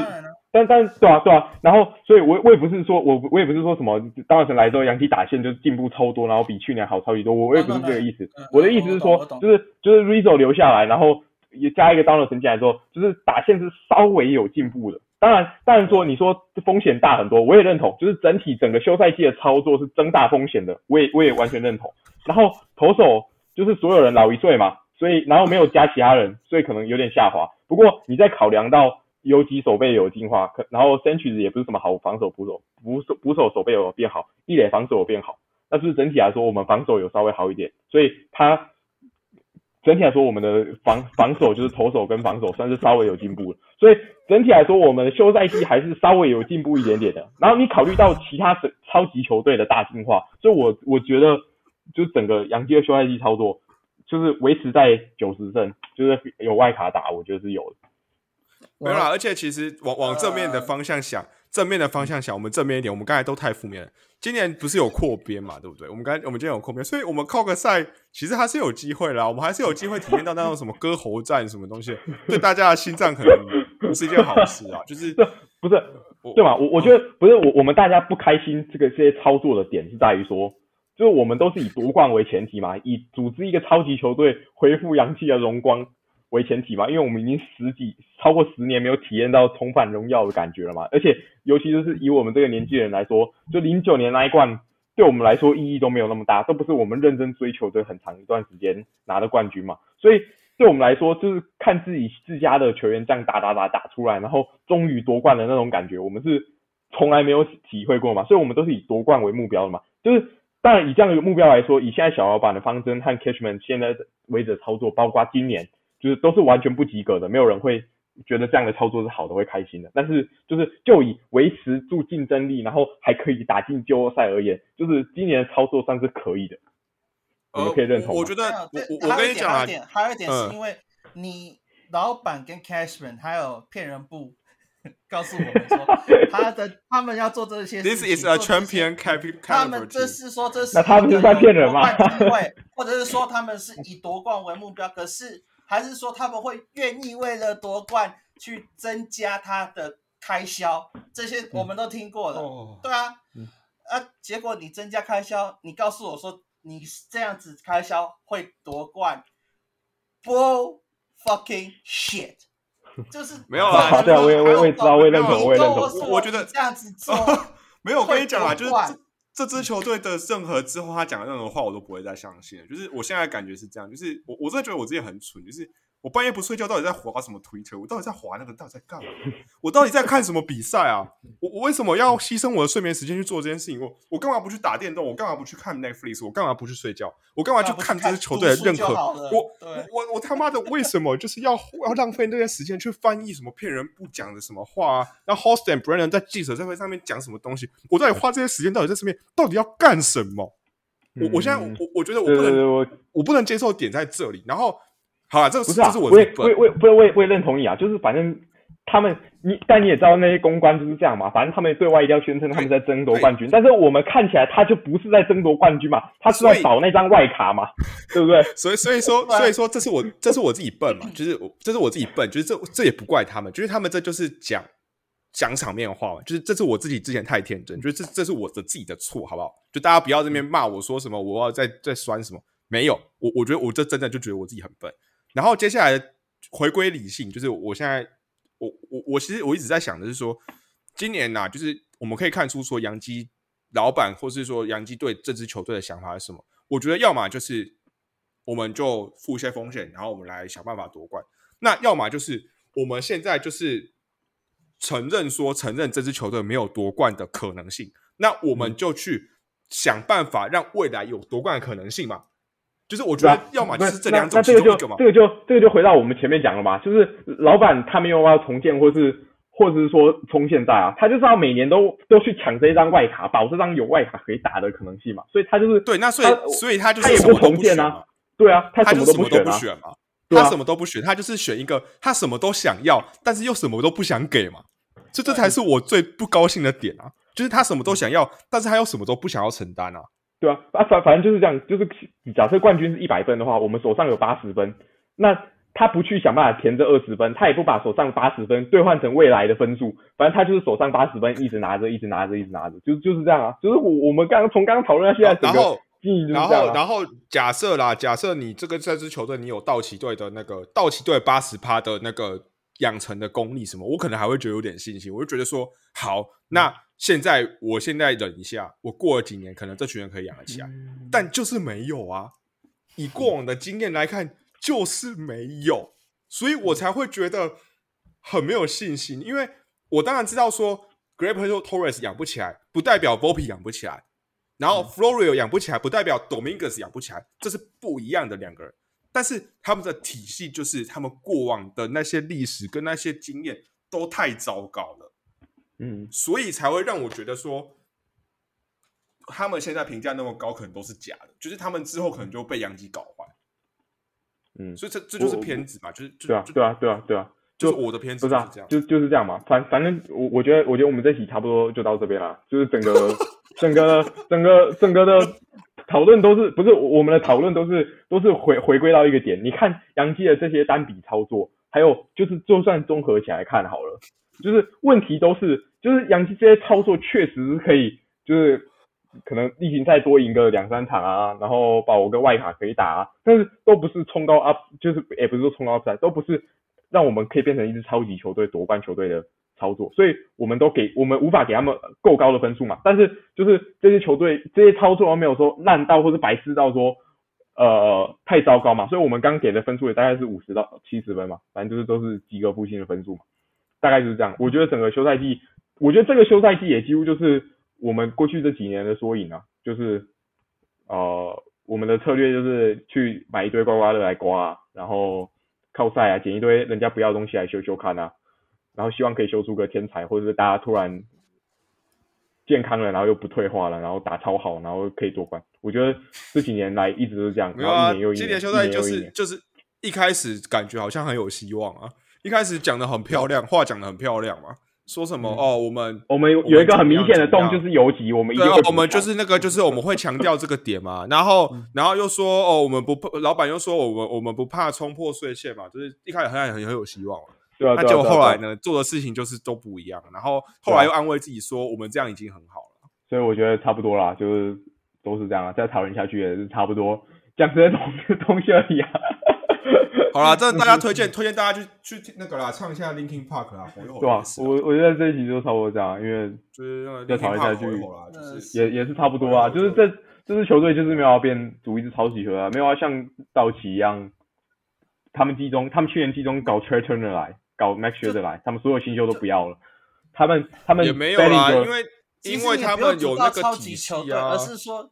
Speaker 1: 但但对啊对啊，然后所以我我也不是说我我也不是说什么 Donaldson 来之后，杨基打线就进步超多，然后比去年好超级多，我我也不是这个意思。我的意思是说，就是就是 Rizzo 留下来，然后也加一个 Donaldson 进来之后，就是打线是稍微有进步的。当然，当然说你说风险大很多，我也认同。就是整体整个休赛季的操作是增大风险的，我也我也完全认同。然后投手就是所有人老一岁嘛，所以然后没有加其他人，所以可能有点下滑。不过你在考量到游击手背有进化，可然后 Century 也不是什么好防守捕手，捕手捕手手背有变好，一垒防守有变好，但是整体来说我们防守有稍微好一点，所以他整体来说我们的防防守就是投手跟防守算是稍微有进步了，所以。整体来说，我们的休赛季还是稍微有进步一点点的。然后你考虑到其他超超级球队的大进化，所以我我觉得，就整个洋基的休赛季操作，就是维持在九十胜，就是有外卡打，我觉得是有的。
Speaker 2: 没有啦，而且其实往往正面的方向想，正面的方向想，我们正面一点。我们刚才都太负面了。今年不是有扩编嘛，对不对？我们刚我们今天有扩编，所以我们靠个赛，其实还是有机会啦。我们还是有机会体验到那种什么割喉战什么东西，对大家的心脏可能。不是一件好事啊，就是
Speaker 1: 不是对嘛？我我觉得不是我我们大家不开心这个这些操作的点是在于说，就是我们都是以夺冠为前提嘛，以组织一个超级球队恢复洋气的荣光为前提嘛，因为我们已经十几超过十年没有体验到重返荣耀的感觉了嘛，而且尤其就是以我们这个年纪人来说，就零九年那一冠对我们来说意义都没有那么大，都不是我们认真追求的很长一段时间拿的冠军嘛，所以。对我们来说，就是看自己自家的球员这样打打打打出来，然后终于夺冠的那种感觉，我们是从来没有体会过嘛，所以我们都是以夺冠为目标的嘛。就是当然以这样的目标来说，以现在小老板的方针和 Cashman 现在的为者操作，包括今年，就是都是完全不及格的，没有人会觉得这样的操作是好的，会开心的。但是就是就以维持住竞争力，然后还可以打进季后赛而言，就是今年的操作算是可以的。
Speaker 2: 我
Speaker 1: 可以认同。
Speaker 2: 我觉得，我我跟你讲
Speaker 3: 啊，还有一点是因为你老板跟 Cashman 还有骗人部告诉我们说，他的他们要做这些
Speaker 2: ，This is a champion capital。
Speaker 3: 他们这是说这是
Speaker 1: 那他们是在骗人吗？
Speaker 3: 或者是说他们是以夺冠为目标，可是还是说他们会愿意为了夺冠去增加他的开销？这些我们都听过了，对啊，啊，结果你增加开销，你告诉我说。你这样子开销会夺冠？Bull fucking shit！就是
Speaker 2: 没有啊，
Speaker 1: 对啊，我也我也知道，我也认同，我也认同。
Speaker 2: 我觉得
Speaker 3: 这样子做
Speaker 2: 没有。我跟你讲啊，就是这支球队的任何之后他讲的任何话，我都不会再相信。就是我现在感觉是这样，就是我我真的觉得我自己很蠢，就是。我半夜不睡觉，到底在划什么推特？我到底在划那个？到底在干嘛？我到底在看什么比赛啊？我我为什么要牺牲我的睡眠时间去做这件事情？我我干嘛不去打电动？我干嘛不去看 Netflix？我干嘛不去睡觉？我干嘛去看这支球队的任何？我我我他妈的为什么就是要要浪费那些时间去翻译什么骗人不讲的什么话啊？然后 Host and Brennan 在记者会上面讲什么东西？我到底花这些时间到底在上面到底要干什么？我我现在我我觉得我不能我不能接受点在这里，然后。好啊，这
Speaker 1: 不
Speaker 2: 是啊，
Speaker 1: 我也我也我也我也我也认同你啊，就是反正他们你但你也知道那些公关就是这样嘛，反正他们对外一定要宣称他们在争夺冠军，但是我们看起来他就不是在争夺冠军嘛，他是在保那张外卡嘛，对不对？
Speaker 2: 所以所以说所以说这是我这是我自己笨嘛，就是我这是我自己笨，就是这这也不怪他们，就是他们这就是讲讲场面话嘛，就是这是我自己之前太天真，就是这这是我的自己的错，好不好？就大家不要这边骂我说什么，我要在在酸什么，没有，我我觉得我这真的就觉得我自己很笨。然后接下来回归理性，就是我现在我我我其实我一直在想的是说，今年呐，就是我们可以看出说杨基老板或是说杨基对这支球队的想法是什么？我觉得要么就是我们就付一些风险，然后我们来想办法夺冠。那要么就是我们现在就是承认说承认这支球队没有夺冠的可能性，那我们就去想办法让未来有夺冠的可能性嘛。就是我觉得要么就是这两种
Speaker 1: 其中
Speaker 2: 一个嘛。
Speaker 1: 这个就这个就回到我们前面讲了嘛，就是老板他没有要重建，或是或者是说从现在啊，他就是要每年都都去抢这一张外卡，保这张有外卡可以打的可能性嘛。所以他就是
Speaker 2: 对，那所以所以他就是
Speaker 1: 他也不重建啊，对啊，
Speaker 2: 他
Speaker 1: 什么
Speaker 2: 都不选
Speaker 1: 嘛。
Speaker 2: 他什么都不选，他就是选一个他什么都想要，但是又什么都不想给嘛。这这才是我最不高兴的点啊！就是他什么都想要，但是他又什么都不想要承担啊。
Speaker 1: 对啊，啊反反正就是这样，就是假设冠军是一百分的话，我们手上有八十分，那他不去想办法填这二十分，他也不把手上八十分兑换成未来的分数，反正他就是手上八十分一直拿着，一直拿着，一直拿着，就就是这样啊。就是我我们刚刚从刚刚讨论到现在，
Speaker 2: 然后。
Speaker 1: 然
Speaker 2: 后，然后假设啦，假设你这个这支球队你有道奇队的那个道奇队八十趴的那个养成的功力什么，我可能还会觉得有点信心。我就觉得说，好，那现在我现在忍一下，我过了几年，可能这群人可以养得起来。但就是没有啊，以过往的经验来看，就是没有，所以我才会觉得很没有信心。因为我当然知道说 g r a p e r Torres 养不起来，不代表 Volpe 养不起来。然后 Florio 养不起来，不代表 Dominguez 养不起来，这是不一样的两个人。但是他们的体系就是他们过往的那些历史跟那些经验都太糟糕了，
Speaker 1: 嗯，
Speaker 2: 所以才会让我觉得说，他们现在评价那么高，可能都是假的，就是他们之后可能就被杨基搞坏，
Speaker 1: 嗯，
Speaker 2: 所以这这就是偏执嘛，就是
Speaker 1: 对啊，对啊，对啊，对啊，
Speaker 2: 就是我的偏执
Speaker 1: 不是这样，就就是这样嘛，反反正我我觉得我觉得我们这期差不多就到这边了，就是整个。整个整个整个的讨论都是不是我们的讨论都是都是回回归到一个点，你看杨基的这些单笔操作，还有就是就算综合起来看好了，就是问题都是就是杨基这些操作确实是可以，就是可能例行赛多赢个两三场啊，然后保个外卡可以打啊，但是都不是冲高 up，就是也不是说冲高赛，都不是让我们可以变成一支超级球队夺冠球队的。操作，所以我们都给我们无法给他们够高的分数嘛。但是就是这些球队这些操作没有说烂到或者白痴到说呃太糟糕嘛。所以我们刚给的分数也大概是五十到七十分嘛，反正就是都是及格复兴的分数嘛，大概就是这样。我觉得整个休赛季，我觉得这个休赛季也几乎就是我们过去这几年的缩影啊，就是呃我们的策略就是去买一堆刮刮乐来刮，然后靠赛啊捡一堆人家不要东西来修修看啊。然后希望可以修出个天才，或者是大家突然健康了，然后又不退化了，然后打超好，然后可以夺冠。我觉得这几年来一直都是这样。
Speaker 2: 没有啊，
Speaker 1: 今
Speaker 2: 年
Speaker 1: 休赛
Speaker 2: 就是就是一开始感觉好像很有希望啊，一开始讲的很漂亮，话讲的很漂亮嘛，说什么哦，我们
Speaker 1: 我们有一个很明显的洞就是游击，我们对，
Speaker 2: 我们就是那个就是我们会强调这个点嘛，然后然后又说哦，我们不怕，老板又说我们我们不怕冲破碎线嘛，就是一开始很很很有希望。
Speaker 1: 对啊那
Speaker 2: 就后来呢，做的事情就是都不一样。然后后来又安慰自己说，我们这样已经很好了。
Speaker 1: 所以我觉得差不多啦，就是都是这样啊。再讨论下去也是差不多，讲这些东东西而已啊。
Speaker 2: 好了，这大家推荐推荐大家去去那个啦，唱一下 Linkin Park 啦。
Speaker 1: 对啊？我我觉得这一集就差不多这样，因为
Speaker 2: 就是
Speaker 1: 要讨论下去，也也是差不多啊。就是这这支球队就是没有要变组一支超级球队，没有要像道奇一样，他们季中他们去年季中搞 Trey Turner 来。搞 Max s h e 来，他们所有新秀都不要了。他们他们
Speaker 2: 也没有啦，因为因为他们有那个
Speaker 3: 超级球
Speaker 2: 队，
Speaker 3: 而是说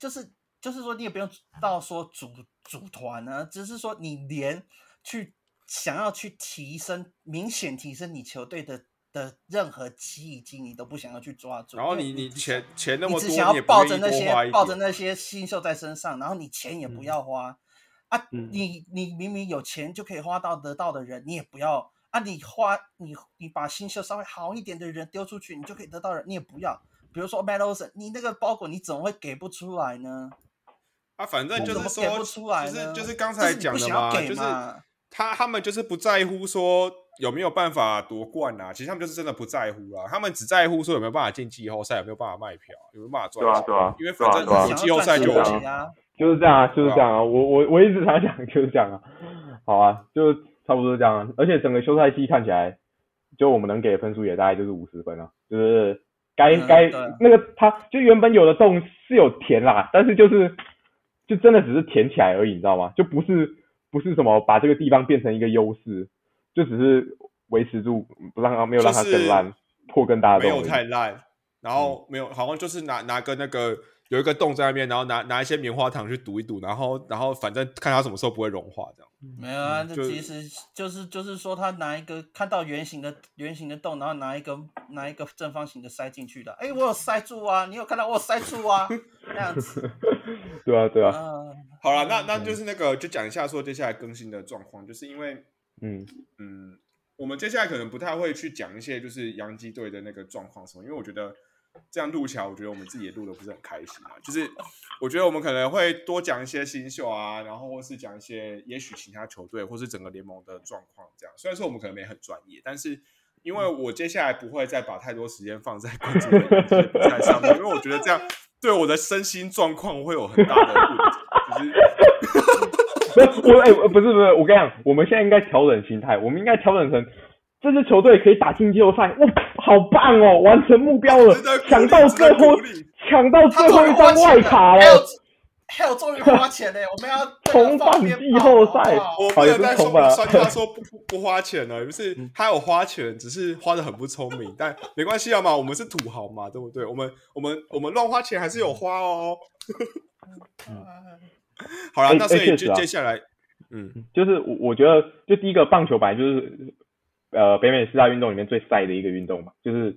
Speaker 3: 就是就是说你也不用到说组组团呢，只是说你连去想要去提升明显提升你球队的的任何基金，你都不想要去抓住。
Speaker 2: 然后你你钱钱那么
Speaker 3: 多，只想要抱着那些抱着那些新秀在身上，然后你钱也不要花啊！你你明明有钱就可以花到得到的人，你也不要。啊你花你你把新秀稍微好一点的人丢出去，你就可以得到人，你也不要。比如说 m a d o s 你那个包裹你怎么会给不出来呢？
Speaker 2: 啊，反正就是说，就是就是刚
Speaker 3: 才
Speaker 2: 讲的嘛，就是他他们就是不在乎说有没有办法夺冠啊，其实他们就是真的不在乎啊，他们只在乎说有没有办法进季后赛，有没有办法卖票，有没有办法赚钱。
Speaker 1: 对啊对啊，
Speaker 2: 因为反正季后赛就有
Speaker 3: 钱
Speaker 1: 啊，就是这样啊，就是这样啊，我我我一直常讲就是这样啊，好啊，就。差不多这样，啊而且整个休赛期看起来，就我们能给的分数也大概就是五十分啊，就是该该那个他就原本有的洞是有填啦，但是就是就真的只是填起来而已，你知道吗？就不是不是什么把这个地方变成一个优势，就只是维持住不让它没有让它更烂，破更大的
Speaker 2: 没有太烂，然后没有好像就是拿拿个那个。有一个洞在那边，然后拿拿一些棉花糖去堵一堵，然后然后反正看它什么时候不会融化，这样。
Speaker 3: 没有啊，这其实就是就是说，他拿一个看到圆形的圆形的洞，然后拿一个拿一个正方形的塞进去的。哎，我有塞住啊，你有看到我有塞住啊？这样子。
Speaker 1: 对啊，对啊。
Speaker 2: 好了，那那就是那个，就讲一下说接下来更新的状况，就是因为，
Speaker 1: 嗯
Speaker 2: 嗯，我们接下来可能不太会去讲一些就是洋基队的那个状况什么，因为我觉得。这样录起来，我觉得我们自己也录的不是很开心啊。就是我觉得我们可能会多讲一些新秀啊，然后或是讲一些也许其他球队或是整个联盟的状况。这样虽然说我们可能没很专业，但是因为我接下来不会再把太多时间放在关注比赛上面，因为我觉得这样对我的身心状况会有很大的问题。
Speaker 1: 就是 我哎，不是不是，我跟你讲，我们现在应该调整心态，我们应该调整成。这支球队可以打进季后赛，哇，好棒哦！完成目标了，抢到最后，抢到最后一张外卡了。
Speaker 3: 还有终于花钱嘞！我们要
Speaker 1: 重返季后赛。
Speaker 2: 我不能再说算他说不不花钱了，不是他有花钱，只是花的很不聪明。但没关系啊嘛，我们是土豪嘛，对不对？我们我们我们乱花钱还是有花哦。好了，那所以就接下来，嗯，
Speaker 1: 就是我我觉得，就第一个棒球白就是。呃，北美四大运动里面最晒的一个运动嘛，就是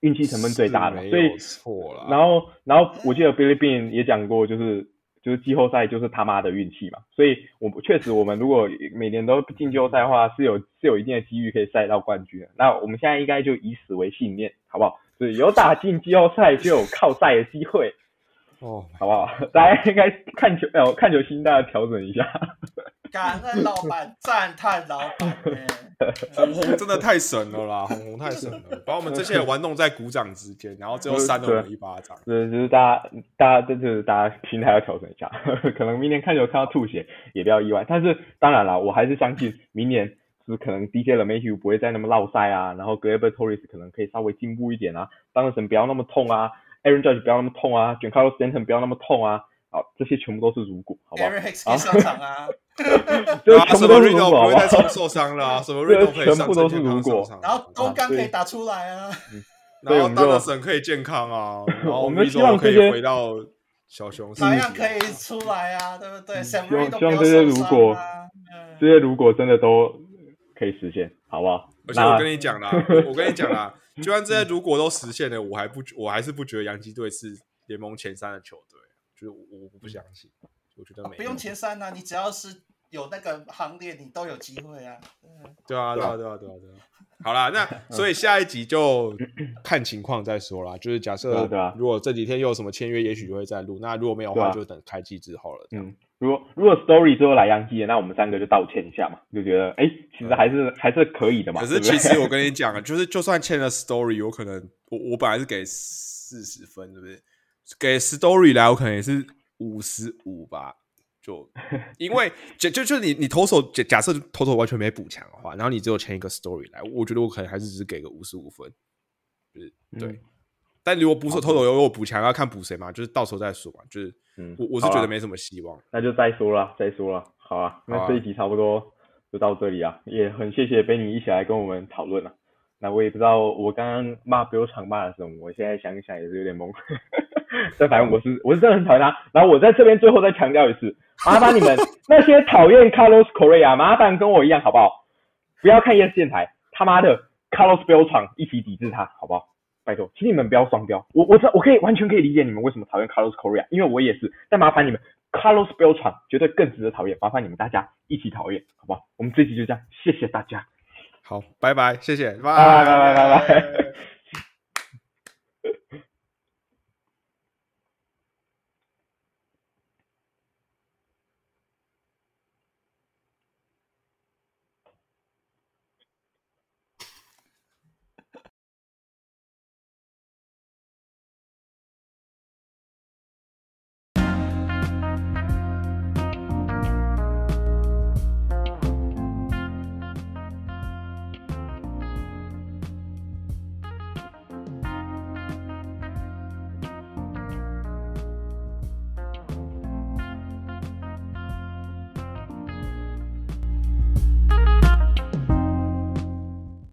Speaker 1: 运气成分最大的，所以
Speaker 2: 错了。
Speaker 1: 然后，然后我记得 Billy Bean 也讲过，就是就是季后赛就是他妈的运气嘛。所以，我确实我们如果每年都进季后赛的话，是有是有一定的机遇可以赛到冠军的。那我们现在应该就以此为信念，好不好？就是有打进季后赛就有靠赛的机会。
Speaker 2: 哦，
Speaker 1: 好不好？大家应该看球，呃，看球心大家调整一下。
Speaker 3: 感恩老板，赞叹老板。
Speaker 2: 红红真的太神了啦，红红太神了，把我们这些人玩弄在鼓掌之间，然后最后扇了我们一巴掌。
Speaker 1: 对，就是大家，大家这，就是大家心态要调整一下。可能明年看球看到吐血也不要意外，但是当然了，我还是相信明年是可能 DJ 了 Matthew 不会再那么落赛啊，然后 g l a b e r Torres 可能可以稍微进步一点啊，当神不要那么痛啊。Aaron Judge 不要那么痛啊，Giancarlo Stanton 不要那么痛啊，好，这些全部都是如果，好不好？Aaron
Speaker 3: Hicks 可以上场啊，
Speaker 1: 就全部都是如果，
Speaker 2: 不会再受受伤了，啊 什么 r i
Speaker 1: 全部都是如果，
Speaker 3: 然后东刚可以打出来啊，
Speaker 2: 然后 Donaldson 可以健康啊，然后
Speaker 1: 我们希望可以
Speaker 2: 回到小熊，
Speaker 3: 哪样可以出来啊？对不对？希望
Speaker 1: 希望这些如果，这些如果真的都可以实现，好不好？
Speaker 2: 而且我跟你讲啦，我跟你讲啦。就算这些如果都实现了，我还不，我还是不觉得洋基队是联盟前三的球队，就是我我不相信，我觉得没
Speaker 3: 不用前三啊，你只要是有那个行列，你都有机会啊。
Speaker 2: 对啊，对啊，对啊，对啊，对啊。好啦，那 所以下一集就看情况再说啦。就是假设如果这几天又有什么签约，也许就会再录。那如果没有的话，就等开机之后了。
Speaker 1: 嗯。如果如果 story 最后来央基的，那我们三个就道歉一下嘛，就觉得哎，其实还是还是可以的嘛。
Speaker 2: 可是其实我跟你讲啊，就是就算签了 story，有可能我我本来是给四十分，对不对？给 story 来，我可能也是五十五吧。就 因为就就就你你投手假假设投手完全没补强的话，然后你只有签一个 story 来，我觉得我可能还是只给个五十五分，就是对。但如果补手投手有有补强，要看补谁嘛，就是到时候再说嘛，就是。嗯，我我是觉得没什么希望，
Speaker 1: 那就再说了，再说了，好啊，那这一集差不多就到这里啊，也很谢谢贝尼一起来跟我们讨论了。那我也不知道我刚刚骂比我场骂了什么，我现在想一想也是有点懵。但反正我是我是真的很讨厌他。然后我在这边最后再强调一次，麻烦你们那些讨厌 Carlos Correa，麻烦跟我一样好不好？不要看 Yes 电台，他妈的 Carlos 标场一起抵制他，好不好？拜托，请你们不要双标。我我知我可以完全可以理解你们为什么讨厌 Carlos Correa，因为我也是。但麻烦你们，Carlos 标场绝对更值得讨厌。麻烦你们大家一起讨厌，好不好？我们这集就这样，谢谢大家。
Speaker 2: 好，拜拜，谢谢，
Speaker 1: 拜拜拜拜拜拜。